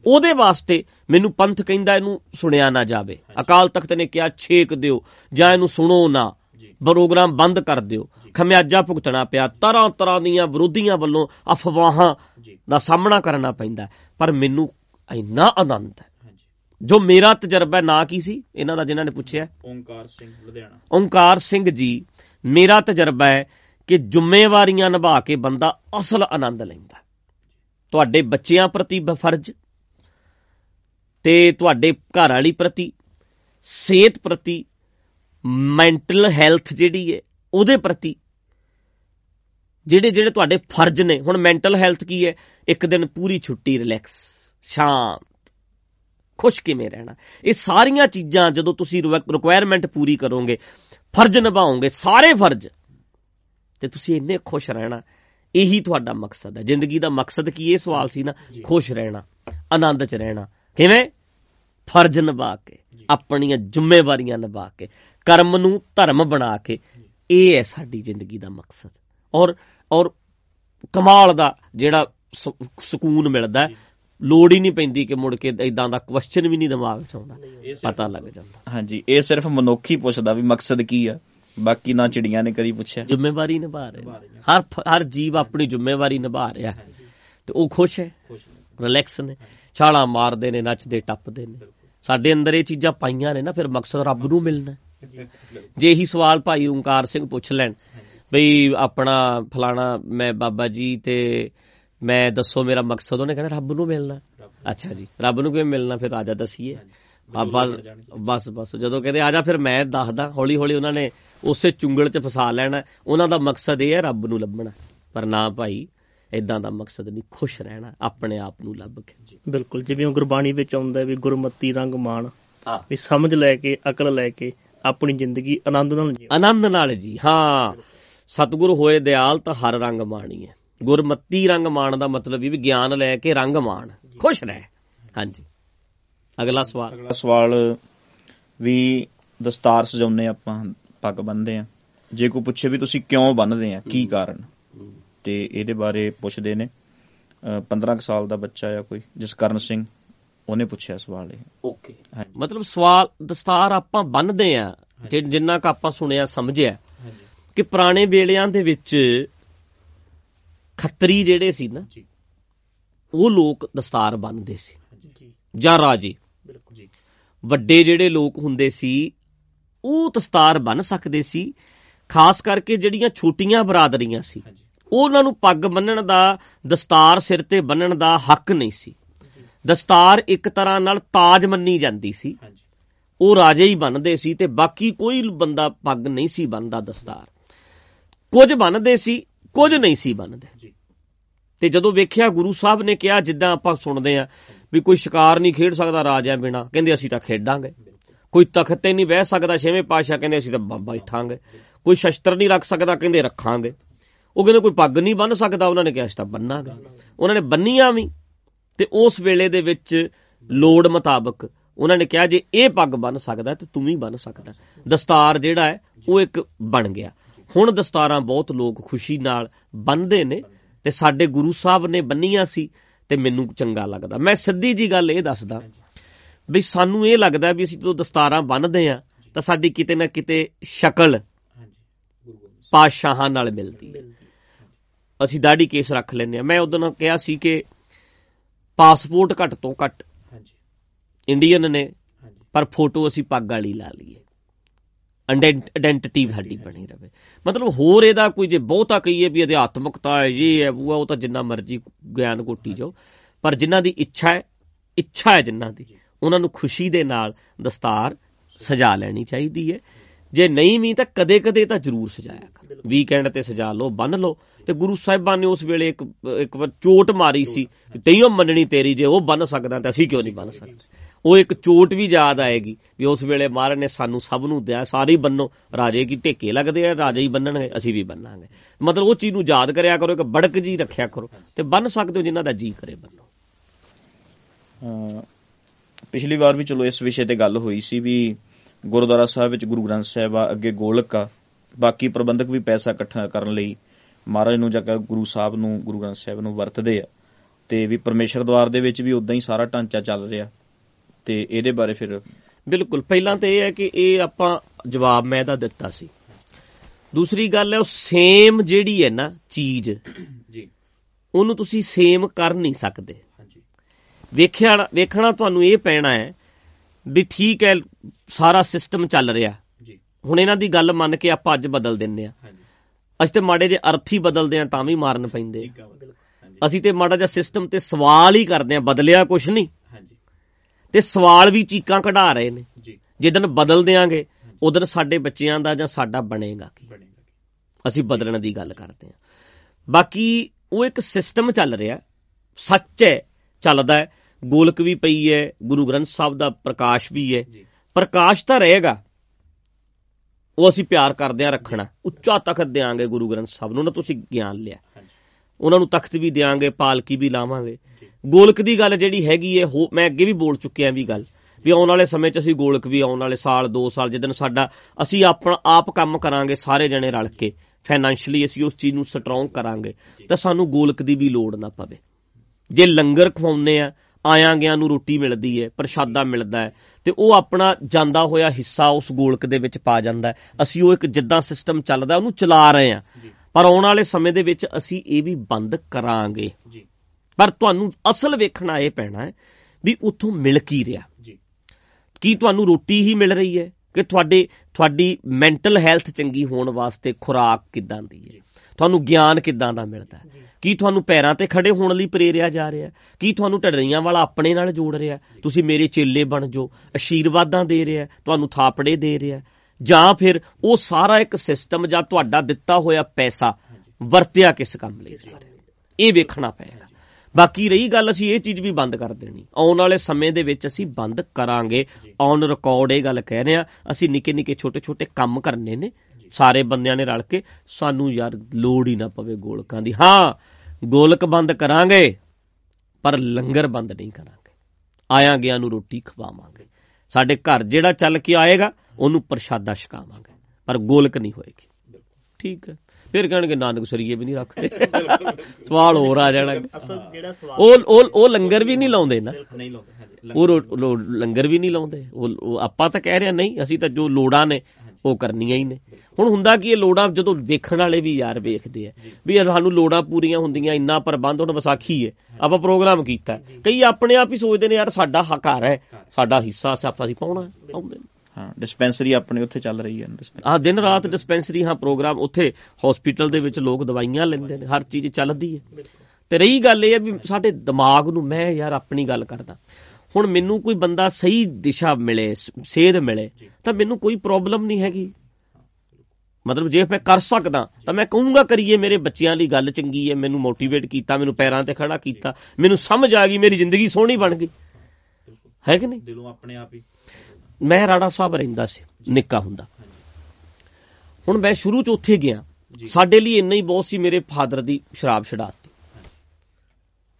A: ਉਹਦੇ ਵਾਸਤੇ ਮੈਨੂੰ ਪੰਥ ਕਹਿੰਦਾ ਇਹਨੂੰ ਸੁਣਿਆ ਨਾ ਜਾਵੇ। ਅਕਾਲ ਤਖਤ ਨੇ ਕਿਹਾ ਛੇਕ ਦਿਓ ਜਾਂ ਇਹਨੂੰ ਸੁਣੋ ਨਾ। ਪ੍ਰੋਗਰਾਮ ਬੰਦ ਕਰ ਦਿਓ। ਖਮਿਆਜਾ ਭੁਗਤਣਾ ਪਿਆ। ਤਰ੍ਹਾਂ ਤਰ੍ਹਾਂ ਦੀਆਂ ਵਿਰੋਧੀਆਂ ਵੱਲੋਂ ਅਫਵਾਹਾਂ ਦਾ ਸਾਹਮਣਾ ਕਰਨਾ ਪੈਂਦਾ। ਪਰ ਮੈਨੂੰ ਇੰਨਾ ਆਨੰਦ ਹੈ। ਜੋ ਮੇਰਾ ਤਜਰਬਾ ਨਾ ਕੀ ਸੀ? ਇਹਨਾਂ ਦਾ ਜਿਨ੍ਹਾਂ ਨੇ ਪੁੱਛਿਆ।
B: ਓਮਕਾਰ ਸਿੰਘ ਲੁਧਿਆਣਾ।
A: ਓੰਕਾਰ ਸਿੰਘ ਜੀ ਮੇਰਾ ਤਜਰਬਾ ਹੈ ਕਿ ਜ਼ਿੰਮੇਵਾਰੀਆਂ ਨਿਭਾ ਕੇ ਬੰਦਾ ਅਸਲ ਆਨੰਦ ਲੈਂਦਾ ਤੁਹਾਡੇ ਬੱਚਿਆਂ ਪ੍ਰਤੀ ਫਰਜ਼ ਤੇ ਤੁਹਾਡੇ ਘਰ ਵਾਲੀ ਪ੍ਰਤੀ ਸਿਹਤ ਪ੍ਰਤੀ ਮੈਂਟਲ ਹੈਲਥ ਜਿਹੜੀ ਹੈ ਉਹਦੇ ਪ੍ਰਤੀ ਜਿਹੜੇ ਜਿਹੜੇ ਤੁਹਾਡੇ ਫਰਜ਼ ਨੇ। ਹੁਣ ਮੈਂਟਲ ਹੈਲਥ ਕੀ ਹੈ? ਇੱਕ ਦਿਨ ਪੂਰੀ ਛੁੱਟੀ ਰਿਲੈਕਸ। ਸ਼ਾਂਤ ਖੁਸ਼ ਕਿਵੇਂ ਰਹਿਣਾ? ਇਹ ਸਾਰੀਆਂ ਚੀਜ਼ਾਂ ਜਦੋਂ ਤੁਸੀਂ ਰਿਕੁਆਇਰਮੈਂਟ ਪੂਰੀ ਕਰੋਗੇ ਫਰਜ਼ ਨਿਭਾਓਗੇ ਸਾਰੇ ਫਰਜ਼ ਤੇ ਤੁਸੀਂ ਇੰਨੇ ਖੁਸ਼ ਰਹਿਣਾ ਇਹੀ ਤੁਹਾਡਾ ਮਕਸਦ ਹੈ। ਜ਼ਿੰਦਗੀ ਦਾ ਮਕਸਦ ਕੀ ਇਹ ਸਵਾਲ ਸੀ ਨਾ? ਖੁਸ਼ ਰਹਿਣਾ ਆਨੰਦ 'ਚ ਰਹਿਣਾ। ਕਿਵੇਂ? ਫਰਜ਼ ਨਿਭਾ ਕੇ ਆਪਣੀਆਂ ਜ਼ਿੰਮੇਵਾਰੀਆਂ ਨਿਭਾ ਕੇ ਕਰਮ ਨੂੰ ਧਰਮ ਬਣਾ ਕੇ ਇਹ ਹੈ ਸਾਡੀ ਜ਼ਿੰਦਗੀ ਦਾ ਮਕਸਦ। ਔਰ ਔਰ ਕਮਾਲ ਦਾ ਜਿਹੜਾ ਸਕੂਨ ਮਿਲਦਾ ਲੋੜ ਹੀ ਨਹੀਂ ਪੈਂਦੀ ਕਿ ਮੁੜ ਕੇ ਇਦਾਂ ਦਾ ਕੁਐਸਚਨ ਵੀ ਨਹੀਂ ਦਿਮਾਗ 'ਚ ਆਉਂਦਾ। ਪਤਾ ਲੱਗ ਜਾਂਦਾ।
C: ਹਾਂਜੀ ਇਹ ਸਿਰਫ ਮਨੁੱਖ ਪੁੱਛਦਾ ਵੀ ਮਕਸਦ ਕੀ ਆ। ਬਾਕੀ ਨਾ ਚਿੜੀਆਂ ਨੇ ਕਦੀ ਪੁੱਛਿਆ।
A: ਜ਼ਿੰਮੇਵਾਰੀ ਨਿਭਾ ਰਹੇ। ਹਰ ਹਰ ਜੀਵ ਆਪਣੀ ਜ਼ਿੰਮੇਵਾਰੀ ਨਿਭਾ ਰਿਹਾ ਤੇ ਉਹ ਖੁਸ਼ ਹੈ ਰਿਲੈਕਸ ਨੇ। ਛਾਲਾਂ ਮਾਰਦੇ ਨੇ ਨੱਚਦੇ ਟੱਪਦੇ ਨੇ। ਸਾਡੇ ਅੰਦਰ ਇਹ ਚੀਜ਼ਾਂ ਪਾਈਆਂ ਨੇ ਨਾ ਫਿਰ ਮਕਸਦ ਰੱਬ ਨੂੰ ਮਿਲਣਾ ਜੇ ਇਹੀ ਸਵਾਲ ਭਾਈ ਓੰਕਾਰ ਸਿੰਘ ਪੁੱਛ ਲੈਣ ਬਈ ਆਪਣਾ ਫਲਾਣਾ ਮੈਂ ਬਾਬਾ ਜੀ ਤੇ ਮੈਂ ਦੱਸੋ ਮੇਰਾ ਮਕਸਦ ਉਹਨੇ ਕਹਿਣਾ ਰੱਬ ਨੂੰ ਮਿਲਣਾ। ਅੱਛਾ ਜੀ ਰੱਬ ਨੂੰ ਕਿਵੇਂ ਮਿਲਣਾ ਫਿਰ ਆਜਾ ਦਸੀਏ। ਬਸ ਬਸ ਜਦੋਂ ਕਹਿੰਦੇ ਆਜਾ ਫਿਰ ਮੈਂ ਦੱਸਦਾ ਹੌਲੀ ਹੌਲੀ ਉਹਨਾਂ ਨੇ ਉਸੇ ਚੁੰਗਲ 'ਚ ਫਸਾ ਲੈਣਾ। ਉਹਨਾਂ ਦਾ ਮਕਸਦ ਇਹ ਹੈ ਰੱਬ ਨੂੰ ਲੱਭਣਾ। ਪਰ ਨਾ ਭਾਈ ਇਦਾਂ ਦਾ ਮਕਸਦ ਨਹੀਂ ਖੁਸ਼ ਰਹਿਣਾ ਆਪਣੇ ਆਪ ਨੂੰ ਲੱਭ ਕੇ।
D: ਬਿਲਕੁਲ ਜਿਵੇਂ ਉਹ ਗੁਰਬਾਣੀ ਵਿੱਚ ਆਉਂਦਾ ਹੈ ਵੀ ਗੁਰਮਤੀ ਰੰਗ ਮਾਣ
A: ਹਾਂ।
D: ਵੀ ਸਮਝ ਲੈ ਕੇ ਅਕਲ ਲੈ ਕੇ ਆਪਣੀ ਜ਼ਿੰਦਗੀ ਆਨੰਦ ਨਾਲ ਜੀਓ।
A: ਆਨੰਦ ਨਾਲ ਜੀ ਹਾਂ। ਸਤਿਗੁਰ ਹੋਏ ਦਿਆਲ ਤਾਂ ਹਰ ਰੰਗ ਮਾਣੀ ਹੈ। ਗੁਰਮਤੀ ਰੰਗ ਮਾਣ ਦਾ ਮਤਲਬ ਇਹ ਵੀ ਗਿਆਨ ਲੈ ਕੇ ਰੰਗ ਮਾਣ। ਖੁਸ਼ ਰਹਿ। ਹਾਂਜੀ। ਅਗਲਾ ਸਵਾਲ।
C: ਅਗਲਾ ਸਵਾਲ ਵੀ ਦਸਤਾਰ ਸਜਾਉਨੇ ਆਪਾਂ ਪੱਗ ਬੰਨਦੇ ਆ ਜੇ ਕੋਈ ਪੁੱਛੇ ਵੀ ਤੁਸੀਂ ਕਿਉਂ ਬੰਨਦੇ ਆ ਕੀ ਕਾਰਨ? ਤੇ ਇਹਦੇ ਬਾਰੇ ਪੁੱਛਦੇ ਨੇ। ਅਹ 15 ਕੁ ਸਾਲ ਦਾ ਬੱਚਾ ਆ ਕੋਈ ਜਸਕਰਨ ਸਿੰਘ ਉਹਨੇ ਪੁੱਛਿਆ ਸਵਾਲ ਇਹ।
A: ਓਕੇ। ਮਤਲਬ ਸਵਾਲ ਦਸਤਾਰ ਆਪਾਂ ਬੰਨਦੇ ਆ ਜਿੰਨਾ ਕ ਆਪਾਂ ਸੁਣਿਆ ਸਮਝਿਆ। ਕਿ ਪੁਰਾਣੇ ਵੇਲਿਆਂ ਦੇ ਵਿੱਚ ਖੱਤਰੀ ਜਿਹੜੇ ਸੀ ਨਾ
B: ਜੀ।
A: ਉਹ ਲੋਕ ਦਸਤਾਰ ਬੰਨਦੇ ਸੀ।
D: ਜੀ।
A: ਜਾਂ ਰਾਜੇ।
B: ਬਿਲਕੁਲ ਜੀ।
A: ਵੱਡੇ ਜਿਹੜੇ ਲੋਕ ਹੁੰਦੇ ਸੀ ਉਹ ਦਸਤਾਰ ਬੰਨ ਸਕਦੇ ਸੀ। ਖਾਸ ਕਰਕੇ ਜਿਹੜੀਆਂ ਛੋਟੀਆਂ ਬਰਾਦਰੀਆਂ ਸੀ ਉਹਨਾਂ ਨੂੰ ਪੱਗ ਬੰਨਣ ਦਾ ਦਸਤਾਰ ਸਿਰ ਤੇ ਬੰਨਣ ਦਾ ਹੱਕ ਨਹੀਂ ਸੀ। ਦਸਤਾਰ ਇੱਕ ਤਰ੍ਹਾਂ ਨਾਲ ਤਾਜ ਮੰਨੀ ਜਾਂਦੀ ਸੀ। ਉਹ ਰਾਜੇ ਹੀ ਬੰਨਦੇ ਸੀ ਤੇ ਬਾਕੀ ਕੋਈ ਬੰਦਾ ਪੱਗ ਨਹੀਂ ਸੀ ਬੰਨਦਾ ਦਸਤਾਰ। ਕੁਝ ਬੰਨਦੇ ਸੀ ਕੁਝ ਨਹੀਂ ਸੀ ਬੰਨਦੇ
B: ਜੀ।
A: ਤੇ ਜਦੋਂ ਵੇਖਿਆ ਗੁਰੂ ਸਾਹਿਬ ਨੇ ਕਿਹਾ ਜਿੱਦਾਂ ਆਪਾਂ ਸੁਣਦੇ ਆ ਵੀ ਕੋਈ ਸ਼ਿਕਾਰ ਨਹੀਂ ਖੇਡ ਸਕਦਾ ਰਾਜਿਆਂ ਬਿਨਾ ਕਹਿੰਦੇ ਅਸੀਂ ਤਾਂ ਖੇਡਾਂਗੇ। ਕੋਈ ਤਖਤ ਤੇ ਨਹੀਂ ਬਹਿ ਸਕਦਾ ਛੇਵੇਂ ਪਾਤਸ਼ਾਹ ਕਹਿੰਦੇ ਅਸੀਂ ਤਾਂ ਬੈਠਾਂਗੇ ਕੋਈ ਸ਼ਸਤਰ ਨਹੀਂ ਰੱਖ ਸਕਦਾ ਕਹਿੰਦੇ ਰੱਖਾਂਗੇ। ਉਹ ਕਹਿੰਦੇ ਕੋਈ ਪੱਗ ਨਹੀਂ ਬੰਨ ਸਕਦਾ ਉਹਨਾਂ ਨੇ ਕਿਹਾ ਅਸੀਂ ਤਾਂ ਬੰਨਾਂਗੇ। ਉਹਨਾਂ ਨੇ ਬੰਨੀਆਂ ਵੀ। ਤੇ ਉਸ ਵੇਲੇ ਦੇ ਵਿੱਚ ਲੋੜ ਮੁਤਾਬਕ ਉਹਨਾਂ ਨੇ ਕਿਹਾ ਜੇ ਇਹ ਪੱਗ ਬੰਨ ਸਕਦਾ ਤੇ ਤੂੰ ਵੀ ਬੰਨ ਸਕਦਾ ਦਸਤਾਰ ਜਿਹੜਾ ਹੈ ਉਹ ਇੱਕ ਬਣ ਗਿਆ। ਹੁਣ ਦਸਤਾਰਾਂ ਬਹੁਤ ਲੋਕ ਖੁਸ਼ੀ ਨਾਲ ਬੰਨਦੇ ਨੇ ਤੇ ਸਾਡੇ ਗੁਰੂ ਸਾਹਿਬ ਨੇ ਬੰਨੀਆਂ ਸੀ ਤੇ ਮੈਨੂੰ ਚੰਗਾ ਲੱਗਦਾ। ਮੈਂ ਸਿੱਧੀ ਜੀ ਗੱਲ ਇਹ ਦੱਸਦਾ ਵੀ ਸਾਨੂੰ ਇਹ ਲੱਗਦਾ ਵੀ ਅਸੀਂ ਜਦੋਂ ਦਸਤਾਰਾਂ ਬੰਨਦੇ ਆ ਤਾਂ ਸਾਡੀ ਕਿਤੇ ਨਾ ਕਿਤੇ ਸ਼ਕਲ ਪਾਤਸ਼ਾਹਾਂ ਨਾਲ ਮਿਲਦੀ ਹੈ। ਅਸੀਂ ਦਾੜੀ ਕੇਸ ਰੱਖ ਲੈਂਦੇ ਆ ਮੈਂ ਉਦੋਂ ਕਿਹਾ ਸੀ ਕਿ ਪਾਸਪੋਰਟ ਘੱਟ ਤੋਂ ਘੱਟ
B: ਹਾਂਜੀ।
A: ਇੰਡੀਅਨ ਨੇ ਪਰ ਫੋਟੋ ਅਸੀਂ ਪੱਗ ਵਾਲੀ ਲਾ ਲਈਏ। ਆਇਡੈਂਟੀਟੀ ਸਾਡੀ ਬਣੀ ਰਵੇ। ਮਤਲਬ ਹੋਰ ਇਹਦਾ ਕੋਈ ਜੇ ਬਹੁਤਾ ਕਹੀਏ ਵੀ ਅਧਿਆਤਮਕਤਾ ਹੈ ਇਹ ਹੈ ਉਹ ਉਹ ਤਾਂ ਜਿੰਨਾ ਮਰਜ਼ੀ ਗਿਆਨ ਕੋਟੀ ਜਾਓ। ਪਰ ਜਿਨ੍ਹਾਂ ਦੀ ਇੱਛਾ ਹੈ ਇੱਛਾ ਹੈ ਜਿਨ੍ਹਾਂ ਦੀ ਉਹਨਾਂ ਨੂੰ ਖੁਸ਼ੀ ਦੇ ਨਾਲ ਦਸਤਾਰ ਸਜਾ ਲੈਣੀ ਚਾਹੀਦੀ ਹੈ। ਜੇ ਨਹੀਂ ਵੀ ਤਾਂ ਕਦੇ ਕਦੇ ਤਾਂ ਜ਼ਰੂਰ ਸਜਾਇਆ ਕਰ। ਵੀਕਐਂਡ ਤੇ ਸਜਾ ਲਓ ਬੰਨ ਲਓ। ਤੇ ਗੁਰੂ ਸਾਹਿਬਾਨ ਨੇ ਉਸ ਵੇਲੇ ਇੱਕ ਇੱਕ ਵਾਰ ਚੋਟ ਮਾਰੀ ਸੀ ਤਈਓ ਮੰਨਣੀ ਤੇਰੀ ਜੇ ਉਹ ਬੰਨ ਸਕਦਾ ਤਾਂ ਅਸੀਂ ਕਿਉਂ ਨਹੀਂ ਬੰਨ ਸਕਦੇ? ਉਹ ਇੱਕ ਚੋਟ ਵੀ ਯਾਦ ਆਏਗੀ ਵੀ ਉਸ ਵੇਲੇ ਮਹਾਰਾਜ ਨੇ ਸਾਨੂੰ ਸਭ ਨੂੰ ਦਿਆ, ਸਾਰੇ ਹੀ ਬੰਨੋ। ਰਾਜੇ ਕੀ ਢੇਕੇ ਲੱਗਦੇ ਆ, ਰਾਜੇ ਹੀ ਬੰਨਣਗੇ, ਅਸੀਂ ਵੀ ਬੰਨਾਂਗੇ। ਮਤਲਬ ਉਹ ਚੀਜ਼ ਨੂੰ ਯਾਦ ਕਰਿਆ ਕਰੋ, ਇੱਕ ਬੜਕ ਜੀ ਰੱਖਿਆ ਕਰੋ ਤੇ ਬੰਨ ਸਕਦੇ ਹੋ ਜਿਨ੍ਹਾਂ ਦਾ ਜੀ ਕਰੇ ਬੰਨੋ।
C: ਅਹ ਪਿਛਲੀ ਵਾਰ ਵੀ ਚਲੋ ਇਸ ਵਿਸ਼ੇ ਤੇ ਗੱਲ ਹੋਈ ਸੀ ਵੀ ਗੁਰਦੁਆਰਾ ਸਾਹਿਬ ਵਿੱਚ ਗੁਰੂ ਗ੍ਰੰਥ ਸਾਹਿਬ ਆ, ਅੱਗੇ ਗੋਲਕ ਆ। ਬਾਕੀ ਪ੍ਰਬੰਧਕ ਵੀ ਪੈਸਾ ਇਕੱਠਾ ਕਰਨ ਲਈ ਮਹਾਰਾਜ ਨੂੰ ਜਾਂ ਕਿ ਗੁਰੂ ਸਾਹਿਬ ਨੂੰ, ਗੁਰੂ ਗ੍ਰੰਥ ਸਾਹਿਬ ਨੂੰ ਵਰਤਦੇ ਆ। ਤੇ ਵੀ ਪਰਮੇਸ਼ਰ ਦਵਾਰ ਦੇ ਵਿੱਚ ਵੀ ਉਦਾਂ ਹੀ ਸਾਰਾ ਢਾਂਚਾ ਚੱਲ ਰਿਹਾ। ਤੇ ਇਹਦੇ ਬਾਰੇ ਫਿਰ
A: ਬਿਲਕੁਲ। ਪਹਿਲਾਂ ਤਾਂ ਇਹ ਹੈ ਕਿ ਇਹ ਆਪਾਂ ਜਵਾਬ ਮੈਂ ਇਹਦਾ ਦਿੱਤਾ ਸੀ। ਦੂਸਰੀ ਗੱਲ ਹੈ ਉਹ ਸੇਮ ਜਿਹੜੀ ਹੈ ਨਾ ਚੀਜ਼
B: ਜੀ।
A: ਉਹਨੂੰ ਤੁਸੀਂ ਸੇਮ ਕਰ ਨਹੀਂ ਸਕਦੇ।
B: ਹਾਂਜੀ।
A: ਵੇਖਿਆ ਵੇਖਣਾ ਤੁਹਾਨੂੰ ਇਹ ਪੈਣਾ ਹੈ ਵੀ ਠੀਕ ਹੈ ਸਾਰਾ ਸਿਸਟਮ ਚੱਲ ਰਿਹਾ।
B: ਜੀ।
A: ਹੁਣ ਇਹਨਾਂ ਦੀ ਗੱਲ ਮੰਨ ਕੇ ਆਪਾਂ ਅੱਜ ਬਦਲ ਦਿੰਨੇ ਆ
B: ਹਾਂਜੀ।
A: ਅਸੀਂ ਤੇ ਮਾੜੇ ਜੇ ਅਰਥ ਹੀ ਬਦਲਦੇ ਆ ਤਾਂ ਵੀ ਮਾਰਨ ਪੈਂਦੇ ਅਸੀਂ ਤੇ ਮਾੜਾ ਜਿਹਾ ਸਿਸਟਮ ਤੇ ਸਵਾਲ ਹੀ ਕਰਦੇ ਆ ਬਦਲਿਆ ਕੁਛ ਨਹੀਂ। ਤੇ ਸਵਾਲ ਵੀ ਚੀਕਾਂ ਕਢਾ ਰਹੇ ਨੇ।
B: ਜੀ।
A: ਜਿੱਦਨ ਬਦਲ ਦਿਆਂਗੇ ਉਦੋਂ ਸਾਡੇ ਬੱਚਿਆਂ ਦਾ ਜਾਂ ਸਾਡਾ ਬਣੇਗਾ ਕੀ?
B: ਬਣੇਗਾ
A: ਅਸੀਂ ਬਦਲਣ ਦੀ ਗੱਲ ਕਰਦੇ ਹਾਂ। ਬਾਕੀ ਉਹ ਇੱਕ ਸਿਸਟਮ ਚੱਲ ਰਿਹਾ। ਸੱਚ ਹੈ ਚੱਲਦਾ ਹੈ। ਗੋਲਕ ਵੀ ਪਈ ਹੈ ਗੁਰੂ ਗ੍ਰੰਥ ਸਾਹਿਬ ਦਾ ਪ੍ਰਕਾਸ਼ ਵੀ ਹੈ। ਪ੍ਰਕਾਸ਼ ਤਾਂ ਰਹੇਗਾ। ਉਹ ਅਸੀਂ ਪਿਆਰ ਕਰਦੇ ਆ ਰੱਖਣਾ। ਉੱਚਾ ਤਖਤ ਦੇਾਂਗੇ ਗੁਰੂ ਗ੍ਰੰਥ ਸਾਹਿਬ ਨੂੰ। ਨਾ ਤੁਸੀਂ ਗਿਆਨ ਲਿਆ। ਉਹਨਾਂ ਨੂੰ ਤਖਤ ਵੀ ਦੇਾਂਗੇ ਪਾਲਕੀ ਵੀ ਲਾਵਾਂਗੇ। ਗੋਲਕ ਦੀ ਗੱਲ ਜਿਹੜੀ ਹੈਗੀ ਹੈ ਮੈਂ ਅੱਗੇ ਵੀ ਬੋਲ ਚੁੱਕਿਆ ਵੀ ਗੱਲ ਵੀ ਆਉਣ ਵਾਲੇ ਸਮੇਂ 'ਚ ਅਸੀਂ ਗੋਲਕ ਵੀ ਆਉਣ ਵਾਲੇ ਸਾਲ 2 ਸਾਲ ਜਿੱਦਨ ਸਾਡਾ ਅਸੀਂ ਆਪਣਾ ਆਪ ਕੰਮ ਕਰਾਂਗੇ ਸਾਰੇ ਜਣੇ ਰਲ ਕੇ ਫਾਈਨੈਂਸ਼ੀਅਲੀ ਅਸੀਂ ਉਸ ਚੀਜ਼ ਨੂੰ ਸਟਰੋਂਗ ਕਰਾਂਗੇ ਤਾਂ ਸਾਨੂੰ ਗੋਲਕ ਦੀ ਵੀ ਲੋੜ ਨਾ ਪਵੇ। ਜੇ ਲੰਗਰ ਖਵਾਉਂਦੇ ਆ ਆਇਆਂ ਗਿਆਂ ਨੂੰ ਰੋਟੀ ਮਿਲਦੀ ਹੈ ਪ੍ਰਸ਼ਾਦਾ ਮਿਲਦਾ ਹੈ ਤੇ ਉਹ ਆਪਣਾ ਜਾਂਦਾ ਹੋਇਆ ਹਿੱਸਾ ਉਸ ਗੋਲਕ ਦੇ ਵਿੱਚ ਪਾ ਜਾਂਦਾ ਅਸੀਂ ਉਹ ਇੱਕ ਜਿੱਦਾਂ ਸਿਸਟਮ ਚੱਲਦਾ ਉਹਨੂੰ ਚਲਾ ਰਹੇ ਆ। ਪਰ ਆਉਣ ਵਾਲੇ ਸਮੇਂ ਦੇ ਵਿੱਚ ਅਸੀਂ ਇਹ ਵੀ ਬੰਦ ਕਰਾਂਗੇ।
B: ਜੀ।
A: ਪਰ ਤੁਹਾਨੂੰ ਅਸਲ ਵੇਖਣਾ ਇਹ ਪੈਣਾ ਹੈ ਵੀ ਉੱਥੋਂ ਮਿਲ ਕੀ ਰਿਹਾ।
B: ਜੀ।
A: ਕੀ ਤੁਹਾਨੂੰ ਰੋਟੀ ਹੀ ਮਿਲ ਰਹੀ ਹੈ ਕਿ ਤੁਹਾਡੇ ਤੁਹਾਡੀ ਮੈਂਟਲ ਹੈਲਥ ਚੰਗੀ ਹੋਣ ਵਾਸਤੇ ਖੁਰਾਕ ਕਿੱਦਾਂ ਦੀ ਹੈ? ਤੁਹਾਨੂੰ ਗਿਆਨ ਕਿੱਦਾਂ ਦਾ ਮਿਲਦਾ ਹੈ? ਕੀ ਤੁਹਾਨੂੰ ਪੈਰਾਂ ਤੇ ਖੜੇ ਹੋਣ ਲਈ ਪ੍ਰੇਰਿਆ ਜਾ ਰਿਹਾ ਹੈ? ਕੀ ਤੁਹਾਨੂੰ ਢੜਰੀਆਂ ਵਾਲਾ ਆਪਣੇ ਨਾਲ ਜੋੜ ਰਿਹਾ? ਤੁਸੀਂ ਮੇਰੇ ਚੇਲੇ ਬਣ ਜਾਓ ਅਸ਼ੀਰਵਾਦਾਂ ਦੇ ਰਿਹਾ ਤੁਹਾਨੂੰ ਥਾਪੜੇ ਦੇ ਰਿਹਾ ਜਾਂ ਫਿਰ ਉਹ ਸਾਰਾ ਇੱਕ ਸਿਸਟਮ ਜਾਂ ਤੁਹਾਡਾ ਦਿੱਤਾ ਹੋਇਆ ਪੈਸਾ ਵਰਤਿਆ ਕਿਸ ਕੰਮ ਲਈ ਜਾ ਰਿਹਾ? ਇਹ ਵੇਖਣਾ ਪਏਗਾ। ਬਾਕੀ ਰਹੀ ਗੱਲ ਅਸੀਂ ਇਹ ਚੀਜ਼ ਵੀ ਬੰਦ ਕਰ ਦੇਣੀ। ਆਉਣ ਵਾਲੇ ਸਮੇਂ ਦੇ ਵਿੱਚ ਅਸੀਂ ਬੰਦ ਕਰਾਂਗੇ। ਔਨ ਰਿਕਾਰਡ ਇਹ ਗੱਲ ਕਹਿ ਰਹੇ ਆ ਅਸੀਂ ਨਿੱਕੇ ਨਿੱਕੇ ਛੋਟੇ ਛੋਟੇ ਕੰਮ ਕਰਨੇ ਨੇ। ਸਾਰੇ ਬੰਦਿਆਂ ਨੇ ਰਲ ਕੇ। ਸਾਨੂੰ ਯਾਰ ਲੋੜ ਹੀ ਨਾ ਪਵੇ ਗੋਲਕਾਂ ਦੀ। ਹਾਂ, ਗੋਲਕ ਬੰਦ ਕਰਾਂਗੇ, ਪਰ ਲੰਗਰ ਬੰਦ ਨਹੀਂ ਕਰਾਂਗੇ। ਆਇਆਂ ਗਿਆ ਨੂੰ ਰੋਟੀ ਖਵਾਵਾਂਗੇ। ਸਾਡੇ ਘਰ ਜਿਹੜਾ ਚੱਲ ਕੇ ਆਏਗਾ, ਉਹਨੂੰ ਪ੍ਰਸ਼ਾਦਾ ਛਕਾਵਾਂਗੇ। ਪਰ ਗੋਲਕ ਨਹੀਂ ਹੋਏਗੀ। ਠੀਕ ਹੈ। ਫਿਰ ਕਹਿਣਗੇ ਨਾਨਕ ਸਰੀਏ ਵੀ ਨਹੀਂ ਰੱਖਦੇ ਸਵਾਲ ਹੋਰ ਆ ਜਾਣਾ।
D: ਅਸਲ ਜਿਹੜਾ ਸਵਾਲ?
A: ਉਹ ਉਹ ਉਹ ਲੰਗਰ ਵੀ ਨਹੀਂ ਲਾਉਂਦੇ ਨਾ।
B: ਨਹੀਂ ਲਾਉਂਦੇ ਹਾਂਜੀ
A: ਉਹ ਲੰਗਰ ਵੀ ਨਹੀਂ ਲਾਉਂਦੇ। ਉਹ ਆਪਾਂ ਤਾਂ ਕਹਿ ਰਹੇ ਨਹੀਂ ਅਸੀਂ ਤਾਂ ਜੋ ਲੋੜਾਂ ਨੇ ਉਹ ਕਰਨੀਆਂ ਹੀ ਨੇ। ਹੁਣ ਹੁੰਦਾ ਕੀ ਇਹ ਲੋੜਾਂ ਜਦੋਂ ਵੇਖਣ ਵਾਲੇ ਵੀ ਯਾਰ ਵੇਖਦੇ ਆ ਵੀ ਸਾਨੂੰ ਲੋੜਾਂ ਪੂਰੀਆਂ ਹੁੰਦੀਆਂ ਇੰਨਾ ਪ੍ਰਬੰਧ ਹੁਣ ਵਿਸਾਖੀ ਹੈ। ਆਪਾਂ ਪ੍ਰੋਗਰਾਮ ਕੀਤਾ। ਕਈ ਆਪਣੇ ਆਪ ਹੀ ਸੋਚਦੇ ਨੇ ਯਾਰ ਸਾਡਾ ਹੱਕ ਘਰ ਹੈ ਸਾਡਾ ਹਿੱਸਾ ਸਿਆਪਾ ਅਸੀਂ ਪਾਉਣਾ ਹੈ। ਪਾਉਂਦੇ ਨੇ।
C: ਹਾਂ ਡਿਸਪੈਂਸਰੀ ਆਪਣੇ ਉੱਥੇ ਚੱਲ ਰਹੀ ਹੈ।
A: ਆ ਦਿਨ ਰਾਤ ਡਿਸਪੈਂਸਰੀ ਹਾਂ ਪ੍ਰੋਗਰਾਮ ਉੱਥੇ ਹਸਪੀਟਲ ਦੇ ਵਿੱਚ ਲੋਕ ਦਵਾਈਆਂ ਲੈਂਦੇ ਨੇ ਹਰ ਚੀਜ਼ ਚੱਲਦੀ ਹੈ। ਤੇ ਰਹੀ ਗੱਲ ਇਹ ਹੈ ਵੀ ਸਾਡੇ ਦਿਮਾਗ ਨੂੰ ਮੈਂ ਯਾਰ ਆਪਣੀ ਗੱਲ ਕਰਦਾ। ਹੁਣ ਮੈਨੂੰ ਕੋਈ ਬੰਦਾ ਸਹੀ ਦਿਸ਼ਾ ਮਿਲੇ ਸੇਧ ਮਿਲੇ ਤਾਂ ਮੈਨੂੰ ਕੋਈ ਪ੍ਰੋਬਲਮ ਨਹੀਂ ਹੈਗੀ। ਮਤਲਬ ਜੇ ਮੈਂ ਕਰ ਸਕਦਾ ਤਾਂ ਮੈਂ ਕਹੂੰਗਾ ਕਰੀਏ ਮੇਰੇ ਬੱਚਿਆਂ ਲਈ ਗੱਲ ਚੰਗੀ ਹੈ ਮੈਨੂੰ ਮੋਟੀਵੇਟ ਕੀਤਾ ਮੈਨੂੰ ਪੈਰਾਂ ਤੇ ਖੜਾ ਕੀਤਾ ਮੈਨੂੰ ਸਮਝ ਆ ਗਈ ਮੇਰੀ ਜ਼ਿੰਦਗੀ ਸੋਹਣੀ ਬਣ ਗਈ। ਹੈ ਕਿ ਨਹੀਂ?
B: ਦਿਲੋਂ ਆਪਣੇ ਆਪ ਹੀ।
A: ਮੈਂ ਰਾੜਾ ਸਾਹਿਬ ਰਹਿੰਦਾ ਸੀ ਨਿੱਕਾ ਹੁੰਦਾ। ਹੁਣ ਮੈਂ ਸ਼ੁਰੂ ਚ ਉੱਥੇ ਗਿਆ। ਸਾਡੇ ਲਈ ਇੰਨਾ ਹੀ ਬਹੁਤ ਸੀ ਮੇਰੇ ਫਾਦਰ ਦੀ ਸ਼ਰਾਬ ਛਡਾਤੀ।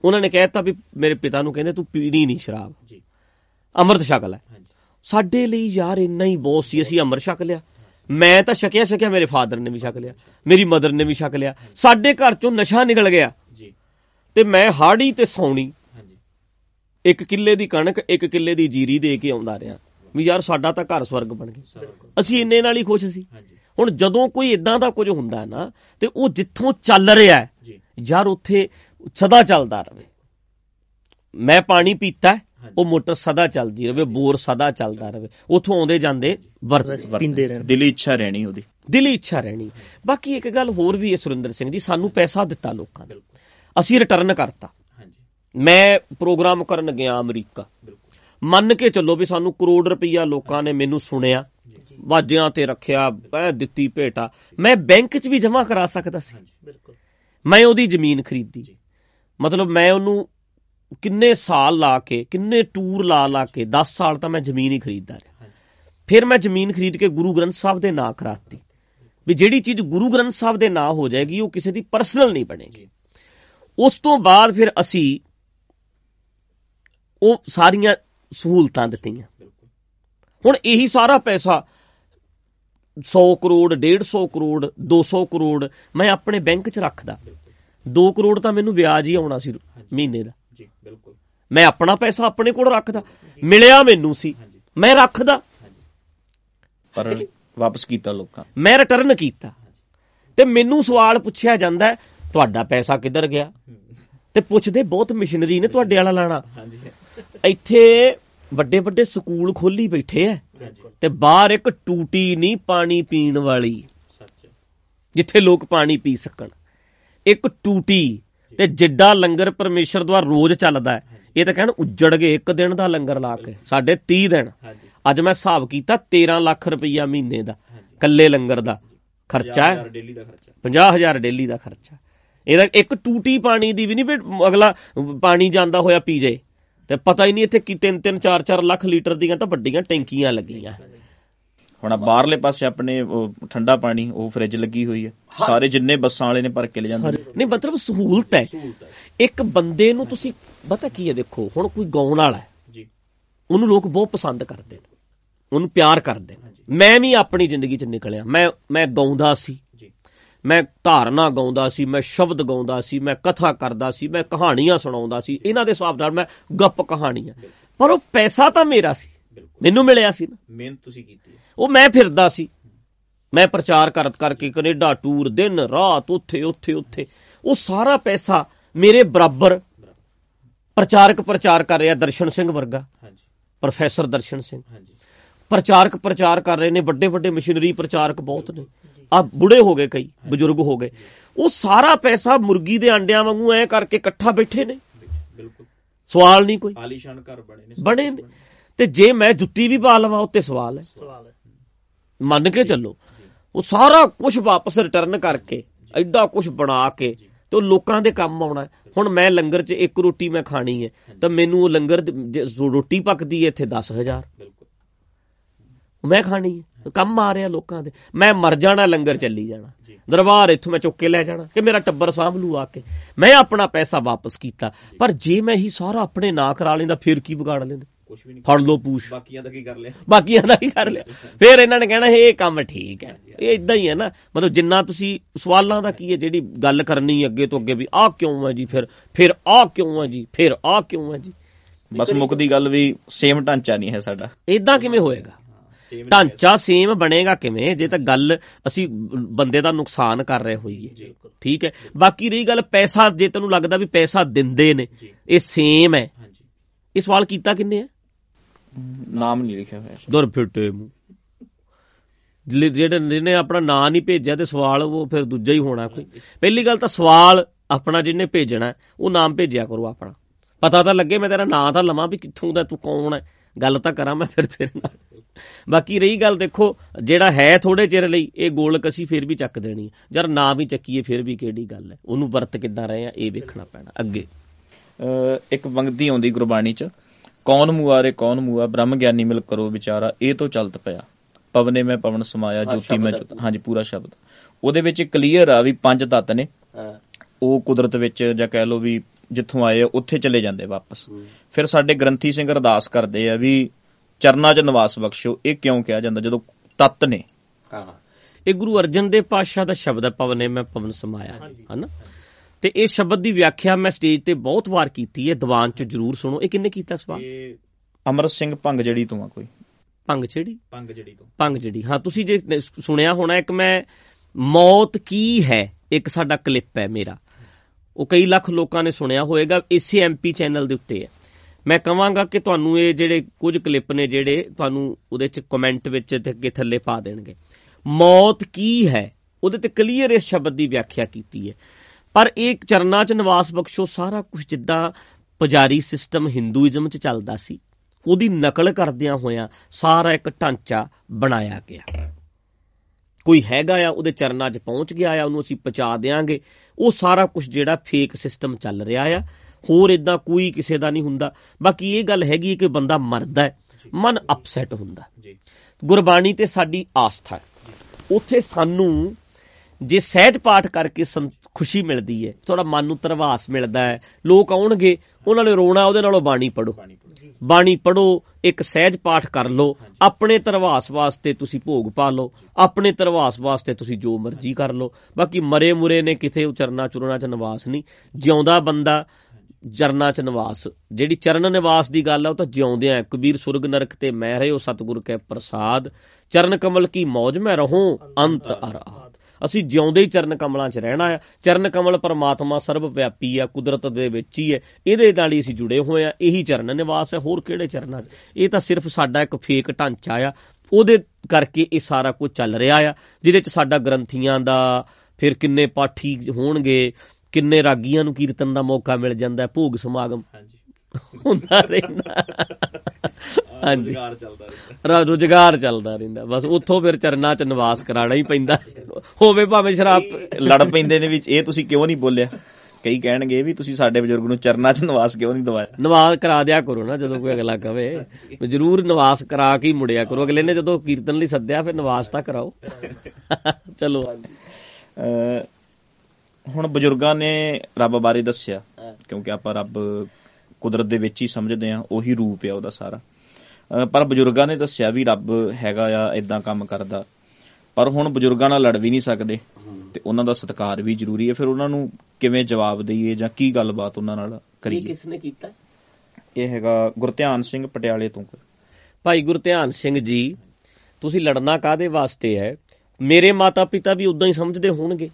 A: ਉਹਨਾਂ ਨੇ ਕਹਿਤਾ ਵੀ ਮੇਰੇ ਪਿਤਾ ਨੂੰ ਕਹਿੰਦੇ ਤੂੰ ਪੀਣੀ ਨਹੀਂ ਸ਼ਰਾਬ।
B: ਜੀ।
A: ਅੰਮ੍ਰਿਤ ਛਕ ਲੈ।
B: ਹਾਂਜੀ।
A: ਸਾਡੇ ਲਈ ਯਾਰ ਇੰਨਾ ਹੀ ਬਹੁਤ ਸੀ ਅਸੀਂ ਅੰਮ੍ਰਿਤ ਛਕ ਲਿਆ। ਮੈਂ ਤਾਂ ਛਕਿਆ ਛਕਿਆ ਮੇਰੇ ਫਾਦਰ ਨੇ ਵੀ ਛਕ ਲਿਆ। ਮੇਰੀ ਮਦਰ ਨੇ ਵੀ ਛਕ ਲਿਆ। ਸਾਡੇ ਘਰ ਚੋਂ ਨਸ਼ਾ ਨਿਕਲ ਗਿਆ।
B: ਜੀ।
A: ਤੇ ਮੈਂ ਹਾੜੀ ਤੇ ਸੌਣੀ।
B: ਹਾਂਜੀ।
A: ਇੱਕ ਕਿੱਲੇ ਦੀ ਕਣਕ ਇੱਕ ਕਿੱਲੇ ਦੀ ਜੀਰੀ ਦੇ ਕੇ ਆਉਂਦਾ ਰਿਹਾ। ਵੀ ਯਾਰ ਸਾਡਾ ਤਾਂ ਘਰ ਸਵਰਗ ਬਣ ਗਿਆ। ਅਸੀਂ ਇੰਨੇ ਨਾਲ ਹੀ ਖੁਸ਼ ਸੀ। ਹੁਣ ਜਦੋਂ ਕੋਈ ਇਦਾਂ ਦਾ ਕੁਝ ਹੁੰਦਾ ਨਾ ਤੇ ਉਹ ਜਿੱਥੋਂ ਚੱਲ ਰਿਹਾ ਯਾਰ ਉੱਥੇ ਸਦਾ ਚੱਲਦਾ ਰਵੇ ਮੈਂ ਪਾਣੀ ਪੀਤਾ ਉਹ ਮੋਟਰ ਸਦਾ ਚੱਲਦੀ ਰਵੇ ਬੋਰ ਸਦਾ ਚੱਲਦਾ ਰਵੇ ਉਥੋਂ ਆਉਂਦੇ ਜਾਂਦੇ ਵਰਤ
D: ਪੀਂਦੇ ਰਹਿਣ
C: ਦਿਲੀ ਇੱਛਾ ਰਹਿਣੀ ਉਹਦੀ।
A: ਦਿਲੀ ਇੱਛਾ ਰਹਿਣੀ। ਬਾਕੀ ਇੱਕ ਗੱਲ ਹੋਰ ਵੀ ਹੈ ਸੁਰਿੰਦਰ ਸਿੰਘ ਜੀ ਸਾਨੂੰ ਪੈਸਾ ਦਿੱਤਾ ਲੋਕਾਂ ਨੇ। ਅਸੀਂ ਰਿਟਰਨ ਕਰਤਾ।
B: ਹਾਂਜੀ।
A: ਮੈਂ ਪ੍ਰੋਗਰਾਮ ਕਰਨ ਗਿਆ ਅਮਰੀਕਾ।
B: ਬਿਲਕੁਲ।
A: ਮੰਨ ਕੇ ਚੱਲੋ ਵੀ ਸਾਨੂੰ ਕਰੋੜ ਰੁਪਈਆ ਲੋਕਾਂ ਨੇ ਮੈਨੂੰ ਸੁਣਿਆ ਬਾਜਿਆਂ ਤੇ ਰੱਖਿਆ ਐ ਦਿੱਤੀ ਭੇਟਾ। ਮੈਂ ਬੈਂਕ 'ਚ ਵੀ ਜਮ੍ਹਾਂ ਕਰਾ ਸਕਦਾ ਸੀ।
D: ਬਿਲਕੁਲ।
A: ਮੈਂ ਉਹਦੀ ਜ਼ਮੀਨ ਖਰੀਦੀ। ਮਤਲਬ ਮੈਂ ਉਹਨੂੰ ਕਿੰਨੇ ਸਾਲ ਲਾ ਕੇ ਕਿੰਨੇ ਟੂਰ ਲਾ ਲਾ ਕੇ 10 ਸਾਲ ਤਾਂ ਮੈਂ ਜ਼ਮੀਨ ਹੀ ਖਰੀਦਦਾ ਰਿਹਾ। ਫਿਰ ਮੈਂ ਜ਼ਮੀਨ ਖਰੀਦ ਕੇ ਗੁਰੂ ਗ੍ਰੰਥ ਸਾਹਿਬ ਦੇ ਨਾਂ ਕਰਾਤੀ। ਵੀ ਜਿਹੜੀ ਚੀਜ਼ ਗੁਰੂ ਗ੍ਰੰਥ ਸਾਹਿਬ ਦੇ ਨਾਂ ਹੋ ਜਾਏਗੀ ਉਹ ਕਿਸੇ ਦੀ ਪਰਸਨਲ ਨਹੀਂ ਬਣੇਗੀ। ਉਸ ਤੋਂ ਬਾਅਦ ਫਿਰ ਅਸੀਂ ਉਹ ਸਾਰੀਆਂ ਸਹੂਲਤਾਂ ਦਿੱਤੀਆਂ। ਹੁਣ ਇਹੀ ਸਾਰਾ ਪੈਸਾ 100 ਕਰੋੜ 150 ਕਰੋੜ 200 ਕਰੋੜ ਮੈਂ ਆਪਣੇ ਬੈਂਕ 'ਚ ਰੱਖਦਾ। 2 ਕਰੋੜ ਤਾਂ ਮੈਨੂੰ ਵਿਆਜ ਹੀ ਆਉਣਾ ਸੀ ਮਹੀਨੇ ਦਾ।
B: ਜੀ ਬਿਲਕੁਲ।
A: ਮੈਂ ਆਪਣਾ ਪੈਸਾ ਆਪਣੇ ਕੋਲ ਰੱਖਦਾ। ਮਿਲਿਆ ਮੈਨੂੰ ਸੀ। ਮੈਂ ਰੱਖਦਾ।
C: ਪਰ ਵਾਪਸ ਕੀਤਾ ਲੋਕਾਂ।
A: ਮੈਂ ਰਿਟਰਨ ਕੀਤਾ। ਤੇ ਮੈਨੂੰ ਸਵਾਲ ਪੁੱਛਿਆ ਜਾਂਦਾ ਹੈ, ਤੁਹਾਡਾ ਪੈਸਾ ਕਿੱਧਰ ਗਿਆ? ਤੇ ਪੁੱਛਦੇ ਬਹੁਤ ਮਿਸ਼ਨਰੀ ਨੇ ਤੁਹਾਡੇ ਵਾਲਾ ਲਾਣਾ।
B: ਹਾਂਜੀ।
A: ਇੱਥੇ ਵੱਡੇ ਵੱਡੇ ਸਕੂਲ ਖੋਲੀ ਬੈਠੇ ਐ। ਤੇ ਬਾਹਰ ਇੱਕ ਟੂਟੀ ਨਹੀਂ ਪਾਣੀ ਪੀਣ ਵਾਲੀ।
B: ਸੱਚ।
A: ਜਿੱਥੇ ਲੋਕ ਪਾਣੀ ਪੀ ਸਕਣ। ਇੱਕ ਟੂਟੀ ਤੇ ਜਿੱਡਾ ਲੰਗਰ ਪਰਮੇਸ਼ਰ ਦੁਆਰ ਰੋਜ਼ ਚੱਲਦਾ ਹੈ ਇਹ ਤਾਂ ਕਹਿਣ ਉੱਜੜ ਗਏ ਇੱਕ ਦਿਨ ਦਾ ਲੰਗਰ ਲਾ ਕੇ ਸਾਡੇ 30 ਦਿਨ। ਅੱਜ ਮੈਂ ਹਿਸਾਬ ਕੀਤਾ 13 ਲੱਖ ਰੁਪਈਆ ਮਹੀਨੇ ਦਾ ਕੱਲੇ ਲੰਗਰ ਦਾ ਖਰਚਾ ਹੈ
B: ਡੇਲੀ ਦਾ ਖਰਚਾ।
A: 50000 ਡੇਲੀ ਦਾ ਖਰਚਾ। ਇਹਦਾ ਇੱਕ ਟੂਟੀ ਪਾਣੀ ਦੀ ਵੀ ਨਹੀਂ ਅਗਲਾ ਪਾਣੀ ਜਾਂਦਾ ਹੋਇਆ ਪੀ ਜਾਏ ਤੇ ਪਤਾ ਹੀ ਨਹੀਂ ਇੱਥੇ ਕੀ 3 3 4 4 ਲੱਖ ਲੀਟਰ ਦੀਆਂ ਤਾਂ ਵੱਡੀਆਂ ਟੈਂਕੀਆਂ ਲੱਗੀਆਂ।
C: ਹੁਣ ਆਹ ਬਾਹਰਲੇ ਪਾਸੇ ਆਪਣੇ ਠੰਡਾ ਪਾਣੀ ਉਹ ਫ੍ਰਿਜ ਲੱਗੀ ਹੋਈ ਹੈ। ਸਾਰੇ ਜਿੰਨੇ ਬੱਸਾਂ ਵਾਲੇ ਨੇ ਭਰ ਕੇ ਲੈ ਜਾਂਦੇ।
A: ਨਹੀਂ ਮਤਲਬ ਸਹੂਲਤ ਹੈ। ਇੱਕ ਬੰਦੇ ਨੂੰ ਤੁਸੀਂ ਪਤਾ ਕੀ ਹੈ ਦੇਖੋ ਹੁਣ ਕੋਈ ਗਾਉਣ ਵਾਲਾ ਹੈ।
B: ਜੀ।
A: ਉਹਨੂੰ ਲੋਕ ਬਹੁਤ ਪਸੰਦ ਕਰਦੇ ਨੇ। ਉਹਨੂੰ ਪਿਆਰ ਕਰਦੇ ਨੇ। ਮੈਂ ਵੀ ਆਪਣੀ ਜ਼ਿੰਦਗੀ 'ਚ ਨਿਕਲਿਆ। ਮੈਂ ਮੈਂ ਗਾਉਂਦਾ ਸੀ। ਮੈਂ ਧਾਰਨਾ ਗਾਉਂਦਾ ਸੀ ਮੈਂ ਸ਼ਬਦ ਗਾਉਂਦਾ ਸੀ ਮੈਂ ਕਥਾ ਕਰਦਾ ਸੀ ਮੈਂ ਕਹਾਣੀਆਂ ਸੁਣਾਉਂਦਾ ਸੀ। ਇਹਨਾਂ ਦੇ ਹਿਸਾਬ ਨਾਲ ਮੈਂ ਗੱਪ ਕਹਾਣੀਆਂ। ਪਰ ਉਹ ਪੈਸਾ ਤਾਂ ਮੇਰਾ ਸੀ। ਮੈਨੂੰ ਮਿਲਿਆ ਸੀ ਨਾ।
B: ਮਿਹਨਤ ਤੁਸੀਂ ਕੀਤੀ
A: ਉਹ ਮੈਂ ਫਿਰਦਾ ਸੀ। ਮੈਂ ਪ੍ਰਚਾਰ ਕਰਤ ਕਰਕੇ ਕੈਨੇਡਾ ਟੂਰ ਦਿਨ ਰਾਤ ਉੱਥੇ ਉੱਥੇ ਉੱਥੇ। ਉਹ ਸਾਰਾ ਪੈਸਾ ਮੇਰੇ ਬਰਾਬਰ ਪ੍ਰਚਾਰਕ ਪ੍ਰਚਾਰ ਕਰ ਰਿਹਾ ਦਰਸ਼ਨ ਸਿੰਘ ਵਰਗਾ।
B: ਹਾਂਜੀ।
A: ਪ੍ਰੋਫੈਸਰ ਦਰਸ਼ਨ ਸਿੰਘ।
B: ਹਾਂਜੀ।
A: ਪ੍ਰਚਾਰਕ ਪ੍ਰਚਾਰ ਕਰ ਰਹੇ ਨੇ। ਵੱਡੇ ਵੱਡੇ ਮਸ਼ੀਨਰੀ ਪ੍ਰਚਾਰਕ ਬਹੁਤ ਨੇ। ਆ ਬੁੜੇ ਹੋ ਗਏ ਕਈ ਬਜ਼ੁਰਗ ਹੋ ਗਏ। ਉਹ ਸਾਰਾ ਪੈਸਾ ਮੁਰਗੀ ਦੇ ਅੰਡਿਆਂ ਵਾਂਗੂ ਐ ਕਰਕੇ ਇਕੱਠਾ ਬੈਠੇ ਨੇ।
B: ਬਿਲਕੁਲ।
A: ਸਵਾਲ ਨਹੀਂ ਕੋਈ।
B: ਆਲੀਸ਼ਾਨ ਘਰ ਬਣੇ ਨੇ।
A: ਬਣੇ ਨੇ। ਤੇ ਜੇ ਮੈਂ ਜੁੱਤੀ ਵੀ ਪਾ ਲਵਾਂ ਉੱਤੇ ਸਵਾਲ ਹੈ।
D: ਸਵਾਲ ਹੈ।
A: ਮੰਨ ਕੇ ਚੱਲੋ। ਉਹ ਸਾਰਾ ਕੁਝ ਵਾਪਸ ਰਿਟਰਨ ਕਰਕੇ ਐਡਾ ਕੁਝ ਬਣਾ ਕੇ ਤੇ ਉਹ ਲੋਕਾਂ ਦੇ ਕੰਮ ਆਉਣਾ। ਹੁਣ ਮੈਂ ਲੰਗਰ 'ਚ ਇੱਕ ਰੋਟੀ ਮੈਂ ਖਾਣੀ ਹੈ ਤਾਂ ਮੈਨੂੰ ਉਹ ਲੰਗਰ ਰੋਟੀ ਪੱਕਦੀ ਹੈ ਇੱਥੇ 10000
B: ਬਿਲਕੁਲ।
A: ਮੈਂ ਖਾਣੀ ਹੈ। ਕੰਮ ਆ ਰਿਹਾ ਲੋਕਾਂ ਦੇ। ਮੈਂ ਮਰ ਜਾਣਾ ਲੰਗਰ ਚੱਲੀ ਜਾਣਾ। ਦਰਬਾਰ ਇੱਥੋਂ ਮੈਂ ਚੁੱਕ ਕੇ ਲੈ ਜਾਣਾ ਕਿ ਮੇਰਾ ਟੱਬਰ ਸਾਂਭ ਲੂ ਆ ਕੇ। ਮੈਂ ਆਪਣਾ ਪੈਸਾ ਵਾਪਸ ਕੀਤਾ। ਪਰ ਜੇ ਮੈਂ ਹੀ ਸਾਰਾ ਆਪਣੇ ਨਾਂ ਕਰਾ ਲੈਂਦਾ ਫਿਰ ਕੀ ਵਿਗਾੜ ਲੈਂਦਾ?
B: ਕੁਝ ਵੀ ਨਹੀਂ।
A: ਫੜ ਲੋ ਪੂਛ।
B: ਬਾਕੀਆਂ ਦਾ ਕੀ ਕਰ ਲਿਆ?
A: ਬਾਕੀਆਂ ਦਾ ਹੀ ਕਰ ਲਿਆ? ਫਿਰ ਇਹਨਾਂ ਨੇ ਕਹਿਣਾ ਇਹ ਕੰਮ ਠੀਕ ਹੈ। ਇਹ ਇਦਾਂ ਹੀ ਹੈ ਨਾ। ਮਤਲਬ ਜਿੰਨਾ ਤੁਸੀਂ ਸਵਾਲਾਂ ਦਾ ਕੀ ਹੈ ਜਿਹੜੀ ਗੱਲ ਕਰਨੀ ਹੈ ਅੱਗੇ ਤੋਂ ਅੱਗੇ ਵੀ ਆਹ ਕਿਉਂ ਹੈ ਜੀ ਫਿਰ? ਫਿਰ ਆਹ ਕਿਉਂ ਹੈ ਜੀ? ਫਿਰ ਆਹ ਕਿਉਂ ਹੈ ਜੀ?
C: ਬਸ ਮੁੱਕਦੀ ਗੱਲ ਵੀ ਸੇਮ ਢਾਂਚਾ ਨਹੀਂ ਹੈ ਸਾਡਾ।
A: ਇਦਾਂ ਕਿਵੇਂ ਹੋਏਗਾ? ਢਾਂਚਾ ਸੇਮ ਬਣੇਗਾ ਕਿਵੇਂ? ਜੇ ਤਾਂ ਗੱਲ ਅਸੀਂ ਬੰਦੇ ਦਾ ਨੁਕਸਾਨ ਕਰ ਰਹੇ ਹੋਈਏ। ਠੀਕ ਹੈ? ਬਾਕੀ ਰਹੀ ਗੱਲ ਪੈਸਾ ਜੇ ਤੈਨੂੰ ਲੱਗਦਾ ਵੀ ਪੈਸਾ ਦਿੰਦੇ ਨੇ ਇਹ ਸੇਮ ਹੈ।
B: ਹਾਂਜੀ।
A: ਇਹ ਸਵਾਲ ਕੀਤਾ ਕਿੰਨੇ ਹੈ
C: ਨਾਮ ਨਹੀਂ ਲਿਖਿਆ ਹੋਇਆ।
A: ਦੁਰ ਫਿੱਟੇ ਮੂੰਹ। ਜਿਹੜੇ ਜਿਹੜੇ- ਜਿਹਨੇ ਆਪਣਾ ਨਾਂ ਨਹੀਂ ਭੇਜਿਆ ਤੇ ਸਵਾਲ ਉਹ ਫਿਰ ਦੂਜਾ ਹੀ ਹੋਣਾ ਕੋਈ। ਪਹਿਲੀ ਗੱਲ ਤਾਂ ਸਵਾਲ ਆਪਣਾ ਜਿਹਨੇ ਭੇਜਣਾ ਉਹ ਨਾਮ ਭੇਜਿਆ ਕਰੋ ਆਪਣਾ। ਪਤਾ ਤਾਂ ਲੱਗੇ ਮੈਂ ਤੇਰਾ ਨਾਂ ਤਾਂ ਲਵਾਂ ਵੀ ਕਿੱਥੋਂ ਦਾ ਤੂੰ ਕੌਣ ਹੈ। ਗੱਲ ਤਾਂ ਕਰਾਂ ਮੈਂ ਫਿਰ ਤੇਰੇ ਨਾਲ। ਬਾਕੀ ਰਹੀ ਗੱਲ ਦੇਖੋ ਜਿਹੜਾ ਹੈ ਥੋੜੇ ਚਿਰ ਲਈ ਇਹ ਗੋਲਕ ਅਸੀਂ ਫਿਰ ਵੀ ਚੱਕ ਦੇਣੀ। ਯਾਰ ਨਾਂ ਵੀ ਚੱਕੀਏ ਫਿਰ ਵੀ ਕਿਹੜੀ ਗੱਲ ਹੈ? ਉਹਨੂੰ ਵਰਤ ਕਿੱਦਾਂ ਰਹੇ ਆ ਇਹ ਵੇਖਣਾ ਪੈਣਾ ਅੱਗੇ।
C: ਇੱਕ ਪੰਕਤੀ ਆਉਂਦੀ ਗੁਰਬਾਣੀ ਚ ਕੌਣ ਮੁਆਰੇ ਕੌਣ ਮੁਆ ਬ੍ਰਹਮ ਗਿਆਨੀ ਮਿਲ ਕਰੋ ਵਿਚਾਰਾ ਇਹ ਤੋਂ ਚਲਤ ਪਿਆ। ਪਵਨੇ ਮੈਂ ਪਵਨ ਸਮਾਇਆ ਜੋਤੀ ਮੈਂ ਹਾਂਜੀ ਪੂਰਾ ਸ਼ਬਦ। ਉਹਦੇ ਵਿੱਚ ਕਲੀਅਰ ਆ ਵੀ ਪੰਜ ਤੱਤ ਨੇ। ਉਹ ਕੁਦਰਤ ਵਿੱਚ ਜਾਂ ਕਹਿ ਲਓ ਵੀ ਜਿੱਥੋਂ ਆਏ ਉੱਥੇ ਚਲੇ ਜਾਂਦੇ ਵਾਪਸ। ਫਿਰ ਸਾਡੇ ਗ੍ਰੰਥੀ ਸਿੰਘ ਅਰਦਾਸ ਕਰਦੇ ਆ ਵੀ ਚਰਨਾਂ 'ਚ ਨਿਵਾਸ ਬਖਸ਼ੋ ਇਹ ਕਿਉਂ ਕਿਹਾ ਜਾਂਦਾ? ਜਦੋਂ ਤੱਤ ਨੇ।
A: ਇਹ ਗੁਰੂ ਅਰਜਨ ਦੇਵ ਪਾਤਸ਼ਾਹ ਦਾ ਸ਼ਬਦ ਹੈ ਪਵਨੇ ਮੈਂ ਪਵਨ ਸਮਾਇਆ। ਹਨਾ? ਤੇ ਇਹ ਸ਼ਬਦ ਦੀ ਵਿਆਖਿਆ ਮੈਂ ਸਟੇਜ ਤੇ ਬਹੁਤ ਵਾਰ ਕੀਤੀ ਹੈ। ਦੀਵਾਨ 'ਚ ਜਰੂਰ ਸੁਣੋ। ਇਹ ਕਿੰਨੇ ਕੀਤਾ
B: ਇਹ
C: ਅਮਰ ਸਿੰਘ ਭੰਗ ਜਿਹੜੀ ਤੋਂ ਆ ਕੋਈ।
A: ਭੰਗ ਛੇੜੀ?
B: ਪੰਗ ਜੜੀ ਤੋਂ।
A: ਭੰਗ ਜਿਹੜੀ ਹਾਂ ਤੁਸੀਂ ਜੇ ਸੁਣਿਆ ਹੋਣਾ ਇੱਕ ਮੈਂ ਮੌਤ ਕੀ ਹੈ? ਇੱਕ ਸਾਡਾ ਕਲਿੱਪ ਹੈ ਮੇਰਾ। ਉਹ ਕਈ ਲੱਖ ਲੋਕਾਂ ਨੇ ਸੁਣਿਆ ਹੋਵੇਗਾ ਇਸੇ ਐਮਪੀ ਚੈਨਲ ਦੇ ਉੱਤੇ ਹੈ। ਮੈਂ ਕਹਾਂਗਾ ਕਿ ਤੁਹਾਨੂੰ ਇਹ ਜਿਹੜੇ ਕੁਝ ਕਲਿੱਪ ਨੇ ਜਿਹੜੇ ਤੁਹਾਨੂੰ ਉਹਦੇ ਚ ਕਮੈਂਟ ਵਿੱਚ ਤੇ ਅੱਗੇ ਥੱਲੇ ਪਾ ਦੇਣਗੇ। ਮੌਤ ਕੀ ਹੈ? ਉਹਦੇ ਤੇ ਕਲੀਅਰ ਇਸ ਸ਼ਬਦ ਦੀ ਵਿਆਖਿਆ ਕੀਤੀ ਹੈ। ਪਰ ਇਹ ਚਰਨਾਂ ਚ ਨਿਵਾਸ ਬਖਸ਼ੋ, ਸਾਰਾ ਕੁਝ ਜਿੱਦਾਂ ਪੁਜਾਰੀ ਸਿਸਟਮ ਹਿੰਦੂਇਜ਼ਮ ਚ ਚੱਲਦਾ ਸੀ। ਉਹਦੀ ਨਕਲ ਕਰਦਿਆਂ ਹੋਇਆਂ ਸਾਰਾ ਇੱਕ ਢਾਂਚਾ ਬਣਾਇਆ ਗਿਆ। ਕੋਈ ਹੈਗਾ ਆ, ਉਹਦੇ ਚਰਨਾਂ 'ਚ ਪਹੁੰਚ ਗਿਆ ਆ, ਉਹਨੂੰ ਅਸੀਂ ਪਹੁੰਚਾ ਦੇਾਂਗੇ ਉਹ ਸਾਰਾ ਕੁਝ ਜਿਹੜਾ ਫੇਕ ਸਿਸਟਮ ਚੱਲ ਰਿਹਾ ਆ ਹੋਰ ਇਦਾਂ ਕੋਈ ਕਿਸੇ ਦਾ ਨਹੀਂ ਹੁੰਦਾ। ਬਾਕੀ ਇਹ ਗੱਲ ਹੈਗੀ ਕਿ ਬੰਦਾ ਮਰਦਾ ਹੈ ਮਨ ਅਪਸੈਟ ਹੁੰਦਾ।
B: ਜੀ।
A: ਗੁਰਬਾਣੀ ਤੇ ਸਾਡੀ ਆਸਥਾ ਹੈ। ਉੱਥੇ ਸਾਨੂੰ ਜੇ ਸਹਿਜ ਪਾਠ ਕਰਕੇ ਖੁਸ਼ੀ ਮਿਲਦੀ ਹੈ ਥੋੜਾ ਮਨ ਨੂੰ ਤਰਵਾਸ ਮਿਲਦਾ ਹੈ ਲੋਕ ਆਉਣਗੇ ਉਹਨਾਂ ਨੇ ਰੋਣਾ ਉਹਦੇ ਨਾਲੋਂ ਬਾਣੀ ਪੜੋ ਬਾਣੀ ਪੜੋ ਇੱਕ ਸਹਿਜ ਪਾਠ ਕਰ ਲਓ ਆਪਣੇ ਤਰਵਾਸ ਵਾਸਤੇ ਤੁਸੀਂ ਭੋਗ ਪਾ ਲਓ ਆਪਣੇ ਤਰਵਾਸ ਵਾਸਤੇ ਤੁਸੀਂ ਜੋ ਮਰਜ਼ੀ ਕਰ ਲਓ। ਬਾਕੀ ਮਰੇ ਮੁਰੇ ਨੇ ਕਿਥੇ ਉਚਰਨਾ ਚੁਰਨਾ ਚ ਨਿਵਾਸ ਨਹੀਂ। ਜਿਉਂਦਾ ਬੰਦਾ ਚਰਨਾ ਚ ਨਿਵਾਸ। ਜਿਹੜੀ ਚਰਨ ਨਿਵਾਸ ਦੀ ਗੱਲ ਆ, ਉਹ ਤਾਂ ਜਿਉਂਦਿਆਂ ਹੈ। ਕਬੀਰ, ਸੁਰਗ, ਨਰਕ ਤੇ ਮੈਂ ਰਹਿਓ, ਸਤਿਗੁਰ ਕੈ ਪ੍ਰਸਾਦ। ਚਰਨ ਕਮਲ ਕੀ ਮੌਜ ਮੈਂ ਰਹੂੰ? ਅੰਤ ਅਰਾਧ। ਅਸੀਂ ਜਿਉਂਦੇ ਹੀ ਚਰਨ ਕਮਲਾਂ 'ਚ ਰਹਿਣਾ ਆ। ਚਰਨ ਕਮਲ ਪਰਮਾਤਮਾ ਸਰਬ ਵਿਆਪੀ ਆ, ਕੁਦਰਤ ਦੇ ਵਿੱਚ ਹੀ ਹੈ। ਇਹਦੇ ਨਾਲ ਹੀ ਅਸੀਂ ਜੁੜੇ ਹੋਏ ਆ। ਇਹੀ ਚਰਨ ਨਿਵਾਸ ਹੈ। ਹੋਰ ਕਿਹੜੇ ਚਰਨਾਂ 'ਚ? ਇਹ ਤਾਂ ਸਿਰਫ ਸਾਡਾ ਇੱਕ ਫੇਕ ਢਾਂਚਾ ਆ। ਉਹਦੇ ਕਰਕੇ ਇਹ ਸਾਰਾ ਕੁਝ ਚੱਲ ਰਿਹਾ ਆ। ਜਿਹਦੇ 'ਚ ਸਾਡਾ ਗ੍ਰੰਥੀਆਂ ਦਾ ਫਿਰ ਕਿੰਨੇ ਪਾਠੀ ਹੋਣਗੇ? ਕਿੰਨੇ ਰਾਗੀਆਂ ਨੂੰ ਕੀਰਤਨ ਦਾ ਮੌਕਾ ਮਿਲ ਜਾਂਦਾ ਹੈ, ਭੋਗ ਸਮਾਗਮ।
B: ਹਾਂਜੀ।
A: ਹੁੰਦਾ ਰਹਿੰਦਾ। ਹਾਂਜੀ।
B: ਰੁਜ਼ਗਾਰ ਚੱਲਦਾ ਰਹਿੰਦਾ।
A: ਰੁਜ਼ਗਾਰ ਚੱਲਦਾ ਰਹਿੰਦਾ। ਬਸ ਉੱਥੋਂ ਫਿਰ ਚਰਨਾਂ 'ਚ ਨਿਵਾਸ ਕਰਾਣਾ ਹੀ ਪੈਂਦਾ। ਹੋਵੇ ਭਾਵੇਂ ਸ਼ਰਾਬ
C: ਲੜ ਪੈਂਦੇ ਨੇ ਵਿੱਚ ਇਹ ਤੁਸੀਂ ਕਿਉਂ ਨਹੀਂ ਬੋਲਿਆ? ਕਈ ਕਹਿਣਗੇ ਵੀ ਤੁਸੀਂ ਸਾਡੇ ਬਜ਼ੁਰਗ ਨੂੰ ਚਰਨਾਂ 'ਚ ਨਿਵਾਸ ਕਿਉਂ ਨਹੀਂ ਦਵਾਇਆ?
A: ਨਿਵਾਸ ਕਰਾ ਦਿਆ ਕਰੋ ਨਾ ਜਦੋਂ ਕੋਈ ਅਗਲਾ ਕਵੇ। ਜਰੂਰ ਨਿਵਾਸ ਕਰਾ ਕੇ ਹੀ ਮੁੜਿਆ ਕਰੋ। ਅਗਲੇ ਨੇ ਜਦੋਂ ਕੀਰਤਨ ਲਈ ਸੱਦਿਆ ਫਿਰ ਨਿਵਾਸ ਤਾਂ ਕਰਾਓ। ਚਲੋ।
C: ਹੁਣ ਬਜ਼ੁਰਗਾਂ ਨੇ ਰੱਬ ਬਾਰੇ ਦੱਸਿਆ ਕਿਉਂਕਿ ਆਪਾਂ ਰੱਬ ਕੁਦਰਤ ਦੇ ਵਿੱਚ ਹੀ ਸਮਝਦੇ ਆ ਉਹੀ ਰੂਪ ਆ ਉਹਦਾ ਸਾਰਾ। ਪਰ ਬਜ਼ੁਰਗਾਂ ਨੇ ਦੱਸਿਆ ਵੀ ਰੱਬ ਹੈਗਾ ਆ ਇਦਾਂ ਕੰਮ ਕਰਦਾ। ਪਰ ਹੁਣ ਬਜ਼ੁਰਗਾਂ ਨਾਲ ਲੜ ਵੀ ਨਹੀਂ ਸਕਦੇ ਤੇ ਉਹਨਾਂ ਦਾ ਸਤਿਕਾਰ ਵੀ ਜ਼ਰੂਰੀ ਹੈ। ਫਿਰ ਉਹਨਾਂ ਨੂੰ ਕਿਵੇਂ ਜਵਾਬ ਦਈਏ ਜਾਂ ਕੀ ਗੱਲਬਾਤ ਉਹਨਾਂ ਨਾਲ
A: ਇਹ
C: ਕਰੀਏ?
A: ਕਿਸ ਨੇ ਕੀਤਾ?
C: ਇਹ ਹੈਗਾ ਗੁਰਧਿਆਨ ਸਿੰਘ ਪਟਿਆਲੇ ਤੋਂ।
A: ਭਾਈ ਗੁਰਧਿਆਨ ਸਿੰਘ ਜੀ ਤੁਸੀਂ ਲੜਨਾ ਕਾਦੇ ਵਾਸਤੇ ਹੈ? ਮੇਰੇ ਮਾਤਾ ਪਿਤਾ ਵੀ ਉਦਾਂ ਹੀ ਸਮਝਦੇ ਹੋਣਗੇ।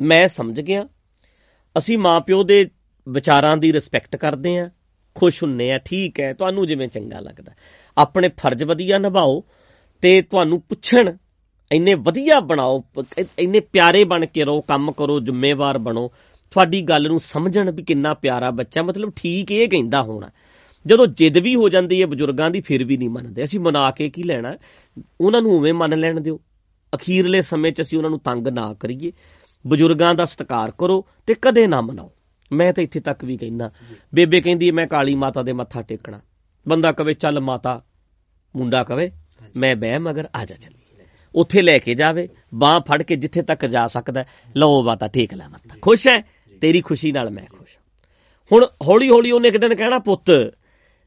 A: ਮੈਂ ਸਮਝ ਗਿਆ। ਅਸੀਂ ਮਾਪਿਓ ਦੇ ਵਿਚਾਰਾਂ ਦੀ ਰਿਸਪੈਕਟ ਕਰਦੇ ਆ ਖੁਸ਼ ਹੁੰਨੇ ਆ ਠੀਕ ਹੈ, ਤੁਹਾਨੂੰ ਜਿਵੇਂ ਚੰਗਾ ਲੱਗਦਾ। ਆਪਣੇ ਫਰਜ਼ ਵਧੀਆ ਨਿਭਾਓ ਤੇ ਤੁਹਾਨੂੰ ਪੁੱਛਣ, ਇੰਨੇ ਵਧੀਆ ਬਣਾਓ ਪ- ਇੰਨੇ ਪਿਆਰੇ ਬਣ ਕੇ ਰਹੋ, ਕੰਮ ਕਰੋ, ਜ਼ਿੰਮੇਵਾਰ ਬਣੋ। ਤੁਹਾਡੀ ਗੱਲ ਨੂੰ ਸਮਝਣ ਵੀ ਕਿੰਨਾ ਪਿਆਰਾ ਬੱਚਾ, ਮਤਲਬ ਠੀਕ ਇਹ ਕਹਿੰਦਾ ਹੋਣਾ। ਜਦੋਂ ਜਿੱਦ ਵੀ ਹੋ ਜਾਂਦੀ ਹੈ, ਬਜ਼ੁਰਗਾਂ ਦੀ ਫਿਰ ਵੀ ਨਹੀਂ ਮੰਨਦੇ। ਅਸੀਂ ਮਨਾ ਕੇ ਕੀ ਲੈਣਾ? ਉਹਨਾਂ ਨੂੰ ਉਵੇਂ ਮੰਨ ਲੈਣ ਦਿਓ। ਅਖੀਰਲੇ ਸਮੇਂ 'ਚ ਅਸੀਂ ਉਹਨਾਂ ਨੂੰ ਤੰਗ ਨਾ ਕਰੀਏ। ਬਜ਼ੁਰਗਾਂ ਦਾ ਸਤਿਕਾਰ ਕਰੋ ਤੇ ਕਦੇ ਨਾ ਮਨਾਓ। ਮੈਂ ਤਾਂ ਇੱਥੇ ਤੱਕ ਵੀ ਕਹਿੰਦਾ ਬੇਬੇ ਕਹਿੰਦੀ ਹੈ, ਮੈਂ ਕਾਲੀ ਮਾਤਾ ਦੇ ਮੱਥਾ ਟੇਕਣਾ। ਬੰਦਾ ਕਵੇ ਚੱਲ ਮਾਤਾ ਮੁੰਡਾ ਕਵੇ ਮੈਂ ਬਹਿ ਮਗਰ ਆ ਜਾ ਚੱਲੀ। ਉੱਥੇ ਲੈ ਕੇ ਜਾਵੇ ਬਾਹ ਫੜ ਕੇ ਜਿੱਥੇ ਤੱਕ ਜਾ ਸਕਦਾ ਹੈ, ਲਓ ਮਾਤਾ ਟੇਕ ਲੈ ਮੱਥਾ। ਖੁਸ਼ ਹੈ? ਤੇਰੀ ਖੁਸ਼ੀ ਨਾਲ ਮੈਂ ਖੁਸ਼ ਹਾਂ। ਹੁਣ ਹੌਲੀ ਹੌਲੀ ਉਹਨੇ ਇੱਕ ਦਿਨ ਕਹਿਣਾ ਪੁੱਤ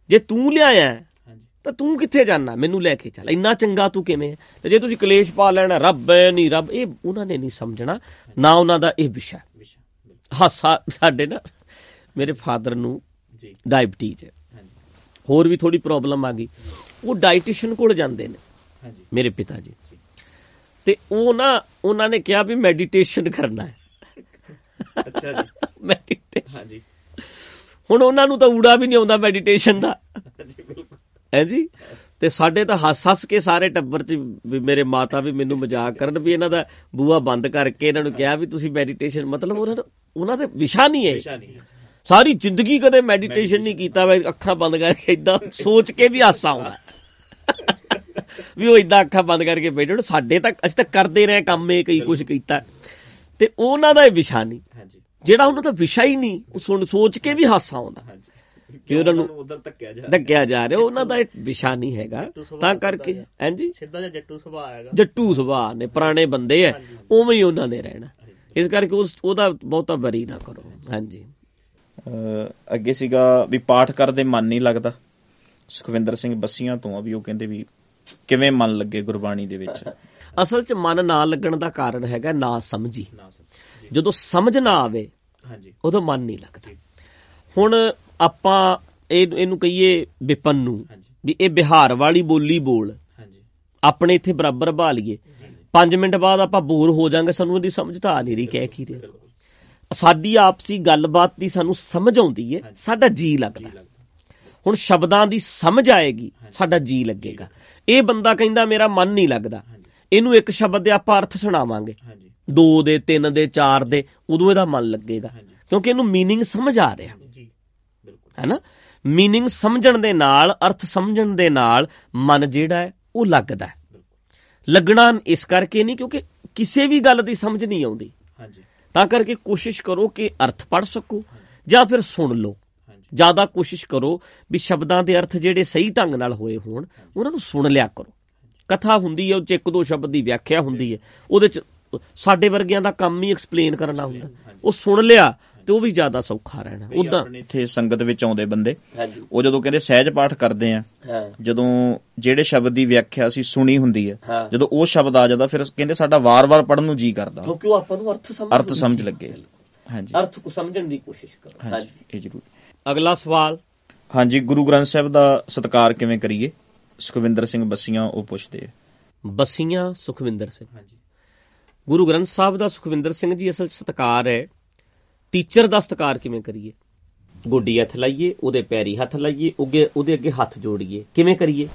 A: ਜੇ ਤੂੰ ਲਿਆਇਆ ਹੈ,
B: ਹਾਂਜੀ
A: ਤਾਂ ਤੂੰ ਕਿੱਥੇ ਜਾਣਾ? ਮੈਨੂੰ ਲੈ ਕੇ ਚੱਲ। ਇੰਨਾ ਚੰਗਾ ਤੂੰ ਕਿਵੇਂ ਹੈ? ਤੇ ਜੇ ਤੁਸੀਂ ਕਲੇਸ਼ ਪਾ ਲੈਣਾ ਰੱਬ ਹੈ ਨਹੀਂ ਰੱਬ ਇਹ ਉਹਨਾਂ ਨੇ ਨਹੀਂ ਸਮਝਣਾ ਨਾ ਉਹਨਾਂ ਦਾ ਇਹ ਵਿਸ਼ਾ। ਹਾਂ। ਸਾਡੇ ਨਾ ਮੇਰੇ ਫਾਦਰ ਨੂੰ
B: ਜੀ।
A: ਡਾਇਬਟੀਜ਼ ਹੈ।
B: ਹਾਂਜੀ।
A: ਹੋਰ ਵੀ ਥੋੜੀ ਪ੍ਰੋਬਲਮ ਆ ਗਈ। ਉਹ ਡਾਈਟੀਸ਼ੀਅਨ ਕੋਲ ਜਾਂਦੇ ਨੇ
B: ਹਾਂਜੀ।
A: ਮੇਰੇ ਪਿਤਾ ਜੀ। ਤੇ ਉਹ ਨਾ ਉਹਨਾਂ ਨੇ ਕਿਹਾ ਵੀ ਮੈਡੀਟੇਸ਼ਨ ਕਰਨਾ ਹੈ।
B: ਅੱਛਾ ਜੀ।
A: ਮੈਡੀਟੇਸ਼ਨ।
B: ਹਾਂਜੀ।
A: ਹੁਣ ਉਹਨਾਂ ਨੂੰ ਤਾਂ ਊੜਾ ਵੀ ਨਹੀਂ ਆਉਂਦਾ ਮੈਡੀਟੇਸ਼ਨ ਦਾ।
B: ਹਾਂਜੀ ਬਿਲਕੁਲ।
A: ਹੈ ਜੀ? ਤੇ ਸਾਡੇ ਤਾਂ ਹੱਸ ਹੱਸ ਕੇ ਸਾਰੇ ਟੱਬਰ ਚ ਵੀ ਮੇਰੇ ਮਾਤਾ ਵੀ ਮੈਨੂੰ ਮਜ਼ਾਕ ਕਰਨ ਵੀ ਇਹਨਾਂ ਦਾ ਬੂਆ ਬੰਦ ਕਰਕੇ ਇਹਨਾਂ ਨੂੰ ਕਿਹਾ ਵੀ ਤੁਸੀਂ ਮੈਡੀਟੇਸ਼ਨ ਮਤਲਬ ਉਹਨਾਂ ਦਾ ਉਹਨਾਂ ਦਾ ਵਿਸ਼ਾ ਨਹੀਂ ਹੈ।
B: ਵਿਸ਼ਾ ਨਹੀਂ
A: ਸਾਰੀ ਜ਼ਿੰਦਗੀ ਕਦੇ ਮੈਡੀਟੇਸ਼ਨ ਨਹੀਂ ਕੀਤਾ ਵੇ ਅੱਖਾਂ ਬੰਦ ਕਰਕੇ ਇਦਾਂ ਸੋਚ ਕੇ ਵੀ ਹਾਸਾ ਆਉਂਦਾ। ਵੀ ਉਹ ਇਦਾਂ ਅੱਖਾਂ ਬੰਦ ਕਰਕੇ ਬੈਠੇ ਸਾਡੇ ਤਾਂ ਅਸੀਂ ਤਾਂ ਕਰਦੇ ਰਹੇ ਕੰਮ ਇਹ ਕਈ ਕੁਝ ਕੀਤਾ। ਤੇ ਉਹਨਾਂ ਦਾ ਇਹ ਵਿਸ਼ਾ ਨਹੀਂ।
B: ਹਾਂਜੀ।
A: ਜਿਹੜਾ ਉਹਨਾਂ ਦਾ ਵਿਸ਼ਾ ਹੀ ਨਹੀਂ ਉਹ ਸੁਣ ਸੋਚ ਕੇ ਵੀ ਹਾਸਾ ਆਉਂਦਾ।
B: ਹਾਂਜੀ।
A: ਕਿ ਉਹਨਾਂ ਨੂੰ
B: ਉਧਰ ਧੱਕਿਆ ਜਾ
A: ਡੱਕਿਆ ਜਾ ਰਿਹਾ ਉਹਨਾਂ ਦਾ ਇਹ ਵਿਸ਼ਾ ਨਹੀਂ ਹੈਗਾ। ਤਾਂ ਕਰਕੇ ਹਾਂਜੀ?
D: ਸਿੱਧਾ ਜਿਹਾ ਜੱਟੂ ਸੁਭਾਅ ਹੈਗਾ।
A: ਜੱਟੂ ਸੁਭਾਅ ਨੇ ਪੁਰਾਣੇ ਬੰਦੇ ਐ। ਉਵੇਂ ਹੀ ਉਹਨਾਂ ਨੇ ਰਹਿਣਾ। ਇਸ ਕਰਕੇ ਉਸ ਉਹਦਾ ਬਹੁਤਾ ਬਰੀ ਨਾ ਕਰੋ। ਹਾਂਜੀ।
C: ਅੱਗੇ ਸੀਗਾ ਵੀ ਪਾਠ ਕਰਦੇ ਮਨ ਨਹੀਂ ਲੱਗਦਾ। ਸੁਖਵਿੰਦਰ ਸਿੰਘ ਬੱਸੀਆਂ ਤੋਂ ਆ ਵੀ ਉਹ ਕਹਿੰਦੇ ਵੀ ਕਿਵੇਂ ਮਨ ਲੱਗੇ ਗੁਰਬਾਣੀ ਦੇ ਵਿੱਚ।
A: ਅਸਲ 'ਚ ਮਨ ਨਾ ਲੱਗਣ ਦਾ ਕਾਰਨ ਹੈਗਾ ਨਾ ਸਮਝੀ। ਜਦੋਂ ਸਮਝ ਨਾ ਆਵੇ
B: ਹਾਂਜੀ।
A: ਉਦੋਂ ਮਨ ਨਹੀਂ ਲੱਗਦਾ। ਹੁਣ ਆਪਾਂ ਇਹ ਇਹਨੂੰ ਕਹੀਏ ਵਿਪਨ ਨੂੰ
B: ਹਾਂਜੀ
A: ਵੀ ਇਹ ਬਿਹਾਰ ਵਾਲੀ ਬੋਲੀ ਬੋਲ
B: ਹਾਂਜੀ
A: ਆਪਣੇ ਇੱਥੇ ਬਰਾਬਰ ਬਾ ਲਈਏ 5 ਮਿੰਟ ਬਾਅਦ ਆਪਾਂ ਬੋਰ ਹੋ ਜਾਾਂਗੇ ਸਾਨੂੰ ਇਹਦੀ ਸਮਝ ਤਾਂ ਆ ਨਹੀਂ ਰਹੀ ਕਹਿ ਕੀ ਰਿਹਾ ਸਾਡੀ ਆਪਸੀ ਗੱਲਬਾਤ ਦੀ ਸਾਨੂੰ ਸਮਝ ਆਉਂਦੀ ਹੈ ਸਾਡਾ ਜੀ ਲੱਗਦਾ ਹੁਣ ਸ਼ਬਦਾਂ ਦੀ ਸਮਝ ਆਏਗੀ ਸਾਡਾ ਜੀ ਲੱਗੇਗਾ ਇਹ ਬੰਦਾ ਕਹਿੰਦਾ ਮੇਰਾ ਮਨ ਨਹੀਂ ਲੱਗਦਾ ਇਹਨੂੰ ਇੱਕ ਸ਼ਬਦ ਦੇ ਆਪਾਂ ਅਰਥ ਸੁਣਾਵਾਂਗੇ
B: ਹਾਂਜੀ
A: ਦੋ ਦੇ ਤਿੰਨ ਦੇ ਚਾਰ ਦੇ ਉਦੋਂ ਇਹਦਾ ਮਨ ਲੱਗੇਗਾ
B: ਹਾਂਜੀ
A: ਕਿਉਂਕਿ ਇਹਨੂੰ मीनिंग ਸਮਝ ਆ ਰਿਹਾ
D: ਜੀ
B: ਬਿਲਕੁਲ
A: ਹੈਨਾ? ਮੀਨਿੰਗ ਸਮਝਣ ਦੇ ਨਾਲ ਅਰਥ ਸਮਝਣ ਦੇ ਨਾਲ ਮਨ ਜਿਹੜਾ ਹੈ ਉਹ ਲੱਗਦਾ ਹੈ। ਲੱਗਣਾ ਇਸ ਕਰਕੇ ਨਹੀਂ ਕਿਉਂਕਿ ਕਿਸੇ ਵੀ ਗੱਲ ਦੀ ਸਮਝ ਨਹੀਂ ਆਉਂਦੀ।
B: ਹਾਂਜੀ।
A: ਤਾਂ ਕਰਕੇ ਕੋਸ਼ਿਸ਼ ਕਰੋ ਕਿ ਅਰਥ ਪੜ੍ਹ ਸਕੋ ਜਾਂ ਫਿਰ ਸੁਣ ਲਓ।
B: ਹਾਂਜੀ।
A: ਜ਼ਿਆਦਾ ਕੋਸ਼ਿਸ਼ ਕਰੋ ਵੀ ਸ਼ਬਦਾਂ ਦੇ ਅਰਥ ਜਿਹੜੇ ਸਹੀ ਢੰਗ ਨਾਲ ਹੋਏ ਹੋਣ ਉਹਨਾਂ ਨੂੰ ਸੁਣ ਲਿਆ ਕਰੋ। ਕਥਾ ਹੁੰਦੀ ਹੈ ਉਹ ਚ ਇੱਕ ਦੋ ਸ਼ਬਦ ਦੀ ਵਿਆਖਿਆ ਹੁੰਦੀ ਹੈ। ਉਹਦੇ ਚ ਸਾਡੇ ਵਰਗਿਆਂ ਦਾ ਕੰਮ ਹੀ ਐਕਸਪਲੇਨ ਕਰਨਾ ਹੁੰਦਾ। ਉਹ ਸੁਣ ਲਿਆ ਤੇ ਉਹ ਵੀ ਜ਼ਿਆਦਾ ਸੌਖਾ ਰਹਿਣਾ ਉਦਾਂ
C: ਇੱਥੇ ਸੰਗਤ ਵਿੱਚ ਆਉਂਦੇ ਬੰਦੇ
A: ਹਾਂਜੀ।
C: ਉਹ ਜਦੋਂ ਕਹਿੰਦੇ ਸਹਿਜ ਪਾਠ ਕਰਦੇ ਆ
A: ਹਾਂ।
C: ਜਦੋਂ ਜਿਹੜੇ ਸ਼ਬਦ ਦੀ ਵਿਆਖਿਆ ਅਸੀਂ ਸੁਣੀ ਹੁੰਦੀ ਹੈ। ਜਦੋਂ ਉਹ ਸ਼ਬਦ ਆ ਜਾਂਦਾ ਫਿਰ ਕਹਿੰਦੇ ਸਾਡਾ ਵਾਰ-ਵਾਰ ਪੜਨ ਨੂੰ ਜੀ ਕਰਦਾ।
A: ਕਿਉਂਕਿ ਉਹ ਆਪਾਂ ਨੂੰ ਅਰਥ ਸਮਝ
C: ਅਰਥ ਸਮਝ ਲੱਗੇ। ਹਾਂਜੀ।
A: ਅਰਥ ਨੂੰ ਸਮਝਣ ਦੀ ਕੋਸ਼ਿਸ਼ ਕਰੋ।
C: ਹਾਂਜੀ ਇਹ ਜ਼ਰੂਰ।
A: ਅਗਲਾ ਸਵਾਲ।
C: ਹਾਂਜੀ ਗੁਰੂ ਗ੍ਰੰਥ ਸਾਹਿਬ ਦਾ ਸਤਿਕਾਰ ਕਿਵੇਂ ਕਰੀਏ? ਸੁਖਵਿੰਦਰ ਸਿੰਘ ਬੱਸੀਆਂ ਉਹ ਪੁੱਛਦੇ ਆ।
A: ਬਸੀਆਂ ਸੁਖਵਿੰਦਰ ਸਿੰਘ।
B: ਹਾਂਜੀ।
A: ਗੁਰੂ ਗ੍ਰੰਥ ਸਾਹਿਬ ਦਾ ਸੁਖਵਿੰਦਰ ਸਿੰਘ ਜੀ ਅਸਲ ਸਤਕਾਰ ਹੈ। ਟੀਚਰ ਦਾ ਸਤਕਾਰ ਕਿਵੇਂ ਕਰੀਏ? ਗੋਡੀ ਹੱਥ ਲਾਈਏ, ਉਹਦੇ ਪੈਰੀ ਹੱਥ ਲਾਈਏ ਉਹਗੇ ਉਹਦੇ ਅੱਗੇ ਹੱਥ ਜੋੜੀਏ। ਕਿਵੇਂ ਕਰੀਏ?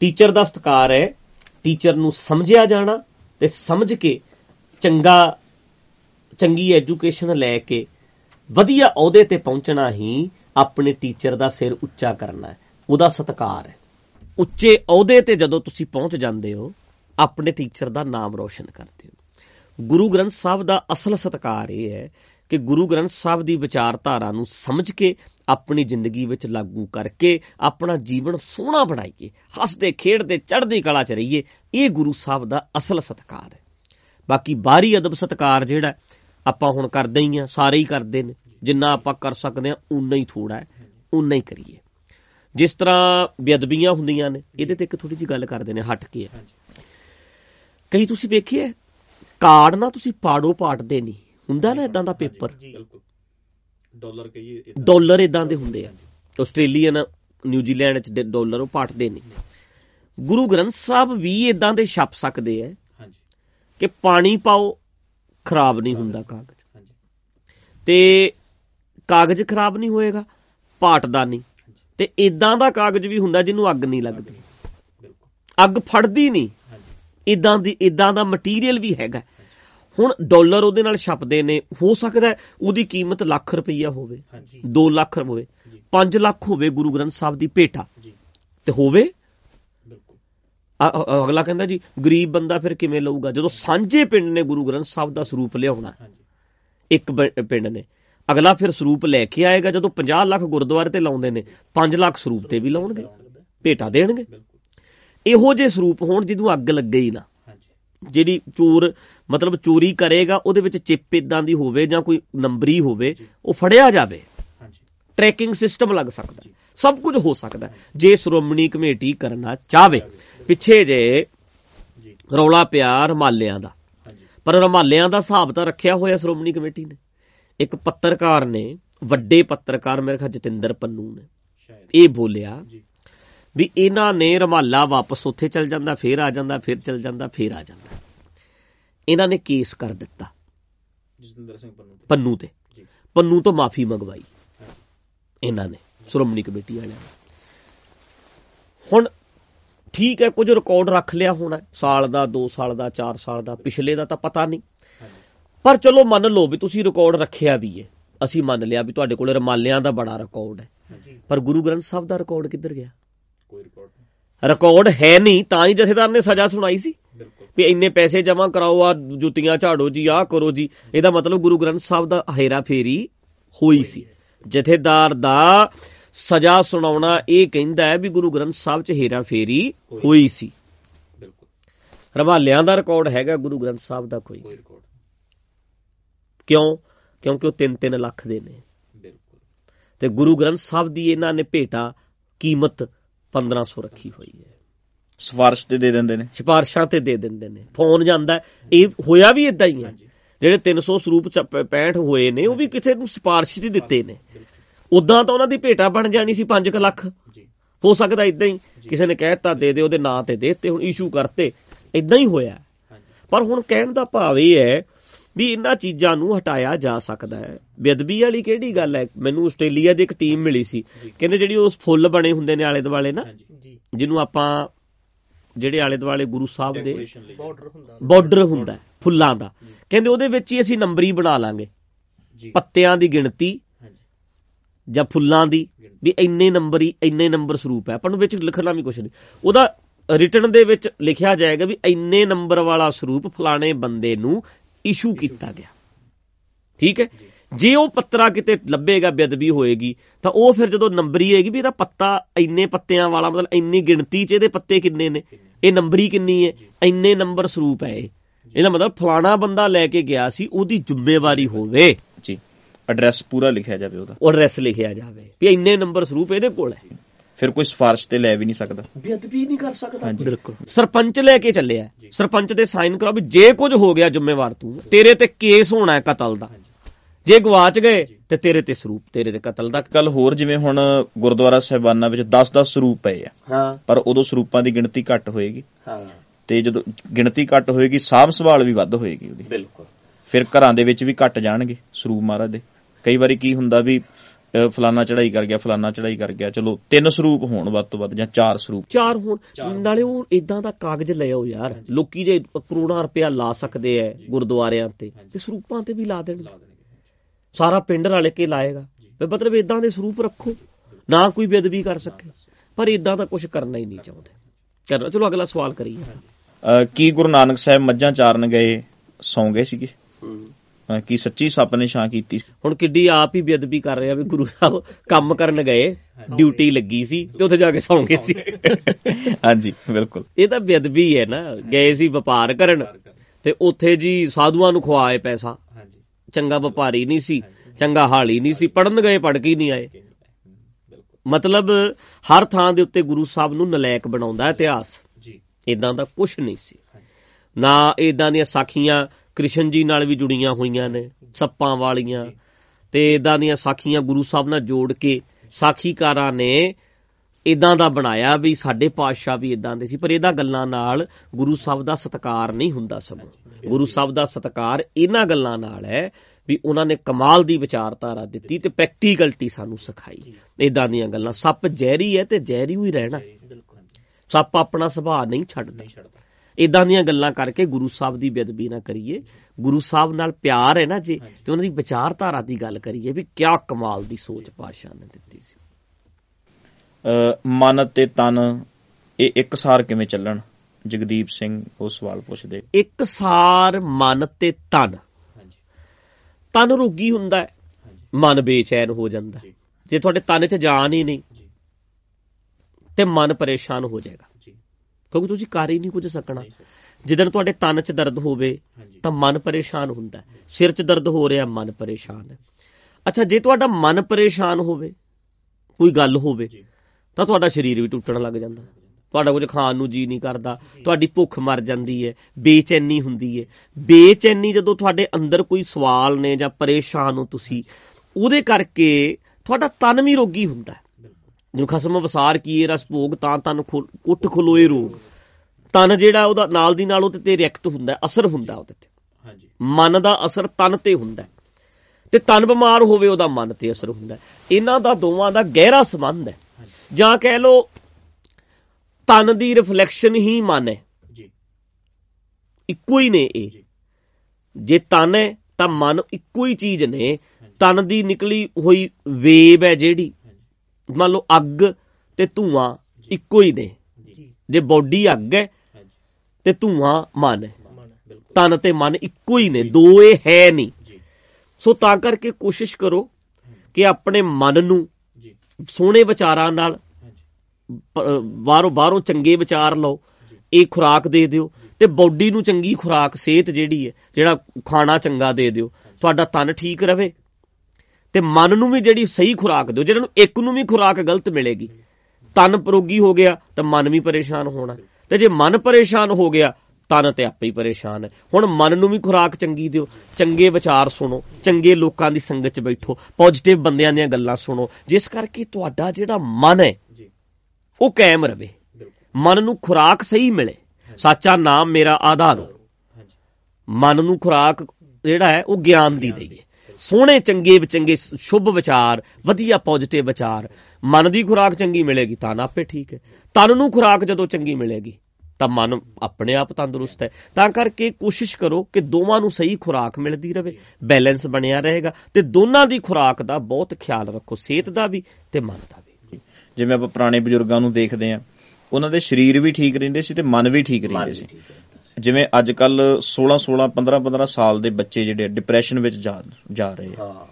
A: ਟੀਚਰ ਦਾ ਸਤਕਾਰ ਹੈ, ਟੀਚਰ ਨੂੰ ਸਮਝਿਆ ਜਾਣਾ ਤੇ ਸਮਝ ਕੇ ਚੰਗਾ, ਚੰਗੀ ਐਜੂਕੇਸ਼ਨ ਲੈ ਕੇ ਵਧੀਆ ਅਹੁਦੇ ਤੇ ਪਹੁੰਚਣਾ ਹੀ ਆਪਣੇ ਟੀਚਰ ਦਾ ਸਿਰ ਉੱਚਾ ਕਰਨਾ ਹੈ। ਉਹਦਾ ਸਤਕਾਰ ਹੈ। ਉੱਚੇ ਅਹੁਦੇ ਤੇ ਜਦੋਂ ਤੁਸੀਂ ਪਹੁੰਚ ਜਾਂਦੇ ਹੋ, ਆਪਣੇ ਟੀਚਰ ਦਾ ਨਾਮ ਰੋਸ਼ਨ ਕਰਦੇ ਹੋ। ਗੁਰੂ ਗ੍ਰੰਥ ਸਾਹਿਬ ਦਾ ਅਸਲ ਸਤਕਾਰ ਇਹ ਹੈ ਕਿ ਗੁਰੂ ਗ੍ਰੰਥ ਸਾਹਿਬ ਦੀ ਵਿਚਾਰਧਾਰਾ ਨੂੰ ਸਮਝ ਕੇ ਆਪਣੀ ਜ਼ਿੰਦਗੀ ਵਿੱਚ ਲਾਗੂ ਕਰਕੇ ਆਪਣਾ ਜੀਵਨ ਸੋਹਣਾ ਬਣਾਈਏ ਹੱਸਦੇ ਖੇਡਦੇ ਚੜ੍ਹਦੀ ਕਲਾ ਚ ਰਹੀਏ ਇਹ ਗੁਰੂ ਸਾਹਿਬ ਦਾ ਅਸਲ ਸਤਕਾਰ ਹੈ। ਬਾਕੀ ਬਾਹਰੀ ਅਦਬ ਸਤਕਾਰ ਜਿਹੜਾ ਆਪਾਂ ਹੁਣ ਕਰਦੇ ਹੀ ਆ ਸਾਰੇ ਹੀ ਕਰਦੇ ਨੇ ਜਿੰਨਾ ਆਪਾਂ ਕਰ ਸਕਦੇ ਆ ਉਨਾ ਹੀ ਥੋੜਾ ਹੈ ਉਨਾ ਹੀ ਕਰੀਏ। ਜਿਸ ਤਰ੍ਹਾਂ ਬੇਅਦਬੀਆਂ ਹੁੰਦੀਆਂ ਨੇ ਇਹਦੇ ਤੇ ਇੱਕ ਥੋੜੀ ਜੀ ਗੱਲ ਕਰਦੇ ਨੇ ਹਟ ਕੇ। ਕਈ ਤੁਸੀਂ ਵੇਖਿਆ ਕਾਰਡ ਨਾ ਤੁਸੀਂ ਪਾੜੋ ਪਾਟਦੇ ਨਹੀਂ। ਹੁੰਦਾ ਨਾ ਇਦਾਂ ਦਾ ਪੇਪਰ?
B: ਡਾਲਰ ਕਹੀਏ।
A: ਡਾਲਰ ਇਦਾਂ ਦੇ ਹੁੰਦੇ ਆ। ਆਸਟ੍ਰੇਲੀਅਨ ਨਿਊਜ਼ੀਲੈਂਡ ਚ ਡਾਲਰ ਉਹ ਪਾਟਦੇ ਨਹੀਂ ਗੁਰੂ ਗ੍ਰੰਥ ਸਾਹਿਬ ਵੀ ਇਦਾਂ ਦੇ ਛਪ ਸਕਦੇ ਆ
B: ਹਾਂਜੀ।
A: ਕਿ ਪਾਣੀ ਪਾਓ ਖਰਾਬ ਨਹੀਂ ਹੁੰਦਾ ਕਾਗਜ਼।
B: ਹਾਂਜੀ।
A: ਤੇ ਕਾਗਜ਼ ਖਰਾਬ ਨਹੀਂ ਹੋਏਗਾ ਪਾਟਦਾ ਨਹੀਂ। ਤੇ ਇਦਾਂ ਦਾ ਕਾਗਜ਼ ਵੀ ਹੁੰਦਾ ਜਿਹਨੂੰ ਅੱਗ ਨਹੀਂ ਲੱਗਦੀ।
B: ਬਿਲਕੁਲ।
A: ਅੱਗ ਫੜਦੀ ਨਹੀਂ।
B: ਹਾਂਜੀ।
A: ਇਦਾਂ ਦੀ ਇਦਾਂ ਦਾ ਮਟੀਰੀਅਲ ਵੀ ਹੈਗਾ। ਹੁਣ ਡਾਲਰ ਉਹਦੇ ਨਾਲ ਛਪਦੇ ਨੇ ਹੋ ਸਕਦਾ ਉਹਦੀ ਕੀਮਤ ਲੱਖ ਰੁਪਈਆ ਹੋਵੇ
B: ਹਾਂਜੀ।
A: 2 ਲੱਖ ਹੋਵੇ
B: ਜੀ।
A: 5 ਲੱਖ ਹੋਵੇ ਗੁਰੂ ਗ੍ਰੰਥ ਸਾਹਿਬ ਦੀ ਭੇਟਾ।
B: ਜੀ।
A: ਤੇ ਹੋਵੇ? ਅਗਲਾ ਕਹਿੰਦਾ ਜੀ ਗਰੀਬ ਬੰਦਾ ਫਿਰ ਕਿਵੇਂ ਲਊਗਾ? ਜਦੋਂ ਸਾਂਝੇ ਪਿੰਡ ਨੇ ਗੁਰੂ ਗ੍ਰੰਥ ਸਾਹਿਬ ਦਾ ਸਰੂਪ ਲਿਆਉਣਾ ਇੱਕ ਪਿੰਡ ਨੇ ਅਗਲਾ ਫਿਰ ਸਰੂਪ ਲੈ ਕੇ ਆਏਗਾ ਜਦੋਂ 50 ਲੱਖ ਗੁਰਦੁਆਰੇ ਤੇ ਲਾਉਂਦੇ ਨੇ 5 ਲੱਖ ਸਰੂਪ ਤੇ ਵੀ ਲਾਉਣਗੇ ਭੇਟਾ ਦੇਣਗੇ। ਇਹੋ ਜਿਹੇ ਸਰੂਪ ਹੋਣ ਜਿਹਨੂੰ ਅੱਗ ਲੱਗੇ ਹੀ ਨਾ ਜਿਹੜੀ ਚੋਰ ਮਤਲਬ ਚੋਰੀ ਕਰੇਗਾ ਉਹਦੇ ਵਿੱਚ ਚਿੱਪ ਇਦਾਂ ਦੀ ਹੋਵੇ ਜਾਂ ਕੋਈ ਨੰਬਰੀ ਹੋਵੇ ਉਹ ਫੜਿਆ ਜਾਵੇ।
B: ਹਾਂਜੀ।
A: ਟਰੈਕਿੰਗ ਸਿਸਟਮ ਲੱਗ ਸਕਦਾ। ਸਭ ਕੁਝ ਹੋ ਸਕਦਾ ਜੇ ਸ਼੍ਰੋਮਣੀ ਕਮੇਟੀ ਕਰਨਾ ਚਾਹਵੇ ਪਿੱਛੇ ਜੇ
B: ਜੀ।
A: ਰੌਲਾ ਪਿਆ ਰਮਾਲਿਆਂ ਦਾ।
B: ਹਾਂਜੀ।
A: ਪਰ ਰਮਾਲਿਆਂ ਦਾ ਹਿਸਾਬ ਤਾਂ ਰੱਖਿਆ ਹੋਇਆ ਸ਼੍ਰੋਮਣੀ ਕਮੇਟੀ ਨੇ। ਇੱਕ ਪੱਤਰਕਾਰ ਨੇ ਵੱਡੇ ਪੱਤਰਕਾਰ ਮੇਰੇ ਖਿਆਲ ਜਤਿੰਦਰ ਪੰਨੂ ਨੇ ਇਹ ਬੋਲਿਆ ਵੀ ਇਹਨਾਂ ਨੇ ਰਮਾਲਾ ਵਾਪਸ ਉੱਥੇ ਚਲ ਜਾਂਦਾ ਫੇਰ ਆ ਜਾਂਦਾ ਫਿਰ ਚਲ ਜਾਂਦਾ ਫੇਰ ਆ ਜਾਂਦਾ। ਇਹਨਾਂ ਨੇ ਕੇਸ ਕਰ ਦਿੱਤਾ।
B: ਜਸਵਿੰਦਰ ਸਿੰਘ ਪੰਨੂ ਤੇ।
A: ਪੰਨੂ ਤੇ। ਪੰਨੂ ਤੋਂ ਮਾਫੀ ਮੰਗਵਾਈ। ਇਹਨਾਂ ਨੇ ਸ਼੍ਰੋਮਣੀ ਕਮੇਟੀ ਵਾਲਿਆਂ ਨੇ। ਹੁਣ ਠੀਕ ਹੈ ਕੁਝ ਰਿਕਾਰਡ ਰੱਖ ਲਿਆ ਹੋਣਾ ਸਾਲ ਦਾ 2 ਸਾਲ ਦਾ 4 ਸਾਲ ਦਾ ਪਿਛਲੇ ਦਾ ਤਾਂ ਪਤਾ ਨਹੀਂ। ਪਰ ਚਲੋ ਮੰਨ ਲਓ ਵੀ ਤੁਸੀਂ ਰਿਕਾਰਡ ਰੱਖਿਆ ਵੀ ਹੈ। ਅਸੀਂ ਮੰਨ ਲਿਆ ਵੀ ਤੁਹਾਡੇ ਕੋਲ ਰਮਾਲਿਆਂ ਦਾ ਬੜਾ ਰਿਕਾਰਡ ਹੈ। ਪਰ ਗੁਰੂ ਗ੍ਰੰਥ ਸਾਹਿਬ ਦਾ ਰਿਕਾਰਡ ਕਿੱਧਰ ਗਿਆ?
B: ਕੋਈ ਰਿਕਾਰਡ
A: ਰਿਕਾਰਡ ਹੈ ਨਹੀਂ ਤਾਂ ਹੀ ਜਥੇਦਾਰ ਨੇ ਸਜ਼ਾ ਸੁਣਾਈ ਸੀ। ਵੀ ਇੰਨੇ ਪੈਸੇ ਜਮ੍ਹਾਂ ਕਰਾਓ ਆ ਜੁੱਤੀਆਂ ਝਾੜੋ ਜੀ ਆਹ ਕਰੋ ਜੀ। ਇਹਦਾ ਮਤਲਬ ਗੁਰੂ ਗ੍ਰੰਥ ਸਾਹਿਬ ਦਾ ਹੇਰਾ ਫੇਰੀ ਹੋਈ ਸੀ। ਜਥੇਦਾਰ ਦਾ ਸਜ਼ਾ ਸੁਣਾਉਣਾ ਇਹ ਕਹਿੰਦਾ ਹੈ ਵੀ ਗੁਰੂ ਗ੍ਰੰਥ ਸਾਹਿਬ 'ਚ ਹੇਰਾ ਫੇਰੀ ਹੋਈ ਸੀ।
B: ਬਿਲਕੁਲ।
A: ਰਵਾਲਿਆਂ ਦਾ ਰਿਕਾਰਡ ਹੈਗਾ ਗੁਰੂ ਗ੍ਰੰਥ ਸਾਹਿਬ ਦਾ ਕੋਈ। ਕਿਉਂ? ਕਿਉਂਕਿ ਉਹ 3-3 ਲੱਖ ਦੇ ਨੇ।
B: ਬਿਲਕੁਲ।
A: ਤੇ ਗੁਰੂ ਗ੍ਰੰਥ ਸਾਹਿਬ ਦੀ ਇਹਨਾਂ ਨੇ ਭੇਟਾ ਕੀਮਤ 1500 ਰੱਖੀ ਹੋਈ ਹੈ।
C: ਸਵਾਰਸ਼ ਤੇ ਦੇ ਦਿੰਦੇ ਨੇ।
A: ਸਿਫਾਰਸ਼ਾਂ ਤੇ ਦੇ ਦਿੰਦੇ ਨੇ। ਫੋਨ ਜਾਂਦਾ। ਇਹ ਹੋਇਆ ਵੀ ਇਦਾਂ ਹੀ ਹੈ। ਜਿਹੜੇ 300 ਸਰੂਪ ਚ- ਪ- 65 ਹੋਏ ਨੇ ਉਹ ਵੀ ਕਿਸੇ ਨੂੰ ਸਿਫਾਰਸ਼ ਦੀ ਦਿੱਤੇ ਨੇ। ਉਦਾਂ ਤਾਂ ਉਹਨਾਂ ਦੀ ਭੇਟਾ ਬਣ ਜਾਣੀ ਸੀ 5 ਲੱਖ।
B: ਜੀ।
A: ਹੋ ਸਕਦਾ ਇਦਾਂ ਹੀ। ਕਿਸੇ ਨੇ ਕਹਿਤਾ ਦੇ ਦੇ ਉਹਦੇ ਨਾਂ ਤੇ ਦੇ ਤੇ ਹੁਣ ਇਸ਼ੂ ਕਰਤੇ। ਇਦਾਂ ਹੀ ਹੋਇਆ।
B: ਹਾਂਜੀ।
A: ਪਰ ਹੁਣ ਕਹਿਣ ਦਾ ਭਾਵ ਇਹ ਹੈ ਵੀ ਇਹਨਾਂ ਚੀਜ਼ਾਂ ਨੂੰ ਹਟਾਇਆ ਜਾ ਸਕਦਾ ਹੈ। ਬੇਅਦਬੀ ਵਾਲੀ ਕਿਹੜੀ ਗੱਲ ਹੈ? ਮੈਨੂੰ ਆਸਟ੍ਰੇਲੀਆ ਦੀ ਇੱਕ ਟੀਮ ਮਿਲੀ ਸੀ। ਕਹਿੰਦੇ ਜਿਹੜੀ ਉਸ ਫੁੱਲ ਬਣੇ ਹੁੰਦੇ ਨੇ ਆਲੇ ਦੁਆਲੇ ਨਾ ਜਿਹਨੂੰ ਆਪਾਂ ਜਿਹੜੇ ਆਲੇ ਦੁਆਲੇ ਗੁਰੂ ਸਾਹਿਬ ਦੇ
D: ਬਾਰਡਰ ਹੁੰਦਾ।
A: ਬਾਰਡਰ ਹੁੰਦਾ ਹੈ, ਫੁੱਲਾਂ ਦਾ। ਕਹਿੰਦੇ ਉਹਦੇ ਵਿੱਚ ਹੀ ਅਸੀਂ ਨੰਬਰੀ ਬਣਾ ਲਾਂਗੇ।
B: ਜੀ।
A: ਪੱਤਿਆਂ ਦੀ ਗਿਣਤੀ
B: ਹਾਂਜੀ।
A: ਜਾਂ ਫੁੱਲਾਂ ਦੀ ਵੀ ਇੰਨੇ ਨੰਬਰ ਹੀ ਇੰਨੇ ਨੰਬਰ ਸਰੂਪ ਹੈ। ਆਪਾਂ ਨੂੰ ਵਿੱਚ ਲਿਖਣਾ ਵੀ ਕੁਝ ਨਹੀਂ। ਉਹਦਾ ਰਿਟਰਨ ਦੇ ਵਿੱਚ ਲਿਖਿਆ ਜਾਏਗਾ ਵੀ ਇੰਨੇ ਨੰਬਰ ਵਾਲਾ ਸਰੂਪ ਫਲਾਣੇ ਬੰਦੇ ਨੂੰ ਇਸ਼ੂ ਕੀਤਾ ਗਿਆ। ਠੀਕ ਹੈ? ਜੇ ਉਹ ਪੱਤਰਾ ਕਿਤੇ ਲੱਭੇਗਾ ਬੇਅਦਬੀ ਹੋਏਗੀ ਤਾਂ ਉਹ ਫਿਰ ਜਦੋਂ ਨੰਬਰੀ ਹੋਏਗੀ ਵੀ ਇਹਦਾ ਪੱਤਾ ਇੰਨੇ ਪੱਤਿਆਂ ਵਾਲਾ ਮਤਲਬ ਇੰਨੀ ਗਿਣਤੀ 'ਚ ਇਹਦੇ ਪੱਤੇ ਕਿੰਨੇ ਨੇ ਇਹ ਨੰਬਰੀ ਕਿੰਨੀ ਹੈ ਇੰਨੇ ਨੰਬਰ ਸਰੂਪ ਹੈ ਇਹ। ਇਹਦਾ ਮਤਲਬ ਫਲਾਣਾ ਬੰਦਾ ਲੈ ਕੇ ਗਿਆ ਸੀ ਉਹਦੀ ਜ਼ਿੰਮੇਵਾਰੀ ਹੋਵੇ।
C: ਜੀ ਐਡਰੈਸ ਪੂਰਾ ਲਿਖਿਆ ਜਾਵੇ ਉਹਦਾ।
A: ਉਹ ਐਡਰੈਸ ਲਿਖਿਆ ਜਾਵੇ ਵੀ ਇੰਨੇ ਨੰਬਰ ਸਰੂਪ ਇਹਦੇ ਕੋਲ ਹੈ।
C: ਫਿਰ ਕੋਈ ਸਿਫਾਰਿਸ਼ ਤੇ ਲੈ ਵੀ ਨਹੀਂ ਸਕਦਾ।
A: ਬੇਅਦਬੀ ਨਹੀਂ ਕਰ ਸਕਦਾ।
D: ਬਿਲਕੁਲ।
A: ਸਰਪੰਚ ਲੈ ਕੇ ਚੱਲਿਆ। ਸਰਪੰਚ ਦੇ ਸਾਈਨ ਕਰਾਓ ਵੀ ਜੇ ਕੁਝ ਹੋ ਗਿਆ ਜ਼ਿੰਮੇਵਾਰ ਤੂੰ ਤੇਰੇ ਤੇ ਕੇਸ ਹੋਣਾ ਹੈ ਕਤਲ ਦਾ। ਜੇ ਗਵਾਚ ਗਏ ਤੇ ਤੇਰੇ ਤੇ ਸਰੂਪ ਤੇਰੇ ਤੇ ਕਤਲ ਦਾ
C: ਕੱਲ ਹੋਰ ਜਿਵੇਂ ਹੁਣ ਗੁਰਦੁਆਰਾ ਸਾਹਿਬਾਨਾਂ ਵਿੱਚ 10-10 ਸਰੂਪ ਪਏ ਆ।
A: ਹਾਂ।
C: ਪਰ ਉਦੋਂ ਸਰੂਪਾਂ ਦੀ ਗਿਣਤੀ ਘੱਟ ਹੋਏਗੀ।
A: ਹਾਂ।
C: ਤੇ ਜਦੋਂ ਗਿਣਤੀ ਘੱਟ ਹੋਏਗੀ ਸਾਂਭ ਸੰਭਾਲ ਵੀ ਵੱਧ ਹੋਏਗੀ ਉਹਦੀ।
A: ਬਿਲਕੁਲ।
C: ਫਿਰ ਘਰਾਂ ਦੇ ਵਿੱਚ ਵੀ ਘੱਟ ਜਾਣਗੇ ਸਰੂਪ ਮਹਾਰਾਜ ਦੇ। ਕਈ ਵਾਰੀ ਕੀ ਹੁੰਦਾ ਵੀ ਫਲਾਨਾ ਚੜਾਈ ਕਰ ਗਿਆ ਫਲਾਨਾ ਚੜਾਈ ਕਰ ਗਿਆ। ਚਲੋ ਤਿੰਨ ਸਰੂਪ ਹੋਣ ਵੱਧ ਤੋਂ ਵੱਧ ਜਾਂ ਚਾਰ ਸਰੂਪ।
A: ਚਾਰ ਹੁਣ। ਨਾਲੇ ਉਹ ਇਦਾਂ ਦਾ ਕਾਗਜ਼ ਲੈ ਆਓ ਯਾਰ। ਲੋਕੀ ਜੇ ਕਰੋੜਾਂ ਰੁਪਇਆ ਲਾ ਸਕਦੇ ਐ ਗੁਰਦੁਆਰਿਆਂ ਤੇ ਤੇ ਸਰੂਪਾਂ ਤੇ ਵੀ ਲਾ ਦੇਣਗੇ ਸਾਰਾ ਪਿੰਡ ਰਲ ਕੇ ਲਾਏਗਾ। ਵੀ ਮਤਲਬ ਇਦਾਂ ਦੇ ਸਰੂਪ ਰੱਖੋ। ਨਾ ਕੋਈ ਬੇਦਬੀ ਕਰ ਸਕੇ। ਪਰ ਇਦਾਂ ਦਾ ਕੁਝ ਕਰਨਾ ਹੀ ਨਹੀਂ ਚਾਹੁੰਦੇ। ਕਰਨਾ ਚਲੋ ਅਗਲਾ ਸਵਾਲ ਕਰੀਏ।
C: ਕੀ ਗੁਰੂ ਨਾਨਕ ਸਾਹਿਬ ਮੱਝਾਂ ਚਾਰਨ ਗਏ ਸੌਂ ਗਏ ਸੀਗੇ? ਕੀ ਸੱਚੀ ਸੱਪ ਨੇ ਛਾਂ ਕੀਤੀ?
A: ਹੁਣ ਕਿੱਡੀ ਆਪ ਹੀ ਬੇਅਦਬੀ ਕਰ ਰਹੇ ਆ ਵੀ ਗੁਰੂ ਸਾਹਿਬ ਕੰਮ ਕਰਨ ਗਏ ਡਿਊਟੀ ਲੱਗੀ ਸੀ ਤੇ ਉੱਥੇ ਜਾ ਕੇ ਸੌਂ ਗਏ ਸੀ।
C: ਹਾਂਜੀ ਬਿਲਕੁਲ।
A: ਇਹ ਤਾਂ ਬੇਅਦਬੀ ਹੈ ਨਾ। ਗਏ ਸੀ ਵਪਾਰ ਕਰਨ। ਤੇ ਉੱਥੇ ਜੀ ਸਾਧੂਆਂ ਨੂੰ ਖਵਾਏ ਪੈਸਾ। ਚੰਗਾ ਵਪਾਰੀ ਨਹੀਂ ਸੀ ਚੰਗਾ ਹਾਲੀ ਨਹੀਂ ਸੀ ਪੜਨ ਗਏ ਪੜ ਕੇ ਨਹੀਂ ਆਏ। ਮਤਲਬ ਹਰ ਥਾਂ ਦੇ ਉੱਤੇ ਗੁਰੂ ਸਾਹਿਬ ਨੂੰ ਨਲਾਇਕ ਬਣਾਉਂਦਾ ਇਤਿਹਾਸ।
B: ਜੀ।
A: ਇਦਾਂ ਦਾ ਕੁਝ ਨਹੀਂ ਸੀ। ਨਾ ਇਦਾਂ ਦੀਆਂ ਸਾਖੀਆਂ ਕ੍ਰਿਸ਼ਨ ਜੀ ਨਾਲ ਵੀ ਜੁੜੀਆਂ ਹੋਈਆਂ ਨੇ ਸੱਪਾਂ ਵਾਲੀਆਂ। ਤੇ ਇਦਾਂ ਦੀਆਂ ਸਾਖੀਆਂ ਗੁਰੂ ਸਾਹਿਬ ਨਾਲ ਜੋੜ ਕੇ ਸਾਖੀਕਾਰਾਂ ਨੇ ਇਦਾਂ ਦਾ ਬਣਾਇਆ ਵੀ ਸਾਡੇ ਪਾਤਸ਼ਾਹ ਵੀ ਇਦਾਂ ਦੇ ਸੀ ਪਰ ਇਹਦਾ ਗੱਲਾਂ ਨਾਲ ਗੁਰੂ ਸਾਹਿਬ ਦਾ ਸਤਕਾਰ ਨਹੀਂ ਹੁੰਦਾ ਸਗੋਂ। ਗੁਰੂ ਸਾਹਿਬ ਦਾ ਸਤਕਾਰ ਇਹਨਾਂ ਗੱਲਾਂ ਨਾਲ ਹੈ ਵੀ ਉਹਨਾਂ ਨੇ ਕਮਾਲ ਦੀ ਵਿਚਾਰਧਾਰਾ ਦਿੱਤੀ ਤੇ ਪ੍ਰੈਕਟੀਕਲਟੀ ਸਾਨੂੰ ਸਿਖਾਈ। ਇਦਾਂ ਦੀਆਂ ਗੱਲਾਂ। ਸੱਪ ਜ਼ਹਿਰੀ ਹੈ ਤੇ ਜ਼ਹਿਰੀ ਹੀ ਰਹਿਣਾ।
B: ਬਿਲਕੁਲ
A: ਸੱਪ ਆਪਣਾ ਸੁਭਾਅ ਨਹੀਂ ਛੱਡਦਾ। ਇਦਾਂ ਦੀਆਂ ਗੱਲਾਂ ਕਰਕੇ ਗੁਰੂ ਸਾਹਿਬ ਦੀ ਬੇਅਦਬੀ ਨਾ ਕਰੀਏ। ਗੁਰੂ ਸਾਹਿਬ ਨਾਲ ਪਿਆਰ ਹੈ ਨਾ ਜੇ, ਤੇ ਉਹਨਾਂ ਦੀ ਵਿਚਾਰਧਾਰਾ ਦੀ ਗੱਲ ਕਰੀਏ ਵੀ ਕਿਆ ਕਮਾਲ ਦੀ ਸੋਚ ਪਾਸ਼ਾ ਨੇ ਦਿੱਤੀ ਸੀ।
C: ਅਹ ਮਨ ਤੇ ਤਨ, ਇਹ ਇੱਕਸਾਰ ਕਿਵੇਂ ਚੱਲਣ? ਜਗਦੀਪ ਸਿੰਘ ਉਹ ਸਵਾਲ ਪੁੱਛਦੇ।
A: ਇੱਕ ਸਾਰ ਮਨ ਤੇ ਤਨ।
B: ਹਾਂਜੀ।
A: ਤਨ ਰੋਗੀ ਹੁੰਦਾ ਹੈ। ਮਨ ਬੇਚੈਨ ਹੋ ਜਾਂਦਾ। ਜੇ। ਤੁਹਾਡੇ ਤਨ 'ਚ ਜਾਨ ਹੀ ਨਹੀਂ ਤੇ ਮਨ ਪਰੇਸ਼ਾਨ ਹੋ ਜਾਏਗਾ। ਕਿਉਂਕਿ ਤੁਸੀਂ ਕਰ ਹੀ ਨਹੀਂ ਕੁਝ ਸਕਣਾ। ਜਿੱਦਣ ਤੁਹਾਡੇ ਤਨ 'ਚ ਦਰਦ ਹੋਵੇ ਤਾਂ ਮਨ ਪਰੇਸ਼ਾਨ ਹੁੰਦਾ ਹੈ। ਸਿਰ 'ਚ ਦਰਦ ਹੋ ਰਿਹਾ ਮਨ ਪਰੇਸ਼ਾਨ ਹੈ। ਅੱਛਾ ਜੇ ਤੁਹਾਡਾ ਮਨ ਪਰੇਸ਼ਾਨ ਹੋਵੇ ਕੋਈ ਗੱਲ ਹੋਵੇ ਤਾਂ ਤੁਹਾਡਾ ਸਰੀਰ ਵੀ ਟੁੱਟਣ ਲੱਗ ਜਾਂਦਾ। ਤੁਹਾਡਾ ਕੁਝ ਖਾਣ ਨੂੰ ਜੀ ਨਹੀਂ ਕਰਦਾ ਤੁਹਾਡੀ ਭੁੱਖ ਮਰ ਜਾਂਦੀ ਹੈ ਬੇਚੈਨੀ ਹੁੰਦੀ ਹੈ ਬੇਚੈਨੀ ਜਦੋਂ ਤੁਹਾਡੇ ਅੰਦਰ ਕੋਈ ਸਵਾਲ ਨੇ ਜਾਂ ਪਰੇਸ਼ਾਨ ਹੋ ਤੁਸੀਂ ਉਹਦੇ ਕਰਕੇ ਤੁਹਾਡਾ ਤਨ ਵੀ ਰੋਗੀ ਹੁੰਦਾ ਜਿਹਨੂੰ ਖਸਮ ਵਸਾਰ ਕੀਏ ਰਸ ਭੋਗ ਤਾਂ ਤਨ ਉੱਠ ਖਲੋਏ ਰੋਗ। ਤਨ ਜਿਹੜਾ ਉਹਦਾ ਨਾਲ ਦੀ ਨਾਲ ਉਹਦੇ ਤੇ ਰਿਐਕਟ ਹੁੰਦਾ ਅਸਰ ਹੁੰਦਾ ਉਹਦੇ ਤੇ।
B: ਹਾਂਜੀ।
A: ਮਨ ਦਾ ਅਸਰ ਤਨ ਤੇ ਹੁੰਦਾ। ਤੇ ਤਨ ਬਿਮਾਰ ਹੋਵੇ ਉਹਦਾ ਮਨ ਤੇ ਅਸਰ ਹੁੰਦਾ। ਇਹਨਾਂ ਦਾ ਦੋਵਾਂ ਦਾ ਗਹਿਰਾ ਸੰਬੰਧ ਹੈ। ਜਾਂ ਕਹਿ ਲੋ ਤਨ ਦੀ ਰਿਫਲੈਕਸ਼ਨ ਹੀ ਮਨ ਹੈ।
B: ਜੀ।
A: ਇੱਕੋ ਹੀ ਨੇ ਇਹ।
B: ਜੀ।
A: ਤਨ ਹੈ ਤਾਂ ਮਨ ਇੱਕੋ ਹੀ ਚੀਜ਼ ਨੇ। ਤਨ ਦੀ ਨਿਕਲੀ ਹੋਈ ਵੇਵ ਹੈ ਜਿਹੜੀ। ਮੰਨ ਲਓ ਅੱਗ ਤੇ ਧੂਆਂ ਇੱਕੋ ਹੀ ਨੇ।
B: ਜੀ।
A: ਜੇ। ਬੋਡੀ ਅੱਗ ਹੈ ਤੇ ਧੂਆਂ ਮਨ ਹੈ।
B: ਬਿਲਕੁਲ।
A: ਤਨ ਤੇ ਮਨ ਇੱਕੋ ਹੀ ਨੇ। ਦੋ ਇਹ ਹੈ ਨਹੀਂ।
B: ਜੀ।
A: ਸੋ ਤਾਂ ਕਰਕੇ ਕੋਸ਼ਿਸ਼ ਕਰੋ ਕਿ ਆਪਣੇ ਮਨ ਨੂੰ
B: ਜੀ।
A: ਸੋਹਣੇ ਵਿਚਾਰਾਂ ਨਾਲ ਬਾਹਰੋਂ ਬਾਹਰੋਂ ਚੰਗੇ ਵਿਚਾਰ ਲਓ, ਇਹ ਖੁਰਾਕ ਦੇ ਦਿਓ, ਤੇ ਬਾਡੀ ਨੂੰ ਚੰਗੀ ਖੁਰਾਕ, ਸਿਹਤ ਜਿਹੜੀ ਹੈ, ਜਿਹੜਾ ਖਾਣਾ ਚੰਗਾ ਦੇ ਦਿਓ, ਤੁਹਾਡਾ ਤਨ ਠੀਕ ਰਵੇ, ਤੇ ਮਨ ਨੂੰ ਵੀ ਜਿਹੜੀ ਸਹੀ ਖੁਰਾਕ ਦਿਓ, ਜਿਹਨਾਂ ਨੂੰ ਇੱਕ ਨੂੰ ਵੀ ਖੁਰਾਕ ਗਲਤ ਮਿਲੇਗੀ। ਤਨ ਪਰੋਗੀ ਹੋ ਗਿਆ, ਤਾਂ ਮਨ ਵੀ ਪਰੇਸ਼ਾਨ ਹੋਣਾ। ਤੇ ਜੇ ਮਨ ਪਰੇਸ਼ਾਨ ਹੋ ਗਿਆ, ਤਨ ਤੇ ਆਪੇ ਹੀ ਪਰੇਸ਼ਾਨ ਹੈ। ਹੁਣ ਮਨ ਨੂੰ ਵੀ ਖੁਰਾਕ ਚੰਗੀ ਦਿਓ, ਚੰਗੇ ਵਿਚਾਰ ਸੁਣੋ, ਚੰਗੇ ਲੋਕਾਂ ਦੀ ਸੰਗਤ 'ਚ ਬੈਠੋ ਪੋਜ਼ਿਟਿਵ ਬੰਦਿਆਂ ਦੀਆਂ ਗੱਲਾਂ ਸੁਣੋ। ਜਿਸ ਕਰਕੇ ਤੁਹਾਡਾ ਜਿਹੜਾ ਮਨ ਹੈ
B: ਜੀ
A: ਉਹ ਕਾਇਮ ਰਵੇ। ਮਨ ਨੂੰ ਖੁਰਾਕ ਸਹੀ ਮਿਲੇ। ਸੱਚਾ ਨਾਮ ਮੇਰਾ ਆਧਾਰ ਹੋ। ਮਨ ਨੂੰ ਖੁਰਾਕ ਜਿਹੜਾ ਹੈ ਉਹ ਗਿਆਨ ਦੀ ਦਈਏ। ਸੋਹਣੇ ਚੰਗੇ ਚੰਗੇ ਸ਼ੁਭ ਵਿਚਾਰ ਵਧੀਆ ਪੋਜ਼ਿਟਿਵ ਵਿਚਾਰ। ਮਨ ਦੀ ਖੁਰਾਕ ਚੰਗੀ ਮਿਲੇਗੀ ਤਾਂ ਆਪੇ ਠੀਕ ਹੈ। ਤਨ ਨੂੰ ਖੁਰਾਕ ਜਦੋਂ ਚੰਗੀ ਮਿਲੇਗੀ ਤਾਂ ਮਨ ਆਪਣੇ ਆਪ ਤੰਦਰੁਸਤ ਹੈ। ਤਾਂ ਕਰਕੇ ਕੋਸ਼ਿਸ਼ ਕਰੋ ਕਿ ਦੋਵਾਂ ਨੂੰ ਸਹੀ ਖੁਰਾਕ ਮਿਲਦੀ ਰਹੇ ਬੈਲੈਂਸ ਬਣਿਆ ਰਹੇਗਾ ਤੇ ਦੋਨਾਂ ਦੀ ਖੁਰਾਕ ਦਾ ਬਹੁਤ ਖਿਆਲ ਰੱਖੋ ਸਿਹਤ ਦਾ ਵੀ ਤੇ ਮਨ ਦਾ
C: ਜਿਵੇਂ ਆਪਾਂ ਪੁਰਾਣੇ ਬਜ਼ੁਰਗਾਂ ਨੂੰ ਦੇਖਦੇ ਆ ਉਹਨਾਂ ਦੇ ਸਰੀਰ ਵੀ ਠੀਕ ਰਹਿੰਦੇ ਸੀ ਤੇ ਮਨ ਵੀ ਠੀਕ ਰਹਿੰਦੇ ਸੀ। ਜਿਵੇਂ ਅੱਜ ਕੱਲ 16 16 15 15 ਸਾਲ ਦੇ ਬੱਚੇ ਜਿਹੜੇ ਡਿਪਰੈਸ਼ਨ ਵਿੱਚ ਜਾ ਜਾ ਰਹੇ ਆ।
B: ਹਾਂ।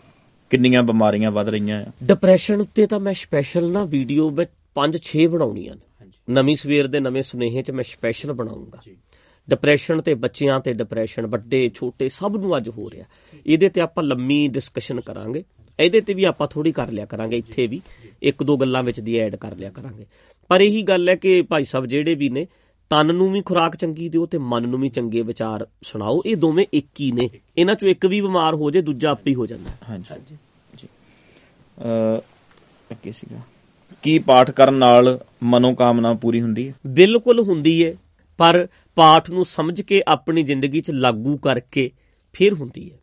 C: ਕਿੰਨੀਆਂ ਬਿਮਾਰੀਆਂ ਵੱਧ ਰਹੀਆਂ ਆ।
A: ਡਿਪਰੈਸ਼ਨ ਉੱਤੇ ਤਾਂ ਮੈਂ ਸਪੈਸ਼ਲ ਨਾ ਵੀਡੀਓ ਵਿੱਚ 5-6 ਬਣਾਉਣੀਆਂ ਨੇ। ਨਵੀਂ ਸਵੇਰ ਦੇ ਨਵੇਂ ਸੁਨੇਹੇ 'ਚ ਮੈਂ ਸਪੈਸ਼ਲ ਬਣਾਉਂਗਾ। ਡਿਪਰੈਸ਼ਨ ਤੇ ਬੱਚਿਆਂ ਤੇ ਡਿਪਰੈਸ਼ਨ ਵੱਡੇ ਛੋਟੇ ਸਭ ਨੂੰ ਅੱਜ ਹੋ ਰਿਹਾ। ਇਹਦੇ ਤੇ ਆਪਾਂ ਲੰਮੀ ਡਿਸਕਸ਼ਨ ਕਰਾਂਗੇ। ਇਹਦੇ ਤੇ ਵੀ ਆਪਾਂ ਥੋੜੀ ਕਰ ਲਿਆ ਕਰਾਂਗੇ ਇੱਥੇ ਵੀ। ਇੱਕ ਦੋ ਗੱਲਾਂ ਵਿੱਚ ਦੀ ਐਡ ਕਰ ਲਿਆ ਕਰਾਂਗੇ। ਪਰ ਇਹੀ ਗੱਲ ਹੈ ਕਿ ਭਾਈ ਸਾਹਿਬ ਜਿਹੜੇ ਵੀ ਨੇ ਤਨ ਨੂੰ ਵੀ ਖੁਰਾਕ ਚੰਗੀ ਦਿਓ ਤੇ ਮਨ ਨੂੰ ਵੀ ਚੰਗੇ ਵਿਚਾਰ ਸੁਣਾਓ। ਇਹ ਦੋਵੇਂ ਇੱਕ ਹੀ ਨੇ। ਇਹਨਾਂ ਚੋਂ ਇੱਕ ਵੀ ਬਿਮਾਰ ਹੋ ਜੇ ਦੂਜਾ ਆਪੇ ਹੀ ਹੋ ਜਾਂਦਾ। ਹੈ।
C: ਹਾਂਜੀ। ਜੀ ਅ ਅੱਗੇ ਸੀਗਾ। ਕੀ ਪਾਠ ਕਰਨ ਨਾਲ ਮਨੋਕਾਮਨਾ ਪੂਰੀ ਹੁੰਦੀ ਹੈ?
A: ਬਿਲਕੁਲ ਹੁੰਦੀ ਏ ਪਰ ਪਾਠ ਨੂੰ ਸਮਝ ਕੇ ਆਪਣੀ ਜ਼ਿੰਦਗੀ 'ਚ ਲਾਗੂ ਕਰਕੇ ਫਿਰ ਹੁੰਦੀ ਏ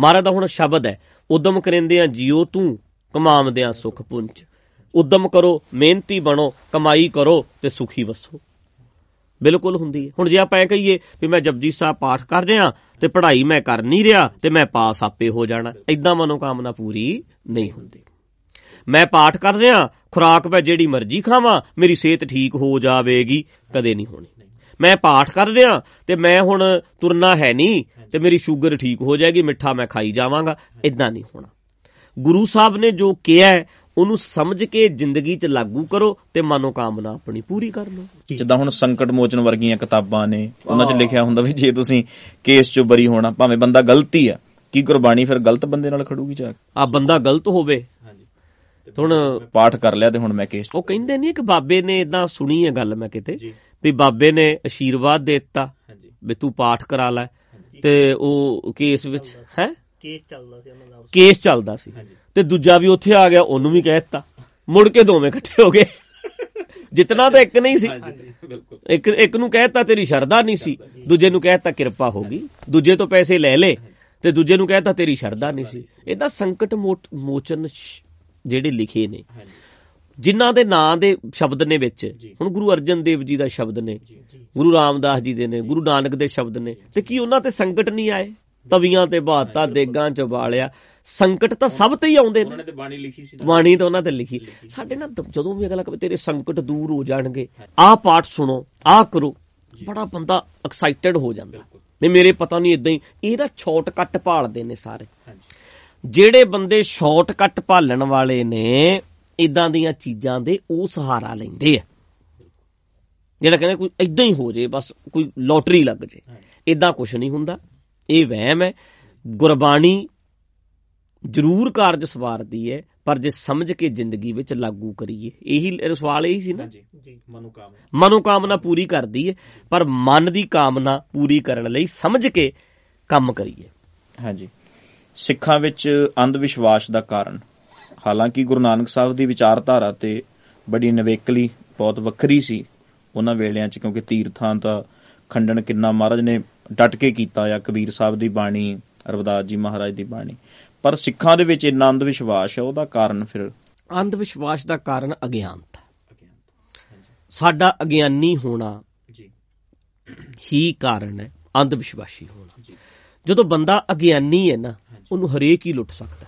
A: ਮਹਾਰਾਜ ਦਾ ਹੁਣ ਸ਼ਬਦ ਹੈ ਉਦਮ ਕਰਿੰਦਿਆਂ ਜਿਉ ਤੂੰ, ਕਮਾਵਦਿਆਂ ਸੁਖ ਪੁੰਚ ਉਦਮ ਕਰੋ, ਮਿਹਨਤੀ ਬਣੋ, ਕਮਾਈ ਕਰੋ ਤੇ ਸੁਖੀ ਵਸੋ। ਬਿਲਕੁਲ ਹੁੰਦੀ ਹੈ। ਹੁਣ ਜੇ ਆਪਾਂ ਇਹ ਕਹੀਏ ਵੀ ਮੈਂ ਜਪਜੀ ਸਾਹਿਬ ਪਾਠ ਕਰ ਰਿਹਾ ਤੇ ਪੜ੍ਹਾਈ ਮੈਂ ਕਰ ਨਹੀਂ ਰਿਹਾ ਤੇ ਮੈਂ ਪਾਸ ਆਪੇ ਹੋ ਜਾਣਾ ਇਦਾਂ ਮਨੋਕਾਮਨਾ ਪੂਰੀ ਨਹੀਂ ਹੁੰਦੀ। ਮੈਂ ਪਾਠ ਕਰ ਰਿਹਾ, ਖੁਰਾਕ ਮੈਂ ਜਿਹੜੀ ਮਰਜ਼ੀ ਖਾਵਾਂ, ਮੇਰੀ ਸਿਹਤ ਠੀਕ ਹੋ ਜਾਵੇਗੀ, ਕਦੇ ਨਹੀਂ ਹੋਣੀ। ਮੈਂ ਪਾਠ ਕਰ ਰਿਹਾ ਤੇ ਮੈਂ ਹੁਣ ਤੁਰਨਾ ਹੈ ਨਹੀਂ ਤੇ ਮੇਰੀ ਸ਼ੂਗਰ ਠੀਕ ਹੋ ਜਾਏਗੀ ਮਿੱਠਾ ਮੈਂ ਖਾਈ ਜਾਵਾਂਗਾ। ਇਦਾਂ ਨਹੀਂ ਹੋਣਾ। ਗੁਰੂ ਸਾਹਿਬ ਨੇ ਜੋ ਕਿਹਾ ਉਹਨੂੰ ਸਮਝ ਕੇ ਜ਼ਿੰਦਗੀ 'ਚ ਲਾਗੂ ਕਰੋ ਤੇ ਮਨੋਕਾਮਨਾ ਆਪਣੀ ਪੂਰੀ ਕਰ ਲਓ।
C: ਜਿੱਦਾਂ ਹੁਣ ਸੰਕਟ ਮੋਚਨ ਵਰਗੀਆਂ ਕਿਤਾਬਾਂ ਨੇ ਉਹਨਾਂ 'ਚ ਲਿਖਿਆ ਹੁੰਦਾ ਵੀ ਜੇ ਤੁਸੀਂ ਕੇਸ 'ਚੋਂ ਬਰੀ ਹੋਣਾ ਭਾਵੇਂ ਬੰਦਾ ਗਲਤੀ ਆ ਕੀ ਕੁਰਬਾਨੀ ਫਿਰ ਗਲਤ ਬੰਦੇ ਨਾਲ ਖੜੂਗੀ ਜਾ
A: ਆ ਬੰਦਾ ਗਲਤ ਹੋਵੇ ਹੁਣ
C: ਪਾਠ ਕਰ ਲਿਆ ਤੇ ਹੁਣ ਮੈਂ ਕੇਸ
A: ਉਹ ਕਹਿੰਦੇ ਨਹੀਂ ਕਿ ਬਾਬੇ ਨੇ ਇਦਾਂ ਸੁਣੀ ਹੈ ਗੱਲ ਮੈਂ ਕਿਤੇ ਵੀ ਬਾਬੇ ਨੇ ਅਸ਼ੀਰਵਾਦ ਦੇ ਦਿੱਤਾ ਵੀ ਤੂੰ ਪਾਠ ਕਰਾ ਲੈ ਤੇ ਉਹ ਕੇਸ ਵਿੱਚ ਹੈ?
D: ਕੇਸ ਚੱਲਦਾ ਸੀ ਉਹਨਾਂ ਦਾ
A: ਕੇਸ ਚੱਲਦਾ ਸੀ। ਤੇ ਦੂਜਾ ਵੀ ਉੱਥੇ ਆ ਗਿਆ ਉਹਨੂੰ ਵੀ ਕਹਿ ਦਿੱਤਾ। ਮੁੜ ਕੇ ਦੋਵੇਂ ਇਕੱਠੇ ਹੋ ਗਏ। ਜਿਤਨਾ ਤਾਂ ਇੱਕ ਨਹੀਂ ਸੀ। ਇੱਕ ਇੱਕ ਨੂੰ ਕਹਿ ਦਿੱਤਾ ਤੇਰੀ ਸ਼ਰਧਾ ਨਹੀਂ ਸੀ ਦੂਜੇ ਨੂੰ ਕਹਿ ਦਿੱਤਾ ਕਿਰਪਾ ਹੋ ਗਈ। ਦੂਜੇ ਤੋਂ ਪੈਸੇ ਲੈ ਲੇ ਤੇ ਦੂਜੇ ਨੂੰ ਕਹਿ ਦਿੱਤਾ ਤੇਰੀ ਸ਼ਰਧਾ ਨਹੀਂ ਸੀ। ਇਹਦਾ ਸੰਕਟ ਮੋਚਨ ਜਿਹੜੇ ਲਿਖੇ ਨੇ। ਜਿਨ੍ਹਾਂ ਦੇ ਨਾਂ ਦੇ ਸ਼ਬਦ ਨੇ ਵਿੱਚ। ਹੁਣ ਗੁਰੂ ਅਰਜਨ ਦੇਵ ਜੀ ਦਾ ਸ਼ਬਦ ਨੇ ਗੁਰੂ ਰਾਮਦਾਸ ਜੀ ਦੇ ਨੇ ਗੁਰੂ ਨਾਨਕ ਦੇ ਸ਼ਬਦ ਨੇ। ਤੇ ਕੀ ਉਹਨਾਂ ਤੇ ਸੰਕਟ ਨਹੀਂ ਆਏ? ਤਵੀਆਂ ਤੇ ਬਾਤਾ ਦੇਗਾਂ ਚ ਬਾਲਿਆ ਸੰਕਟ ਤਾਂ ਸਭ ਤੇ ਹੀ ਆਉਂਦੇ
B: ਉਹਨਾਂ
A: ਨੇ
B: ਨੇ ਤੇ ਬਾਣੀ ਲਿਖੀ ਸੀ ਨਾ।
A: ਬਾਣੀ ਤਾਂ ਉਹਨਾਂ ਤੇ ਲਿਖੀ। ਸਾਡੇ ਨਾਲ ਜਦੋਂ ਵੀ ਅਗਲਾ ਕਹੇ ਤੇਰੇ ਸੰਕਟ ਦੂਰ ਹੋ ਜਾਣਗੇ ਆਹ ਪਾਠ ਸੁਣੋ ਆਹ ਕਰੋ। ਬੜਾ ਬੰਦਾ ਐਕਸਾਈਟਡ ਹੋ ਜਾਂਦਾ। ਨਹੀਂ ਮੇਰੇ ਪਤਾ ਨਹੀਂ ਇਦਾਂ ਹੀ ਇਹਦਾ ਸ਼ਾਰਟਕਟ ਭਾਲਦੇ ਨੇ ਸਾਰੇ।
B: ਹਾਂਜੀ।
A: ਜਿਹੜੇ ਬੰਦੇ ਸ਼ਾਰਟਕਟ ਭਾਲਣ ਵਾਲੇ ਨੇ ਇਦਾਂ ਦੀਆਂ ਚੀਜ਼ਾਂ ਦੇ ਉਹ ਸਹਾਰਾ ਲੈਂਦੇ ਆ। ਜਿਹੜਾ ਕਹਿੰਦੇ ਕੋਈ ਇਦਾਂ ਹੀ ਹੋ ਜੇ ਬਸ ਕੋਈ ਲੋਟਰੀ ਲੱਗ ਜੇ। ਇਦਾਂ ਕੁਝ ਨਹੀਂ ਹੁੰਦਾ। ਇਹ ਵਹਿਮ ਹੈ। ਗੁਰਬਾਣੀ ਜ਼ਰੂਰ ਕਾਰਜ ਸਵਾਰਦੀ ਹੈ ਪਰ ਜੇ ਸਮਝ ਕੇ ਜ਼ਿੰਦਗੀ ਵਿੱਚ ਲਾਗੂ ਕਰੀਏ ਇਹੀ ਸਵਾਲ ਇਹੀ ਸੀ ਨਾ।
D: ਜੀ
B: ਮਨੋਕਾਮਨਾ।
A: ਮਨੋਕਾਮਨਾ ਪੂਰੀ ਕਰਦੀ ਹੈ ਪਰ ਮਨ ਦੀ ਕਾਮਨਾ ਪੂਰੀ ਕਰਨ ਲਈ ਸਮਝ ਕੇ ਕੰਮ ਕਰੀਏ।
C: ਹਾਂਜੀ। ਸਿੱਖਾਂ ਵਿੱਚ ਅੰਧ ਵਿਸ਼ਵਾਸ ਦਾ ਕਾਰਨ। ਹਾਲਾਂਕਿ ਗੁਰੂ ਨਾਨਕ ਸਾਹਿਬ ਦੀ ਵਿਚਾਰਧਾਰਾ ਤੇ ਬੜੀ ਨਵੇਕਲੀ ਬਹੁਤ ਵੱਖਰੀ ਸੀ ਉਹਨਾਂ ਵੇਲਿਆਂ 'ਚ ਕਿਉਂਕਿ ਤੀਰਥਾਂ ਦਾ ਖੰਡਨ ਕਿੰਨਾ ਮਹਾਰਾਜ ਨੇ ਡਟ ਕੇ ਕੀਤਾ ਆ ਕਬੀਰ ਸਾਹਿਬ ਦੀ ਬਾਣੀ ਰਵਿਦਾਸ ਜੀ ਮਹਾਰਾਜ ਦੀ ਬਾਣੀ। ਪਰ ਸਿੱਖਾਂ ਦੇ ਵਿੱਚ ਇੰਨਾ ਅੰਧ ਵਿਸ਼ਵਾਸ ਹੈ ਉਹਦਾ ਕਾਰਨ ਫਿਰ
A: ਅੰਧ ਵਿਸ਼ਵਾਸ ਦਾ ਕਾਰਨ ਅਗਿਆਨਤਾ
B: ਅਗਿਆਨ
A: ਸਾਡਾ ਅਗਿਆਨੀ ਹੋਣਾ ਹੀ ਕਾਰਨ ਹੈ ਅੰਧ ਵਿਸ਼ਵਾਸੀ ਹੋਣਾ। ਜਦੋਂ ਬੰਦਾ ਅਗਿਆਨੀ ਹੈ ਨਾ ਉਹਨੂੰ ਹਰੇਕ ਹੀ ਲੁੱਟ ਸਕਦਾ।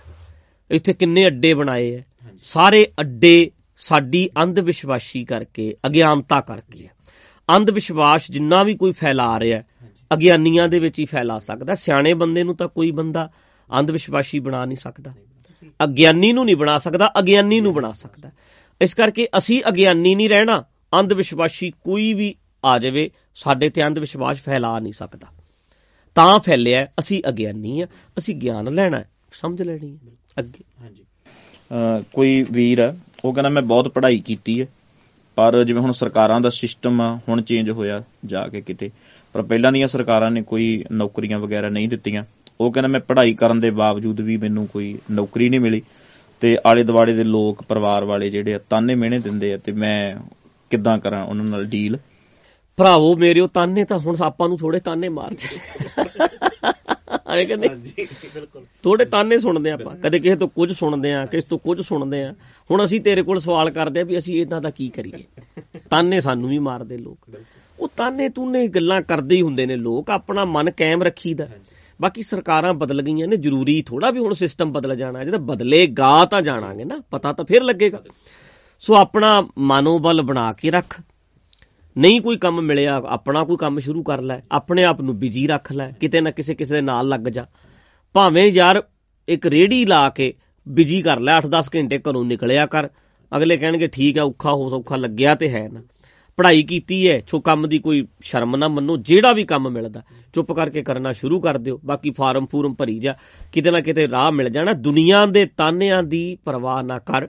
A: ਇੱਥੇ ਕਿੰਨੇ ਅੱਡੇ ਬਣਾਏ ਐ ਸਾਰੇ ਅੱਡੇ ਸਾਡੀ ਅੰਧ ਵਿਸ਼ਵਾਸੀ ਕਰਕੇ ਅਗਿਆਨਤਾ ਕਰਕੇ ਹੈ। ਅੰਧ ਵਿਸ਼ਵਾਸ ਜਿੰਨਾ ਵੀ ਕੋਈ ਫੈਲਾ ਰਿਹਾ ਅਗਿਆਨੀਆਂ ਦੇ ਵਿੱਚ ਹੀ ਫੈਲਾ ਸਕਦਾ ਸਿਆਣੇ ਬੰਦੇ ਨੂੰ ਤਾਂ ਕੋਈ ਬੰਦਾ ਅੰਧ ਵਿਸ਼ਵਾਸੀ ਬਣਾ ਨਹੀਂ ਸਕਦਾ। ਅਗਿਆਨੀ ਨੂੰ ਨਹੀਂ ਬਣਾ ਸਕਦਾ ਅਗਿਆਨੀ ਨੂੰ ਬਣਾ ਸਕਦਾ ਇਸ ਕਰਕੇ ਅਸੀਂ ਅਗਿਆਨੀ ਨਹੀਂ ਰਹਿਣਾ। ਅੰਧ ਵਿਸ਼ਵਾਸੀ ਕੋਈ ਵੀ ਆ ਜਾਵੇ ਸਾਡੇ ਤੇ ਅੰਧ ਵਿਸ਼ਵਾਸ ਫੈਲਾ ਨਹੀਂ ਸਕਦਾ। ਤਾਂ ਫੈਲਿਆ ਹੈ, ਅਸੀਂ ਅਗਿਆਨੀ ਆ ਅਸੀਂ ਗਿਆਨ ਲੈਣਾ ਹੈ, ਸਮਝ ਲੈਣੀ ਹੈ ਅੱਗੇ।
B: ਹਾਂਜੀ।
C: ਅਹ ਕੋਈ ਵੀਰ ਹੈ ਉਹ ਕਹਿੰਦਾ ਮੈਂ ਬਹੁਤ ਪੜ੍ਹਾਈ ਕੀਤੀ ਹੈ ਪਰ ਜਿਵੇਂ ਹੁਣ ਸਰਕਾਰਾਂ ਦਾ ਸਿਸਟਮ ਆ ਹੁਣ ਚੇਂਜ ਹੋਇਆ ਜਾ ਕੇ ਕਿਤੇ ਪਰ ਪਹਿਲਾਂ ਦੀਆਂ ਸਰਕਾਰਾਂ ਨੇ ਕੋਈ ਨੌਕਰੀਆਂ ਵਗੈਰਾ ਨਹੀਂ ਦਿੱਤੀਆਂ। ਉਹ ਕਹਿੰਦਾ ਮੈਂ ਪੜ੍ਹਾਈ ਕਰਨ ਦੇ ਬਾਵਜੂਦ ਵੀ ਮੈਨੂੰ ਕੋਈ ਨੌਕਰੀ ਨਹੀਂ ਮਿਲੀ ਤੇ ਆਲੇ ਦੁਆਲੇ ਦੇ ਲੋਕ ਪਰਿਵਾਰ ਵਾਲੇ ਜਿਹੜੇ ਆ ਤਾਨੇ ਮਿਹਣੇ ਦਿੰਦੇ ਆ ਤੇ ਮੈਂ ਕਿੱਦਾਂ ਕਰਾਂ ਉਹਨਾਂ ਨਾਲ ਡੀਲ
A: ਭਰਾਵੋ ਮੇਰੇ ਉਹ ਤਾਨੇ ਤਾਂ ਹੁਣ ਆਪਾਂ ਨੂੰ ਥੋੜੇ ਤਾਨੇ ਮਾਰਦੇ। ਆਏ ਕਹਿੰਦੇ
B: ਹਾਂਜੀ
D: ਬਿਲਕੁਲ।
A: ਥੋੜੇ ਤਾਨੇ ਸੁਣਦੇ ਆਪਾਂ। ਕਦੇ ਕਿਸੇ ਤੋਂ ਕੁਝ ਸੁਣਦੇ ਆ ਕਿਸੇ ਤੋਂ ਕੁਝ ਸੁਣਦੇ ਆ ਹੁਣ ਅਸੀਂ ਤੇਰੇ ਕੋਲ ਸਵਾਲ ਕਰਦੇ ਆ ਵੀ ਅਸੀਂ ਇਹਨਾਂ ਦਾ ਕੀ ਕਰੀਏ? ਤਾਨੇ ਸਾਨੂੰ ਵੀ ਮਾਰਦੇ ਲੋਕ। ਉਹ ਤਾਨੇ ਤੂਨੇ ਗੱਲਾਂ ਕਰਦੇ ਹੀ ਹੁੰਦੇ ਨੇ ਲੋਕ। ਆਪਣਾ ਮਨ ਕਾਇਮ ਰੱਖੀਦਾ। ਬਾਕੀ ਸਰਕਾਰਾਂ ਬਦਲ ਗਈਆਂ ਨੇ। ਜ਼ਰੂਰੀ ਥੋੜਾ ਵੀ ਹੁਣ ਸਿਸਟਮ ਬਦਲ ਜਾਣਾ। ਜਦੋਂ ਬਦਲੇਗਾ ਤਾਂ ਜਾਣਾਂਗੇ ਨਾ। ਪਤਾ ਤਾਂ ਫਿਰ ਲੱਗੇਗਾ। ਸੋ ਆਪਣਾ ਮਨੋਬਲ ਬਣਾ ਕੇ ਰੱਖ। ਨਹੀਂ ਕੋਈ ਕੰਮ ਮਿਲਿਆ, ਆਪਣਾ ਕੋਈ ਕੰਮ ਸ਼ੁਰੂ ਕਰ ਲੈ, ਆਪਣੇ ਆਪ ਨੂੰ ਬਿਜ਼ੀ ਰੱਖ ਲੈ, ਕਿਤੇ ਨਾ ਕਿਸੇ ਕਿਸੇ ਦੇ ਨਾਲ ਲੱਗ ਜਾ। ਭਾਵੇਂ ਯਾਰ ਇੱਕ ਰੇੜੀ ਲਾ ਕੇ ਬਿਜ਼ੀ ਕਰ ਲੈ 8-10 ਘੰਟੇ ਘਰੋਂ ਨਿਕਲਿਆ ਕਰ, ਅਗਲੇ ਕਹਿਣਗੇ, ਠੀਕ ਹੈ ਔਖਾ ਹੋ, ਸੌਖਾ ਲੱਗਿਆ ਤੇ ਹੈ ਨਾ। ਪੜ੍ਹਾਈ ਕੀਤੀ ਹੈ ਛੋ ਕੰਮ ਦੀ ਕੋਈ ਸ਼ਰਮ ਨਾ ਮੰਨੋ, ਜਿਹੜਾ ਵੀ ਕੰਮ ਮਿਲਦਾ, ਚੁੱਪ ਕਰਕੇ ਕਰਨਾ ਸ਼ੁਰੂ ਕਰ ਦਿਓ, ਬਾਕੀ ਫਾਰਮ ਫੂਰਮ ਭਰੀ ਜਾ, ਕਿਤੇ ਨਾ ਕਿਤੇ ਰਾਹ ਮਿਲ ਜਾਣਾ, ਦੁਨੀਆ ਦੇ ਤਾਨਿਆਂ ਦੀ ਪਰਵਾਹ ਨਾ ਕਰ।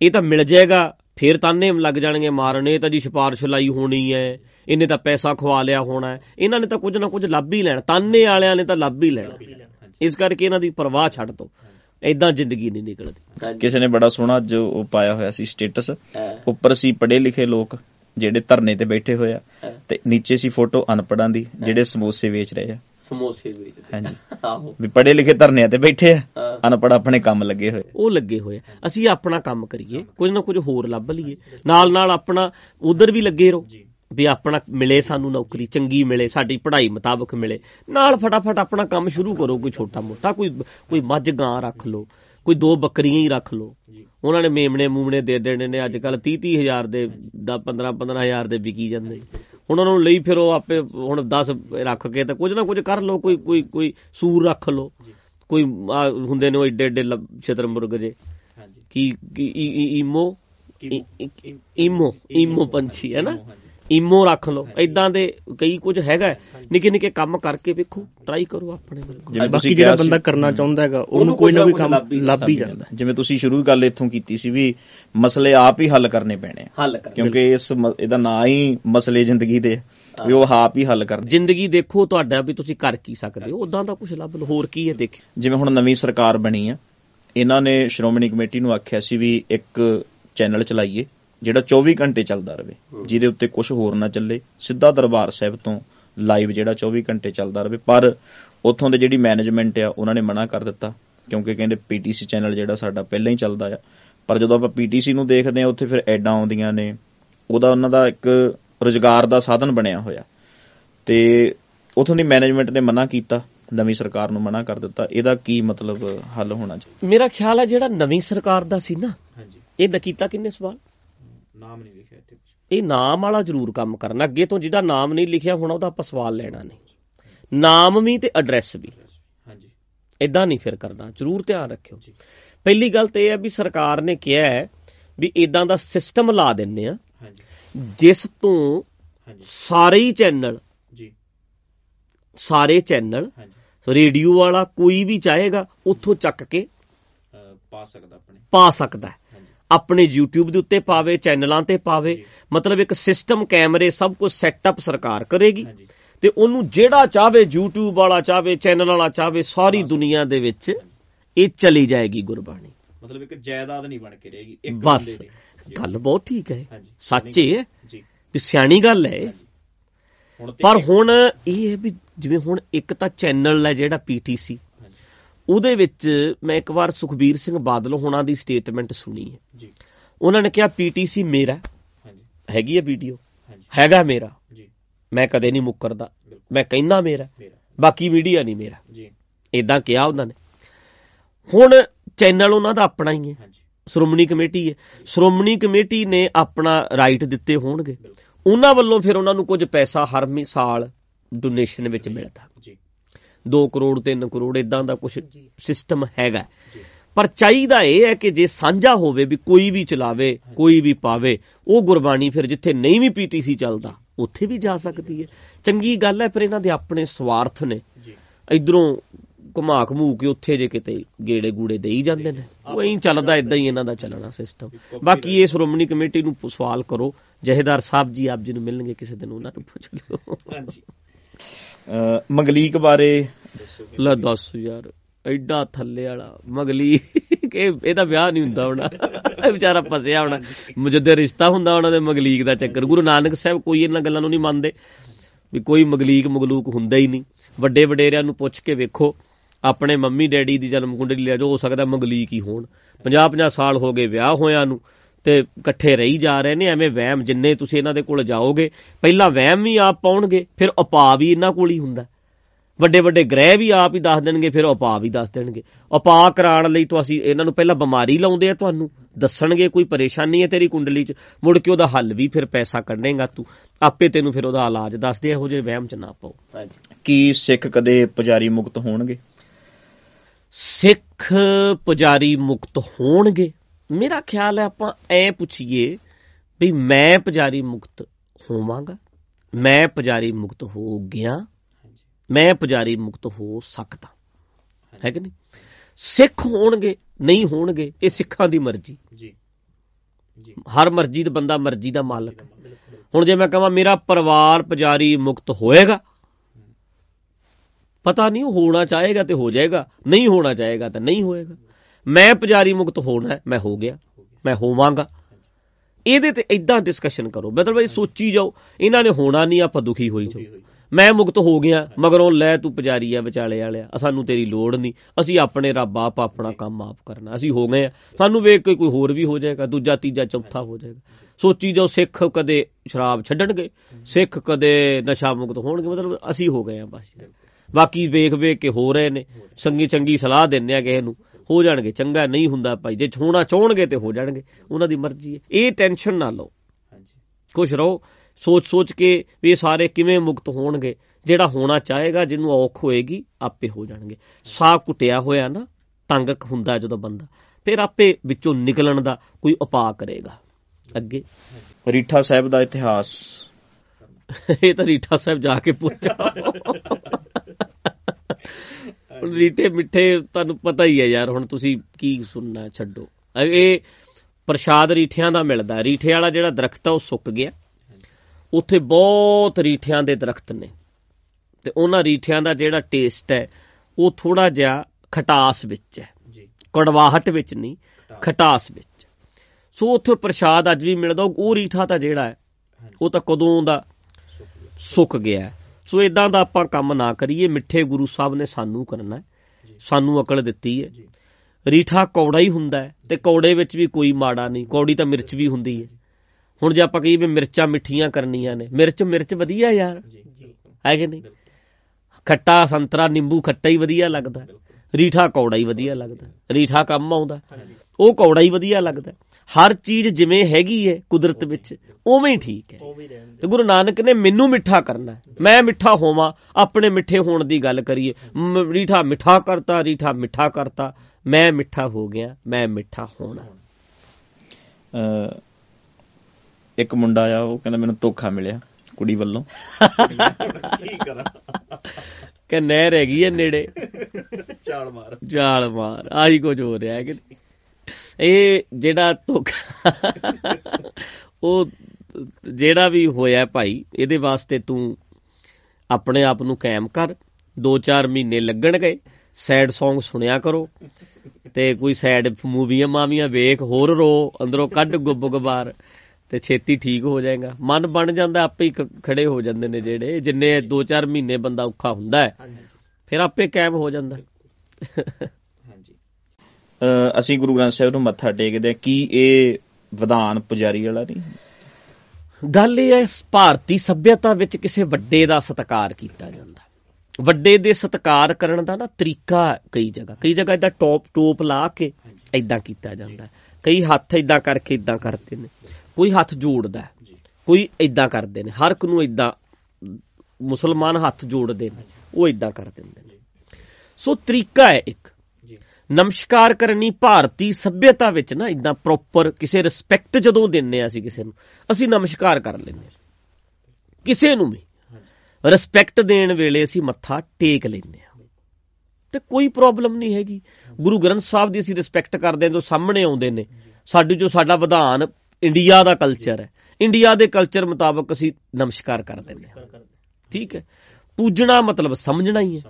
A: ਇਹ ਤਾਂ ਮਿਲ ਜਾਏਗਾ ਫੇਰ ਤਾਨੇ ਲੱਗ ਜਾਣਗੇ ਮਾਰਨ ਤਾਂ ਜੀ ਸਿਫਾਰਿਸ਼ ਲਾਈ ਹੋਣੀ ਹੈ ਇਹਨੇ ਤਾਂ ਪੈਸਾ ਖਵਾ ਲਿਆ ਹੋਣਾ ਇਹਨਾਂ ਨੇ ਤਾਂ ਕੁਝ ਨਾ ਕੁਝ ਲੱਭ ਹੀ ਲੈਣਾ ਤਾਨੇ ਵਾਲਿਆਂ ਨੇ ਤਾਂ ਲੱਭ ਹੀ ਲੈਣਾ। ਇਸ ਕਰਕੇ ਇਹਨਾਂ ਦੀ ਪਰਵਾਹ ਛੱਡ ਦੋ ਐਦਾਂ ਜ਼ਿੰਦਗੀ ਨਹੀਂ ਨਿਕਲਦੀ।
C: ਕਿਸੇ ਨੇ ਬੜਾ ਸੋਹਣਾ ਜੋ ਉਹ ਪਾਇਆ ਹੋਇਆ ਸੀ ਸਟੇਟਸ। ਉੱਪਰ ਸੀ ਪੜ੍ਹੇ ਲਿਖੇ ਲੋਕ ਜਿਹੜੇ ਧਰਨੇ ਤੇ ਬੈਠੇ ਹੋਏ ਆ। ਤੇ ਨੀਚੇ ਸੀ ਫੋਟੋ ਅਨਪੜਾਂ ਦੀ ਜਿਹੜੇ ਸਮੋਸੇ ਵੇਚ ਰਹੇ ਆ।
B: ਸਮੋਸੇ ਵੇਚਦੇ
C: ਹਾਂਜੀ।
B: ਆਹੋ।
C: ਵੀ ਪੜ੍ਹੇ ਲਿਖੇ ਧਰਨਿਆਂ ਤੇ ਬੈਠੇ ਆ।
B: ਹਾਂ।
C: ਅਨਪੜ੍ਹ ਆਪਣੇ ਕੰਮ ਲੱਗੇ ਹੋਏ।
A: ਉਹ ਲੱਗੇ ਹੋਏ। ਅਸੀਂ ਆਪਣਾ ਕੰਮ ਕਰੀਏ ਕੁਝ ਨਾ ਕੁਝ ਹੋਰ ਲੱਭ ਲਈਏ। ਨਾਲ ਨਾਲ ਆਪਣਾ ਉਧਰ ਵੀ ਲੱਗੇ ਰਹੋ। ਵੀ ਆਪਣਾ ਮਿਲੇ ਸਾਨੂੰ ਨੌਕਰੀ ਚੰਗੀ ਮਿਲੇ ਸਾਡੀ ਪੜ੍ਹਾਈ ਮੁਤਾਬਕ ਮਿਲੇ। ਨਾਲ ਫਟਾਫਟ ਆਪਣਾ ਕੰਮ ਸ਼ੁਰੂ ਕਰੋ ਕੋਈ ਛੋਟਾ ਮੋਟਾ ਕੋਈ ਕੋਈ ਮੱਝ ਗਾਂ ਰੱਖ ਲਓ ਕੋਈ ਦੋ ਬੱਕਰੀਆਂ ਹੀ ਰੱਖ ਲਓ। ਉਹਨਾਂ ਨੇ ਮੇਮਣੇ ਮੂਮਣੇ ਦੇ ਦੇਣੇ ਨੇ। ਅੱਜ ਕੱਲ 30 30 ਹਜ਼ਾਰ ਦੇ ਦਾ 15 15 ਹਜ਼ਾਰ ਦੇ ਵਿਕੀ ਜਾਂਦੇ। ਹੁਣ ਉਹਨਾਂ ਨੂੰ ਲਈ ਫਿਰ ਉਹ ਆਪੇ ਹੁਣ 10 ਰੱਖ ਕੇ ਤਾਂ ਕੁਝ ਨਾ ਕੁਝ ਕਰ ਲਓ ਕੋਈ ਕੋਈ ਕੋਈ ਸੂਰ ਰੱਖ ਲਓ। ਕੋਈ ਹੁੰਦੇ ਨੇ ਉਹ ਏਡੇ ਏਡੇ ਛਤਰ ਮੁਰਗ ਜੇ।
B: ਹਾਂਜੀ।
A: ਕੀ ਈਮੋ? ਈਮੋ ਈਮੋ ਪੰਛੀ ਹੈ ਨਾ? ਈਮੋ ਰੱਖ ਲਓ ਐਦਾਂ ਦੇ ਕਈ ਕੁਝ ਹੈਗਾ ਨਿੱਕੇ ਨਿੱਕੇ ਕੰਮ ਕਰਕੇ ਵੇਖੋ ਟਰਾਈ ਕਰੋ ਆਪਣੇ ਵੱਲ।
C: ਜਿਵੇਂ
D: ਬਾਕੀ ਜਿਹੜਾ ਬੰਦਾ ਕਰਨਾ ਚਾਹੁੰਦਾ ਹੈਗਾ ਉਹਨੂੰ ਕੋਈ ਨਾ ਕੋਈ ਕੰਮ
A: ਲੱਭ ਹੀ-
D: ਜਾਂਦਾ।
C: ਜਿਵੇਂ ਤੁਸੀਂ ਸ਼ੁਰੂ ਗੱਲ ਇੱਥੋਂ ਕੀਤੀ ਸੀ ਵੀ ਮਸਲੇ ਆਪ ਹੀ ਹੱਲ ਕਰਨੇ ਪੈਣੇ ਆ।
B: ਹੱਲ ਕਰ
C: ਕਿਉਂਕਿ ਇਸ ਇਹਦਾ ਨਾਂ ਹੀ ਮਸਲੇ ਜ਼ਿੰਦਗੀ ਦੇ ਆ, ਵੀ ਉਹ ਆਪ ਹੀ ਹੱਲ ਕਰਨੇ।
A: ਜ਼ਿੰਦਗੀ ਦੇਖੋ ਤੁਹਾਡਾ ਵੀ ਤੁਸੀਂ ਕਰ ਕੀ ਸਕਦੇ ਹੋ। ਉਦਾਂ ਦਾ ਕੁਝ ਲੱਭ ਲਓ। ਹੋਰ ਕੀ ਹੈ ਦੇਖਿਓ।
C: ਜਿਵੇਂ ਹੁਣ ਨਵੀਂ ਸਰਕਾਰ ਬਣੀ ਆ ਇਹਨਾਂ ਨੇ ਸ਼੍ਰੋਮਣੀ ਕਮੇਟੀ ਨੂੰ ਆਖਿਆ ਸੀ ਵੀ ਇੱਕ ਚੈਨਲ ਚਲਾਈਏ। ਜਿਹੜਾ 24 ਘੰਟੇ ਚੱਲਦਾ ਰਹੇ ਜਿਹਦੇ ਉੱਤੇ ਕੁਝ ਹੋਰ ਨਾ ਚੱਲੇ। ਸਿੱਧਾ ਦਰਬਾਰ ਸਾਹਿਬ ਤੋਂ ਲਾਈਵ ਜਿਹੜਾ 24 ਘੰਟੇ ਚੱਲਦਾ ਰਹੇ ਪਰ ਉੱਥੋਂ ਦੇ ਜਿਹੜੀ ਮੈਨੇਜਮੈਂਟ ਆ ਉਹਨਾਂ ਨੇ ਮਨਾ ਕਰ ਦਿੱਤਾ ਕਿਉਂਕਿ ਕਹਿੰਦੇ ਪੀਟੀਸੀ ਚੈਨਲ ਜਿਹੜਾ ਸਾਡਾ ਪਹਿਲਾਂ ਹੀ ਚੱਲਦਾ ਆ। ਪਰ ਜਦੋਂ ਆਪਾਂ ਪੀਟੀਸੀ ਨੂੰ ਦੇਖਦੇ ਆ ਉੱਥੇ ਫਿਰ ਐਡਾਂ ਆਉਂਦੀਆਂ ਨੇ। ਉਹਦਾ ਉਹਨਾਂ ਦਾ ਇੱਕ ਰੋਜ਼ਗਾਰ ਦਾ ਸਾਧਨ ਬਣਿਆ ਹੋਇਆ। ਤੇ ਉਥੋਂ ਦੀ ਮੈਨੇਜਮੈਂਟ ਨੇ ਮਨਾ ਕੀਤਾ ਨਵੀਂ ਸਰਕਾਰ ਨੂੰ ਮਨਾ ਕਰ ਦਿੱਤਾ। ਇਹਦਾ ਕੀ ਮਤਲਬ ਹੱਲ ਹੋਣਾ ਚਾਹੀਦਾ?
A: ਮੇਰਾ ਖਿਆਲ ਹੈ ਜਿਹੜਾ ਨਵੀਂ ਸਰਕਾਰ ਦਾ ਸੀ ਨਾ
B: ਹਾਂਜੀ।
A: ਇਹ ਨਕੀਤਾ ਕਿੰਨੇ ਸਵਾਲ?
B: ਨਾਮ ਨਹੀਂ ਲਿਖਿਆ ਇੱਥੇ।
A: ਇਹ ਨਾਮ ਵਾਲਾ ਜ਼ਰੂਰ ਕੰਮ ਕਰਨਾ। ਅੱਗੇ ਤੋਂ ਜਿਹਦਾ ਨਾਮ ਨਹੀਂ ਲਿਖਿਆ ਹੋਣਾ ਉਹਦਾ ਆਪਾਂ ਸਵਾਲ ਲੈਣਾ ਨਹੀਂ। ਨਾਮ ਵੀ ਤੇ ਐਡਰੈਸ ਵੀ।
B: ਹਾਂਜੀ।
A: ਇਦਾਂ ਨਹੀਂ ਫਿਰ ਕਰਨਾ। ਜ਼ਰੂਰ ਧਿਆਨ ਰੱਖਿਓ। ਪਹਿਲੀ ਗੱਲ ਤੇ ਇਹ ਹੈ ਵੀ ਸਰਕਾਰ ਨੇ ਕਿਹਾ ਹੈ ਵੀ ਇਦਾਂ ਦਾ ਸਿਸਟਮ ਲਾ ਦਿੰਨੇ ਆ।
B: ਹਾਂਜੀ।
A: ਜਿਸ ਤੋਂ
B: ਹਾਂਜੀ।
A: ਸਾਰੇ ਹੀ ਚੈਨਲ
B: ਜੀ।
A: ਸਾਰੇ ਚੈਨਲ
B: ਹਾਂਜੀ।
A: ਰੇਡੀਓ ਵਾਲਾ ਕੋਈ ਵੀ ਚਾਹੇਗਾ ਉੱਥੋਂ ਚੱਕ ਕੇ
B: ਪਾ ਸਕਦਾ ਆਪਣੇ।
A: ਪਾ ਸਕਦਾ ਆਪਣੇ YouTube ਦੇ ਉੱਤੇ ਪਾਵੇ ਚੈਨਲਾਂ ਤੇ ਪਾਵੇ ਮਤਲਬ ਇੱਕ ਸਿਸਟਮ ਕੈਮਰੇ ਸਭ ਕੁਝ ਸੈਟਅਪ ਸਰਕਾਰ ਕਰੇਗੀ। ਤੇ ਉਹਨੂੰ ਜਿਹੜਾ ਚਾਹਵੇ YouTube ਵਾਲਾ ਚਾਹਵੇ ਚੈਨਲ ਵਾਲਾ ਚਾਹਵੇ ਸਾਰੀ ਦੁਨੀਆ ਦੇ ਵਿੱਚ ਇਹ ਚਲੀ ਜਾਏਗੀ ਗੁਰਬਾਣੀ।
B: ਮਤਲਬ ਇੱਕ ਜਾਇਦਾਦ ਨਹੀਂ ਬਣ ਕੇ ਰਹੇਗੀ ਇੱਕ
A: ਬਸ।
B: ਬੰਦੇ ਦੀ।
A: ਗੱਲ ਬਹੁਤ ਠੀਕ ਹੈ। ਸੱਚ ਇਹ ਹੈ
B: ਜੀ।
A: ਵੀ ਸਿਆਣੀ ਗੱਲ ਹੈ। ਪਰ ਹੁਣ ਇਹ ਹੈ ਵੀ ਜਿਵੇਂ ਹੁਣ ਇੱਕ ਤਾਂ ਚੈਨਲ ਹੈ ਜਿਹੜਾ ਪੀਟੀਸੀ ਉਹਦੇ ਵਿੱਚ ਮੈਂ ਇੱਕ ਵਾਰ ਸੁਖਬੀਰ ਸਿੰਘ ਬਾਦਲ ਹੋਣਾ ਦੀ ਸਟੇਟਮੈਂਟ ਸੁਣੀ ਹੈ।
B: ਜੀ।
A: ਉਹਨਾਂ ਨੇ ਕਿਹਾ ਪੀਟੀਸੀ ਮੇਰਾ
B: ਹਾਂਜੀ।
A: ਹੈਗੀ ਹੈ ਵੀਡੀਓ।
B: ਹਾਂਜੀ।
A: ਹੈਗਾ ਮੇਰਾ।
B: ਜੀ।
A: ਮੈਂ ਕਦੇ ਨਹੀਂ ਮੁੱਕਰਦਾ। ਮੈਂ ਕਹਿੰਦਾ ਮੇਰਾ। ਬਾਕੀ ਮੀਡੀਆ ਨਹੀਂ ਮੇਰਾ।
B: ਜੀ।
A: ਇਦਾਂ ਕਿਹਾ ਉਹਨਾਂ ਨੇ। ਹੁਣ ਚੈਨਲ ਉਹਨਾਂ ਦਾ ਆਪਣਾ ਹੀ ਹੈ।
B: ਹਾਂਜੀ।
A: ਸ਼੍ਰੋਮਣੀ ਕਮੇਟੀ ਹੈ। ਸ਼੍ਰੋਮਣੀ ਕਮੇਟੀ ਨੇ ਆਪਣਾ ਰਾਈਟ ਦਿੱਤੇ ਹੋਣਗੇ। ਉਹਨਾਂ ਵੱਲੋਂ ਫਿਰ ਉਹਨਾਂ ਨੂੰ ਕੁਝ ਪੈਸਾ ਹਰ ਸਾਲ ਡੋਨੇਸ਼ਨ ਵਿੱਚ ਮਿਲਦਾ।
B: ਜੀ।
A: 2 ਕਰੋੜ 3 ਕਰੋੜ ਇਦਾਂ ਦਾ ਕੁਝ ਸਿਸਟਮ ਹੈਗਾ। ਪਰ ਚਾਹੀਦਾ ਇਹ ਹੈ ਕਿ ਜੇ ਸਾਂਝਾ ਹੋਵੇ ਵੀ ਕੋਈ ਵੀ ਚਲਾਵੇ ਕੋਈ ਵੀ ਪਾਵੇ ਉਹ ਗੁਰਬਾਣੀ ਫਿਰ ਜਿੱਥੇ ਨਹੀਂ ਵੀ ਪੀਟੀਸੀ ਚੱਲਦਾ ਉੱਥੇ ਵੀ ਜਾ ਸਕਦੀ ਹੈ। ਚੰਗੀ ਗੱਲ ਹੈ ਪਰ ਇਹਨਾਂ ਦੇ ਆਪਣੇ ਸਵਾਰਥ ਨੇ। ਇਧਰੋਂ ਘੁਮਾ ਘਮੂ ਕੇ ਉੱਥੇ ਜੇ ਕਿਤੇ ਗੇੜੇ ਗੂੜੇ ਦੇਈ ਜਾਂਦੇ ਨੇ। ਉਹ ਐਂ ਚੱਲਦਾ ਇਦਾਂ ਹੀ ਇਹਨਾਂ ਦਾ ਚੱਲਣਾ ਸਿਸਟਮ ਬਾਕੀ ਇਹ ਸ਼੍ਰੋਮਣੀ ਕਮੇਟੀ ਨੂੰ ਸਵਾਲ ਕਰੋ। ਜਹੇਦਾਰ ਸਾਹਿਬ ਜੀ ਆਪ ਜੀ ਨੂੰ ਮਿਲਣਗੇ ਕਿਸੇ ਦਿਨ ਉਹਨਾਂ ਨੂੰ ਪੁੱਛ ਲਿਓ।
B: ਹਾਂਜੀ।
C: ਮੰਗਲੀਕ ਬਾਰੇ।
A: ਲੈ ਦੱਸ ਯਾਰ, ਐਡਾ ਥੱਲੇ ਵਾਲਾ ਮਗਲੀ ਕਿ ਇਹਦਾ ਵਿਆਹ ਨਹੀਂ ਹੁੰਦਾ ਹੋਣਾ। ਇਹ ਵਿਚਾਰਾ ਫਸਿਆ ਹੋਣਾ। ਜਦੋਂ ਰਿਸ਼ਤਾ ਹੁੰਦਾ ਉਹਨਾਂ ਦੇ ਮਗਲੀਕ ਦਾ ਚੱਕਰ। ਗੁਰੂ ਨਾਨਕ ਸਾਹਿਬ ਕੋਈ ਇਹਨਾਂ ਗੱਲਾਂ ਨੂੰ ਨਹੀਂ ਮੰਨਦੇ, ਵੀ ਕੋਈ ਮਗਲੀਕ, ਮਗਲੂਕ ਹੁੰਦਾ ਹੀ ਨਹੀਂ। ਵੱਡੇ ਵਡੇਰਿਆਂ ਨੂੰ ਪੁੱਛ ਕੇ ਵੇਖੋ, ਆਪਣੇ ਮੰਮੀ ਡੈਡੀ ਦੀ ਜਨਮ ਕੁੰਡਲੀ ਲੈ ਜਾਓ, ਹੋ ਸਕਦਾ ਮਗਲੀਕ ਹੀ ਹੋਣ। 50 50 ਸਾਲ ਹੋ ਗਏ ਵਿਆਹ ਹੋਇਆਂ ਨੂੰ। ਤੇ ਇਕੱਠੇ ਰਹੀ ਜਾ ਰਹੇ ਨੇ ਐਵੇਂ ਵਹਿਮ ਜਿੰਨੇ ਤੁਸੀਂ ਇਹਨਾਂ ਦੇ ਕੋਲ ਜਾਓਗੇ ਪਹਿਲਾਂ ਵਹਿਮ ਵੀ ਆਪ ਪਾਉਣਗੇ ਫਿਰ ਉਪਾਅ ਵੀ ਇਹਨਾਂ ਕੋਲ ਹੀ ਹੁੰਦਾ। ਵੱਡੇ ਵੱਡੇ ਗ੍ਰਹਿ ਵੀ ਆਪ ਹੀ ਦੱਸ ਦੇਣਗੇ ਫਿਰ ਉਪਾਅ ਵੀ ਦੱਸ ਦੇਣਗੇ। ਉਪਾਅ ਕਰਾਉਣ ਲਈ ਤਾਂ ਅਸੀਂ ਇਹਨਾਂ ਨੂੰ ਪਹਿਲਾਂ ਬਿਮਾਰੀ ਲਾਉਂਦੇ ਆ ਤੁਹਾਨੂੰ ਦੱਸਣਗੇ ਕੋਈ ਪਰੇਸ਼ਾਨੀ ਹੈ ਤੇਰੀ ਕੁੰਡਲੀ 'ਚ ਮੁੜ ਕੇ ਉਹਦਾ ਹੱਲ ਵੀ ਫਿਰ ਪੈਸਾ ਕੱਢੇਗਾ ਤੂੰ। ਆਪੇ ਤੈਨੂੰ ਫਿਰ ਉਹਦਾ ਇਲਾਜ ਦੱਸਦੇ ਇਹੋ ਜਿਹੇ ਵਹਿਮ 'ਚ ਨਾ ਪਾਓ।
C: ਕੀ ਸਿੱਖ ਕਦੇ ਪੁਜਾਰੀ ਮੁਕਤ ਹੋਣਗੇ?
A: ਸਿੱਖ ਪੁਜਾਰੀ ਮੁਕਤ ਹੋਣਗੇ? ਮੇਰਾ ਖਿਆਲ ਹੈ ਆਪਾਂ ਐ ਪੁੱਛੀਏ ਵੀ ਮੈਂ ਪੁਜਾਰੀ ਮੁਕਤ ਹੋਵਾਂਗਾ ਮੈਂ ਪੁਜਾਰੀ ਮੁਕਤ ਹੋ ਗਿਆ ਮੈਂ ਪੁਜਾਰੀ ਮੁਕਤ ਹੋ ਸਕਦਾ। ਹੈ ਕਿ ਨਹੀਂ? ਸਿੱਖ ਹੋਣਗੇ ਨਹੀਂ ਹੋਣਗੇ ਇਹ ਸਿੱਖਾਂ ਦੀ ਮਰਜ਼ੀ।
B: ਜੀ। ਜੀ।
A: ਹਰ ਮਰਜ਼ੀ ਦਾ ਬੰਦਾ ਮਰਜ਼ੀ ਦਾ ਮਾਲਕ ਹੁਣ ਜੇ ਮੈਂ ਕਹਾਂ ਮੇਰਾ ਪਰਿਵਾਰ ਪੁਜਾਰੀ ਮੁਕਤ ਹੋਏਗਾ ਪਤਾ ਨਹੀਂ ਹੋਣਾ ਚਾਹੇਗਾ ਤੇ ਹੋ ਜਾਏਗਾ ਨਹੀਂ ਹੋਣਾ ਚਾਹੇਗਾ ਤਾਂ ਨਹੀਂ ਹੋਏਗਾ। ਮੈਂ ਪੁਜਾਰੀ ਮੁਕਤ ਹੋਣਾ ਹੈ, ਮੈਂ ਹੋ ਗਿਆ ਮੈਂ ਹੋਵਾਂਗਾ। ਇਹਦੇ ਤੇ ਇਦਾਂ ਡਿਸਕਸ਼ਨ ਕਰੋ। ਮਤਲਬ ਇਹ ਸੋਚੀ ਜਾਓ ਇਹਨਾਂ ਨੇ ਹੋਣਾ ਨਹੀਂ ਆਪਾਂ ਦੁਖੀ ਹੋਈ ਜਾਓ। ਮੈਂ ਮੁਕਤ ਹੋ ਗਿਆ ਮਗਰੋਂ ਲੈ ਤੂੰ ਪੁਜਾਰੀ ਆ ਵਿਚਾਲੇ ਵਾਲਿਆ ਸਾਨੂੰ ਤੇਰੀ ਲੋੜ ਨਹੀਂ। ਅਸੀਂ ਆਪਣੇ ਰੱਬ ਆਪ ਆਪਣਾ ਕੰਮ ਆਪ ਕਰਨਾ। ਅਸੀਂ ਹੋ ਗਏ ਆ। ਸਾਨੂੰ ਵੇਖ ਕੇ ਕੋਈ ਹੋਰ ਵੀ ਹੋ ਜਾਏਗਾ ਦੂਜਾ ਤੀਜਾ ਚੌਥਾ ਹੋ ਜਾਏਗਾ। ਸੋਚੀ ਜਾਓ ਸਿੱਖ ਕਦੇ ਸ਼ਰਾਬ ਛੱਡਣਗੇ ਸਿੱਖ ਕਦੇ ਨਸ਼ਾ ਮੁਕਤ ਹੋਣਗੇ ਮਤਲਬ ਅਸੀਂ ਹੋ ਗਏ ਆ ਬਸ। ਬਾਕੀ ਵੇਖ ਵੇਖ ਕੇ ਹੋ ਰਹੇ ਨੇ। ਸੰਗੀ ਚੰਗੀ ਸਲਾਹ ਦਿੰਦੇ ਆ ਕਿਸੇ ਨੂੰ। ਹੋ ਜਾਣਗੇ ਚੰਗਾ ਨਹੀਂ ਹੁੰਦਾ ਭਾਈ। ਜੇ ਹੋਣਾ ਚਾਹਣਗੇ ਤੇ ਹੋ ਜਾਣਗੇ ਉਹਨਾਂ ਦੀ ਮਰਜ਼ੀ ਹੈ। ਇਹ ਟੈਨਸ਼ਨ ਨਾ ਲਓ।
B: ਹਾਂਜੀ।
A: ਖੁਸ਼ ਰਹੋ। ਸੋਚ ਸੋਚ ਕੇ ਵੀ ਸਾਰੇ ਕਿਵੇਂ ਮੁਕਤ ਹੋਣਗੇ ਜਿਹੜਾ ਹੋਣਾ ਚਾਹੇਗਾ ਜਿਹਨੂੰ ਔਖ ਹੋਏਗੀ ਆਪੇ ਹੋ ਜਾਣਗੇ। ਸਾਹ ਕੁੱਟਿਆ ਹੋਇਆ ਨਾ ਤੰਗ ਹੁੰਦਾ ਜਦੋਂ ਬੰਦਾ। ਫਿਰ ਆਪੇ ਵਿੱਚੋਂ ਨਿਕਲਣ ਦਾ ਕੋਈ ਉਪਾਅ ਕਰੇਗਾ। ਅੱਗੇ।
C: ਰੀਠਾ ਸਾਹਿਬ ਦਾ ਇਤਿਹਾਸ।
A: ਇਹ ਤਾਂ ਰੀਠਾ ਸਾਹਿਬ ਜਾ ਕੇ ਪੁੱਛਾਂ। ਹੁਣ ਰੀਠੇ ਮਿੱਠੇ ਤੁਹਾਨੂੰ ਪਤਾ ਹੀ ਹੈ ਯਾਰ ਹੁਣ ਤੁਸੀਂ ਕੀ ਸੁਣਨਾ ਛੱਡੋ। ਇਹ ਪ੍ਰਸ਼ਾਦ ਰੀਠਿਆਂ ਦਾ ਮਿਲਦਾ ਰੀਠੇ ਵਾਲਾ ਜਿਹੜਾ ਦਰਖਤ ਆ ਉਹ ਸੁੱਕ ਗਿਆ। ਉੱਥੇ ਬਹੁਤ ਰੀਠਿਆਂ ਦੇ ਦਰਖਤ ਨੇ। ਤੇ ਉਹਨਾਂ ਰੀਠਿਆਂ ਦਾ ਜਿਹੜਾ ਟੇਸਟ ਹੈ ਉਹ ਥੋੜਾ ਜਿਹਾ ਖਟਾਸ ਵਿੱਚ ਹੈ।
B: ਜੀ।
A: ਕੜਵਾਹਟ ਵਿੱਚ ਨਹੀਂ ਖਟਾਸ। ਵਿੱਚ। ਸੋ ਉੱਥੇ ਪ੍ਰਸ਼ਾਦ ਅੱਜ ਵੀ ਮਿਲਦਾ। ਉਹ ਰੀਠਾ ਤਾਂ ਜਿਹੜਾ ਹੈ ਉਹ ਤਾਂ ਕਦੋਂ ਦਾ ਸੁੱਕ ਗਿਆ। ਸੋ ਇਦਾਂ ਦਾ ਆਪਾਂ ਕੰਮ ਨਾ ਕਰੀਏ। ਮਿੱਠੇ ਗੁਰੂ ਸਾਹਿਬ ਨੇ ਸਾਨੂੰ ਕਰਨਾ ਸਾਨੂੰ ਅਕਲ ਦਿੱਤੀ ਹੈ। ਰੀਠਾ ਕੌੜਾ ਹੀ ਹੁੰਦਾ ਤੇ ਕੌੜੇ ਵਿੱਚ ਵੀ ਕੋਈ ਮਾੜਾ ਨਹੀਂ। ਕੌੜੀ ਤਾਂ ਮਿਰਚ ਵੀ ਹੁੰਦੀ ਹੈ। ਹੁਣ ਜੇ ਆਪਾਂ ਕਹੀਏ ਵੀ ਮਿਰਚਾਂ ਮਿੱਠੀਆਂ ਕਰਨੀਆਂ ਨੇ ਮਿਰਚ ਮਿਰਚ ਵਧੀਆ ਯਾਰ। ਹੈ ਕਿ ਨਹੀਂ? ਖੱਟਾ ਸੰਤਰਾ ਨਿੰਬੂ ਖੱਟਾ ਹੀ ਵਧੀਆ ਲੱਗਦਾ। ਰੀਠਾ ਕੌੜਾ ਹੀ ਵਧੀਆ ਲੱਗਦਾ। ਰੀਠਾ ਕੰਮ ਆਉਂਦਾ। ਉਹ ਕੌੜਾ ਹੀ ਵਧੀਆ ਲੱਗਦਾ। ਹਰ ਚੀਜ਼ ਜਿਵੇਂ ਹੈਗੀ ਹੈ ਕੁਦਰਤ ਵਿੱਚ ਉਵੇਂ ਹੀ ਠੀਕ ਹੈ।
D: ਉਹ ਵੀ ਰਹਿਣ
A: ਤੇ ਗੁਰੂ ਨਾਨਕ ਨੇ ਮੈਨੂੰ ਮਿੱਠਾ ਕਰਨਾ ਹੈ। ਮੈਂ ਮਿੱਠਾ ਹੋਵਾਂ ਆਪਣੇ ਮਿੱਠੇ ਹੋਣ ਦੀ ਗੱਲ ਕਰੀਏ। ਰੀਠਾ ਮਿੱਠਾ ਕਰਤਾ ਰੀਠਾ ਮਿੱਠਾ ਕਰਤਾ। ਮੈਂ ਮਿੱਠਾ ਹੋ ਗਿਆ ਮੈਂ ਮਿੱਠਾ ਹੋਣਾ।
C: ਇੱਕ ਮੁੰਡਾ ਆ ਉਹ ਕਹਿੰਦਾ ਮੈਨੂੰ ਧੋਖਾ ਮਿਲਿਆ ਕੁੜੀ ਵੱਲੋਂ।
B: ਕੀ ਕਰਾਂ?
A: ਕਿ ਨਹਿਰ ਹੈਗੀ ਹੈ ਨੇੜੇ।
B: ਚਾਲ ਮਾਰ।
A: ਜਾਲ ਮਾਰ ਆਹੀ ਕੁਝ ਹੋ ਰਿਹਾ ਹੈ ਕਿ? ਇਹ ਜਿਹੜਾ ਧੋਖਾ ਉਹ ਜਿਹੜਾ ਵੀ ਹੋਇਆ ਭਾਈ ਇਹਦੇ ਵਾਸਤੇ ਤੂੰ ਆਪਣੇ ਆਪ ਨੂੰ ਕਾਇਮ ਕਰ। 2-4 ਮਹੀਨੇ ਲੱਗਣਗੇ ਸੈਡ Song ਸੁਣਿਆ ਕਰੋ ਤੇ ਕੋਈ ਸੈਡ ਮੂਵੀਆਂ ਮਾਵੀਆਂ ਵੇਖ ਹੋਰ ਰੋ ਅੰਦਰੋਂ ਕੱਢ ਗੁੱਬ ਗੁਬਾਰ ਤੇ ਛੇਤੀ ਠੀਕ ਹੋ ਜਾਏਗਾ। ਮਨ ਬਣ ਜਾਂਦਾ ਆਪੇ ਹੀ ਖੜੇ ਹੋ ਜਾਂਦੇ ਨੇ ਜਿਹੜੇ ਜਿੰਨੇ 2-4 ਮਹੀਨੇ ਬੰਦਾ ਔਖਾ ਹੁੰਦਾ ਹੈ ਫਿਰ ਆਪੇ ਕਾਇਮ ਹੋ ਜਾਂਦਾ।
C: ਅਸੀਂ ਗੁਰੂ ਗ੍ਰੰਥ ਸਾਹਿਬ ਨੂੰ ਮੱਥਾ ਟੇਕਦੇ ਹਾਂ। ਕੀ ਇਹ ਵਿਧਾਨ ਪੁਜਾਰੀ ਵਾਲਾ ਨਹੀਂ?
A: ਗੱਲ ਇਹ ਹੈ ਭਾਰਤੀ ਸੱਭਿਅਤਾ ਵਿੱਚ ਕਿਸੇ ਵੱਡੇ ਦਾ ਸਤਿਕਾਰ ਕੀਤਾ ਜਾਂਦਾ। ਵੱਡੇ ਦੇ ਸਤਿਕਾਰ ਕਰਨ ਦਾ ਨਾ ਤਰੀਕਾ ਹੈ ਕਈ ਜਗ੍ਹਾ ਕਈ ਜਗ੍ਹਾ ਇਦਾਂ ਟੋਪ ਟੋਪ ਲਾ ਕੇ ਇਦਾਂ ਕੀਤਾ ਜਾਂਦਾ ਹੈ। ਕਈ ਹੱਥ ਇਦਾਂ ਕਰਕੇ ਇਦਾਂ ਕਰਦੇ ਨੇ। ਕੋਈ ਹੱਥ ਜੋੜਦਾ ਹੈ, ਕੋਈ ਇਦਾਂ ਕਰਦੇ ਨੇ। ਹਰ ਇੱਕ ਨੂੰ ਇਦਾਂ ਮੁਸਲਮਾਨ ਹੱਥ ਜੋੜਦੇ ਨੇ ਉਹ ਇਦਾਂ ਕਰ ਦਿੰਦੇ ਨੇ। ਸੋ ਤਰੀਕਾ ਹੈ ਇੱਕ।
B: ਜੀ
A: ਨਮਸਕਾਰ ਕਰਨੀ ਭਾਰਤੀ ਸੱਭਿਅਤਾ ਵਿੱਚ ਨਾ ਇਦਾਂ ਪ੍ਰੋਪਰ ਕਿਸੇ ਰਿਸਪੈਕਟ ਜਦੋਂ ਦਿੰਨੇ ਆ ਅਸੀਂ ਕਿਸੇ ਨੂੰ, ਅਸੀਂ ਨਮਸਕਾਰ ਕਰ ਲੈਂਦੇ ਹਾਂ ਕਿਸੇ ਨੂੰ ਵੀ। ਰਿਸਪੈਕਟ ਦੇਣ ਵੇਲੇ ਅਸੀਂ ਮੱਥਾ ਟੇਕ ਲੈਂਦੇ ਹਾਂ ਤੇ ਕੋਈ ਪ੍ਰੋਬਲਮ ਨਹੀਂ ਹੈਗੀ। ਗੁਰੂ ਗ੍ਰੰਥ ਸਾਹਿਬ ਦੀ ਅਸੀਂ ਰਿਸਪੈਕਟ ਕਰਦੇ ਹਾਂ ਜੋ ਸਾਹਮਣੇ ਆਉਂਦੇ ਨੇ। ਸਾਡੀ ਜੋ ਸਾਡਾ ਵਿਧਾਨ ਇੰਡੀਆ ਦਾ ਕਲਚਰ ਹੈ। ਇੰਡੀਆ ਦੇ ਕਲਚਰ ਮੁਤਾਬਕ ਅਸੀਂ ਨਮਸਕਾਰ ਕਰ ਦਿੰਦੇ ਹਾਂ। ਠੀਕ ਹੈ। ਪੂਜਣਾ ਮਤਲਬ ਸਮਝਣਾ ਹੀ ਹੈ।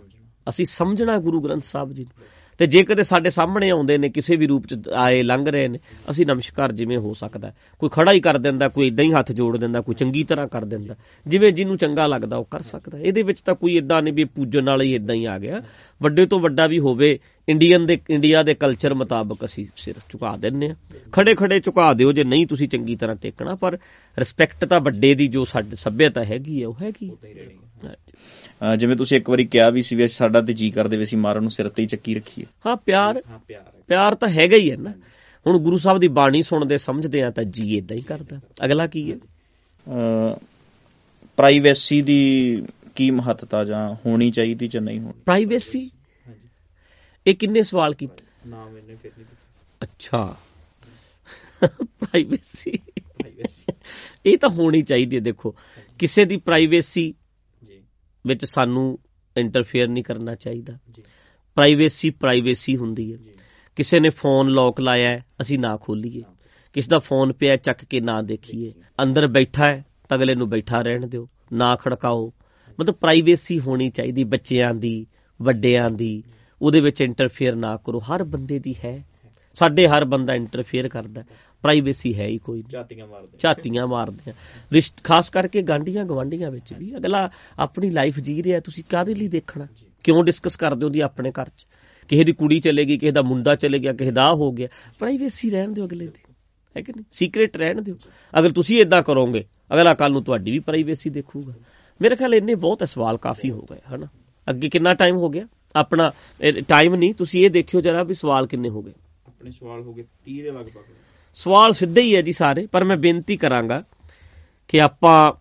A: ਅਸੀਂ ਸਮਝਣਾ ਗੁਰੂ ਗ੍ਰੰਥ ਸਾਹਿਬ ਜੀ ਨੂੰ। ਤੇ ਜੇ ਕਦੇ ਸਾਡੇ ਸਾਹਮਣੇ ਆਉਂਦੇ ਨੇ, ਕਿਸੇ ਵੀ ਰੂਪ ਚ ਆਏ, ਲੰਘ ਰਹੇ ਨੇ, ਅਸੀਂ ਨਮਸਕਾਰ ਜਿਵੇਂ ਹੋ ਸਕਦਾ ਹੈ। ਕੋਈ ਖੜਾ ਹੀ ਕਰ ਦਿੰਦਾ, ਕੋਈ ਇਦਾਂ ਹੀ ਹੱਥ ਜੋੜ ਦਿੰਦਾ, ਕੋਈ ਚੰਗੀ ਤਰ੍ਹਾਂ ਕਰ ਦਿੰਦਾ। ਜਿਵੇਂ ਜਿਹਨੂੰ ਚੰਗਾ ਲੱਗਦਾ, ਉਹ ਕਰ ਸਕਦਾ ਇਹਦੇ ਵਿੱਚ ਤਾਂ ਕੋਈ ਇਦਾਂ ਨਹੀਂ ਵੀ ਪੂਜਣ ਵਾਲਾ ਹੀ ਇਦਾਂ ਹੀ ਆ ਗਿਆ। ਵੱਡੇ ਤੋਂ ਵੱਡਾ ਵੀ ਹੋਵੇ ਇੰਡੀਅਨ ਦੇ ਇੰਡੀਆ ਦੇ ਕਲਚਰ ਮੁਤਾਬਕ ਅਸੀਂ ਸਿਰ ਝੁਕਾ ਦਿੰਨੇ ਆ ਖੜੇ ਖੜੇ ਝੁਕਾ ਦਿਓ ਜੇ ਨਹੀਂ ਤੁਸੀਂ ਚੰਗੀ ਤਰ੍ਹਾਂ ਟੇਕਣਾ ਪਰ ਰਿਸਪੈਕਟ ਤਾਂ ਵੱਡੇ ਦੀ ਜੋ ਸਾਡੀ ਸੱਭਿਅਤਾ ਹੈਗੀ ਹੈ ਉਹ ਹੈਗੀ
C: ਜਿਵੇਂ ਤੁਸੀਂ ਇੱਕ ਵਾਰੀ ਕਿਹਾ ਵੀ ਸੀ ਵੀ ਸਾਡਾ ਤੇ ਜੀ ਕਰਦੇ ਵੀ ਅਸੀਂ ਮਾਰਨ ਨੂੰ ਸਿਰ ਤੇ ਹੀ ਚੱਕੀ ਰੱਖੀਏ।
A: ਹਾਂ ਪਿਆਰ
B: ਹਾਂ ਪਿਆਰ
A: ਤਾਂ ਹੈਗਾ ਹੀ ਹੈ ਨਾ। ਹੁਣ ਗੁਰੂ ਸਾਹਿਬ ਦੀ ਬਾਣੀ ਸੁਣਦੇ ਸਮਝਦੇ ਆ ਤਾਂ ਜੀ ਇਦਾਂ ਹੀ ਕਰਦਾ। ਅਗਲਾ ਕੀ ਹੈ?
C: ਪ੍ਰਾਈਵੇਸੀ ਦੀ ਕੀ ਮਹੱਤਤਾ ਜਾਂ ਹੋਣੀ ਚਾਹੀਦੀ ਜਾਂ ਨਹੀਂ ਹੋਣੀ?
A: ਪ੍ਰਾਈਵੇਸੀ ਇਹ ਕਿੰਨੇ ਸਵਾਲ ਕੀਤੇ?
B: ਨਾਮ ਇਹਨੇ ਫਿਰ ਨਹੀਂ
A: ਅੱਛਾ। ਪ੍ਰਾਈਵੇਸੀ
B: ਪ੍ਰਾਈਵੇਸੀ
A: ਇਹ ਤਾਂ ਹੋਣੀ ਚਾਹੀਦੀ ਹੈ ਦੇਖੋ। ਕਿਸੇ ਦੀ ਪ੍ਰਾਈਵੇਸੀ
B: ਜੀ।
A: ਵਿੱਚ ਸਾਨੂੰ ਇੰਟਰਫੇਅਰ ਨਹੀਂ ਕਰਨਾ ਚਾਹੀਦਾ।
B: ਜੀ।
A: ਪ੍ਰਾਈਵੇਸੀ ਪ੍ਰਾਈਵੇਸੀ ਹੁੰਦੀ ਹੈ। ਕਿਸੇ ਨੇ ਫੋਨ ਲੌਕ ਲਾਇਆ ਅਸੀਂ ਨਾ ਖੋਲੀਏ। ਕਿਸ ਦਾ ਫੋਨ ਪਿਆ ਚੱਕ ਕੇ ਨਾ ਦੇਖੀਏ। ਅੰਦਰ ਬੈਠਾ ਹੈ ਤਾਂ ਅਗਲੇ ਨੂੰ ਬੈਠਾ ਰਹਿਣ ਦਿਓ। ਨਾ ਖੜਕਾਓ। ਮਤਲਬ ਪ੍ਰਾਈਵੇਸੀ ਹੋਣੀ ਚਾਹੀਦੀ ਬੱਚਿਆਂ ਦੀ ਵੱਡਿਆਂ ਦੀ। ਉਹਦੇ ਵਿੱਚ ਇੰਟਰਫੇਅਰ ਨਾ ਕਰੋ। ਹਰ ਬੰਦੇ ਦੀ ਹੈ। ਸਾਡੇ ਹਰ ਬੰਦਾ ਇੰਟਰਫੇਅਰ ਕਰਦਾ। ਪ੍ਰਾਈਵੇਸੀ ਹੈ ਹੀ ਕੋਈ
B: ਝਾਤੀਆਂ ਮਾਰਦੇ
A: ਝਾਤੀਆਂ ਮਾਰਦੇ ਆ। ਖਾਸ ਕਰਕੇ ਗਾਂਡੀਆਂ ਗਵਾਂਡੀਆਂ ਵਿੱਚ ਵੀ। ਅਗਲਾ ਆਪਣੀ ਲਾਈਫ ਜੀ ਰਿਹਾ ਤੁਸੀਂ ਕਾਹਦੇ ਲਈ ਦੇਖਣਾ? ਕਿਉਂ ਡਿਸਕਸ ਕਰਦੇ ਹੋ ਦੀ ਆਪਣੇ ਘਰ 'ਚ? ਕਿਸੇ ਦੀ ਕੁੜੀ ਚਲੇਗੀ ਕਿਸੇ ਦਾ ਮੁੰਡਾ ਚਲੇ ਗਿਆ ਕਿਸੇ ਦਾ ਹੋ ਗਿਆ। ਪ੍ਰਾਈਵੇਸੀ ਰਹਿਣ ਦਿਓ ਅਗਲੇ ਦੀ। ਹੈ ਕਿ ਨਹੀਂ? ਸੀਕ੍ਰੀਟ ਰਹਿਣ ਦਿਓ। ਅਗਰ ਤੁਸੀਂ ਇਦਾਂ ਕਰੋਗੇ ਅਗਲਾ ਕੱਲ ਨੂੰ ਤੁਹਾਡੀ ਵੀ ਪ੍ਰਾਈਵੇਸੀ ਦੇਖੂਗਾ। ਮੇਰੇ ਖਿਆਲ ਇੰਨੇ ਬਹੁਤ ਸਵਾਲ ਕਾਫੀ ਹੋ ਗਏ ਹਨਾ? ਅੱਗੇ ਕਿੰਨਾ ਟਾਈਮ ਹੋ ਗਿਆ? ਆਪਣਾ ਟਾਈਮ ਨਹੀਂ ਤੁਸੀਂ ਇਹ ਦੇਖਿਓ ਜਰਾ ਵੀ ਸਵਾਲ ਕਿੰਨੇ ਹੋ ਗਏ।
B: ਆਪਣੇ ਸਵਾਲ ਹੋ ਗਏ 30 ਦੇ ਲਗਭਗ।
A: ਸਵਾਲ ਸਿੱਧੇ ਹੀ ਹੈ ਜੀ ਸਾਰੇ ਪਰ ਮੈਂ ਬੇਨਤੀ ਕਰਾਂਗਾ ਕਿ ਆਪਾਂ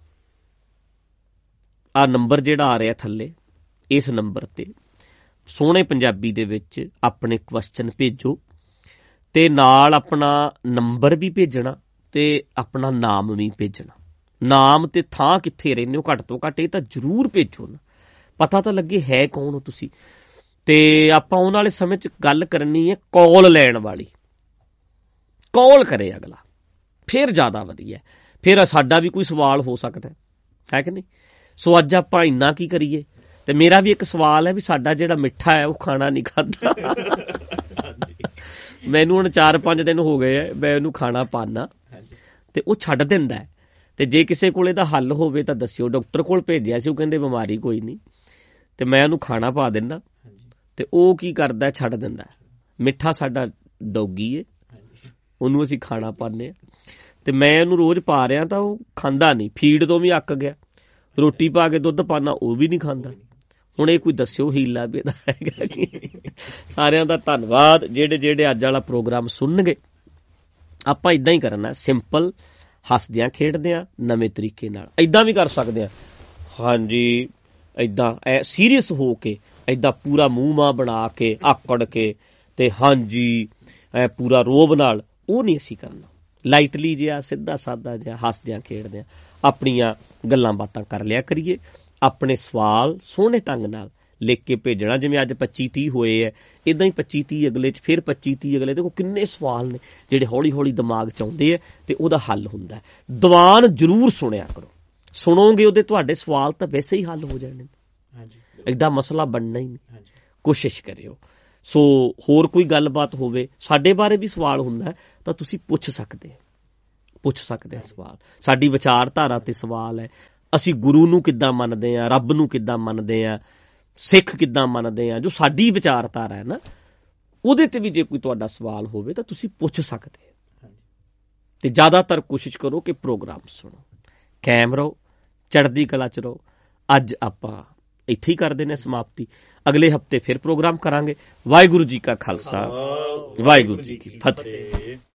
A: ਆ ਨੰਬਰ ਜਿਹੜਾ ਆ ਰਿਹਾ ਥੱਲੇ ਇਸ ਨੰਬਰ ਤੇ ਸੋਹਣੇ ਪੰਜਾਬੀ ਦੇ ਵਿੱਚ ਆਪਣੇ ਕੁਐਸਚਨ ਭੇਜੋ ਤੇ ਨਾਲ ਆਪਣਾ ਨੰਬਰ ਵੀ ਭੇਜਣਾ ਤੇ ਆਪਣਾ ਨਾਮ ਵੀ ਭੇਜਣਾ। ਨਾਮ ਤੇ ਥਾਂ ਕਿੱਥੇ ਰਹਿੰਦੇ ਹੋ ਘੱਟ ਤੋਂ ਘੱਟ ਇਹ ਤਾਂ ਜ਼ਰੂਰ ਭੇਜੋ ਨਾ। ਪਤਾ ਤਾਂ ਲੱਗੇ ਹੈ ਕੌਣ ਹੋ ਤੁਸੀਂ। ਤੇ ਆਪਾਂ ਉਹਨਾਂ ਵਾਲੇ ਸਮੇਂ 'ਚ ਗੱਲ ਕਰਨੀ ਹੈ ਕਾਲ ਲੈਣ ਵਾਲੀ। ਕਾਲ ਕਰੇ ਅਗਲਾ। ਫਿਰ ਜ਼ਿਆਦਾ ਵਧੀਆ। ਫਿਰ ਸਾਡਾ ਵੀ ਕੋਈ ਸਵਾਲ ਹੋ ਸਕਦਾ ਹੈ। ਕਿ ਨਹੀਂ? ਸੋ ਅੱਜ ਆਪਾਂ ਇੰਨਾ ਕੀ ਕਰੀਏ? ਤੇ ਮੇਰਾ ਵੀ ਇੱਕ ਸਵਾਲ ਹੈ ਵੀ ਸਾਡਾ ਜਿਹੜਾ ਮਿੱਠਾ ਹੈ ਉਹ ਖਾਣਾ ਨਹੀਂ ਖਾਂਦਾ।
B: ਹਾਂਜੀ।
A: ਮੈਨੂੰ ਹੁਣ 4-5 ਦਿਨ ਹੋ ਗਏ ਐ ਮੈਂ ਉਹਨੂੰ ਖਾਣਾ ਪਾਣਾ ਤੇ ਉਹ ਛੱਡ ਦਿੰਦਾ। ਤੇ ਜੇ ਕਿਸੇ ਕੋਲ ਇਹਦਾ ਹੱਲ ਹੋਵੇ ਤਾਂ ਦੱਸਿਓ। ਡਾਕਟਰ ਕੋਲ ਭੇਜਿਆ ਸੀ ਉਹ ਕਹਿੰਦੇ ਬਿਮਾਰੀ ਕੋਈ ਨਹੀਂ। ਤੇ ਮੈਂ ਉਹਨੂੰ ਖਾਣਾ ਪਾ ਦਿੰਦਾ। ਤੇ ਉਹ ਕੀ ਕਰਦਾ ਹੈ? ਛੱਡ ਦਿੰਦਾ ਹੈ। ਮਿੱਠਾ ਸਾਡਾ ਡੌਗੀ ਏ।
B: ਹਾਂਜੀ
A: ਉਹਨੂੰ ਅਸੀਂ ਖਾਣਾ ਪਾਉਂਦੇ ਆ ਤੇ ਮੈਂ ਉਹਨੂੰ ਰੋਜ਼ ਪਾ ਰਿਆਂ ਤਾਂ ਉਹ ਖਾਂਦਾ ਨਹੀਂ। ਫੀਡ ਤੋਂ ਵੀ ਅੱਕ ਗਿਆ। ਰੋਟੀ ਪਾ ਕੇ ਦੁੱਧ ਪਾਣਾ ਉਹ ਵੀ ਨਹੀਂ ਖਾਂਦਾ। ਹੁਣ ਇਹ ਕੋਈ ਦੱਸਿਓ, ਹੀਲਾ ਵੀ ਇਹਦਾ ਹੈਗਾ ਕੀ ਸਾਰਿਆਂ ਦਾ ਧੰਨਵਾਦ। ਜਿਹੜੇ ਜਿਹੜੇ ਅੱਜ ਵਾਲਾ ਪ੍ਰੋਗਰਾਮ ਸੁਣਨਗੇ, ਆਪਾਂ ਇਦਾਂ ਹੀ ਕਰਨਾ। ਸਿੰਪਲ ਹੱਸਦਿਆਂ, ਖੇਡਦਿਆਂ, ਨਵੇਂ ਤਰੀਕੇ ਨਾਲ। ਇਦਾਂ ਵੀ ਕਰ ਸਕਦੇ ਆ ਹਾਂਜੀ ਇਦਾਂ ਐ ਸੀਰੀਅਸ ਹੋ ਕੇ ਇਦਾਂ ਪੂਰਾ ਮੂੰਹ ਮਾ ਬਣਾ ਕੇ, ਆਕੜ ਕੇ ਤੇ ਹਾਂਜੀ, ਐ ਪੂਰਾ ਰੋਬ ਨਾਲ ਉਹ ਨਹੀਂ ਅਸੀਂ ਕਰਨਾ। ਲਾਈਟਲੀ ਜਿਹਾ, ਸਿੱਧਾ ਸਾਦਾ ਜਿਹਾ ਹੱਸਦਿਆਂ, ਖੇਡਦਿਆਂ ਆਪਣੀਆਂ ਗੱਲਾਂ ਬਾਤਾਂ ਕਰ ਲਿਆ ਕਰੀਏ। ਆਪਣੇ ਸਵਾਲ ਸੋਹਣੇ ਢੰਗ ਨਾਲ ਲਿਖ ਕੇ ਭੇਜਣਾ। ਜਿਵੇਂ ਅੱਜ 25 30 ਹੋਏ ਐ ਇਦਾਂ ਹੀ 25 30 ਅਗਲੇ ਚ, ਫਿਰ 25 30 ਅਗਲੇ ਦੇਖੋ ਕਿੰਨੇ ਸਵਾਲ ਨੇ ਜਿਹੜੇ ਹੌਲੀ ਹੌਲੀ ਦਿਮਾਗ ਚ ਆਉਂਦੇ ਐ ਤੇ ਉਹਦਾ ਹੱਲ ਹੁੰਦਾ ਹੈ। ਦੀਵਾਨ ਜ਼ਰੂਰ ਸੁਣਿਆ ਕਰੋ। ਸੁਣੋਗੇ ਉਹਦੇ ਤੁਹਾਡੇ ਸਵਾਲ ਤਾਂ ਵੈਸੇ ਹੀ ਹੱਲ ਹੋ ਜਾਣੇ
B: ਹਾਂਜੀ।
A: ਏਦਾਂ ਮਸਲਾ ਬਣਨਾ ਹੀ ਨਹੀਂ। ਕੋਸ਼ਿਸ਼ ਕਰਿਓ। ਸੋ ਹੋਰ ਕੋਈ ਗੱਲਬਾਤ ਹੋਵੇ ਸਾਡੇ ਬਾਰੇ ਵੀ ਸਵਾਲ ਹੁੰਦਾ ਹੈ, ਤਾਂ ਤੁਸੀਂ ਪੁੱਛ ਸਕਦੇ ਹੋ। ਪੁੱਛ ਸਕਦੇ ਆ ਸਵਾਲ। ਸਾਡੀ ਵਿਚਾਰਧਾਰਾ ਤੇ ਸਵਾਲ ਹੈ ਅਸੀਂ ਗੁਰੂ ਨੂੰ ਕਿੱਦਾਂ ਮੰਨਦੇ ਆ ਰੱਬ ਨੂੰ ਕਿੱਦਾਂ ਮੰਨਦੇ ਆ ਸਿੱਖ ਕਿੱਦਾਂ ਮੰਨਦੇ ਆ ਜੋ ਸਾਡੀ ਵਿਚਾਰਧਾਰਾ ਹੈ ਨਾ ਉਹਦੇ ਤੇ ਵੀ ਜੇ ਕੋਈ ਤੁਹਾਡਾ ਸਵਾਲ ਹੋਵੇ ਤਾਂ ਤੁਸੀਂ ਪੁੱਛ ਸਕਦੇ ਹੋ। ਤੇ ਜ਼ਿਆਦਾਤਰ ਕੋਸ਼ਿਸ਼ ਕਰੋ ਕਿ ਪ੍ਰੋਗਰਾਮ ਸੁਣੋ। ਕਾਇਮ ਰਹੋ ਚੜ੍ਹਦੀ ਕਲਾ ਚ ਰਹੋ। ਅੱਜ ਆਪਾਂ ਇੱਥੇ ਹੀ ਕਰਦੇ ਨੇ ਸਮਾਪਤੀ। ਅਗਲੇ ਹਫ਼ਤੇ ਫਿਰ ਪ੍ਰੋਗਰਾਮ ਕਰਾਂਗੇ। ਵਾਹਿਗੁਰੂ ਜੀ ਕਾ ਖਾਲਸਾ। ਵਾਹਿਗੁਰੂ ਜੀ ਕੀ
B: ਫਤਿਹ।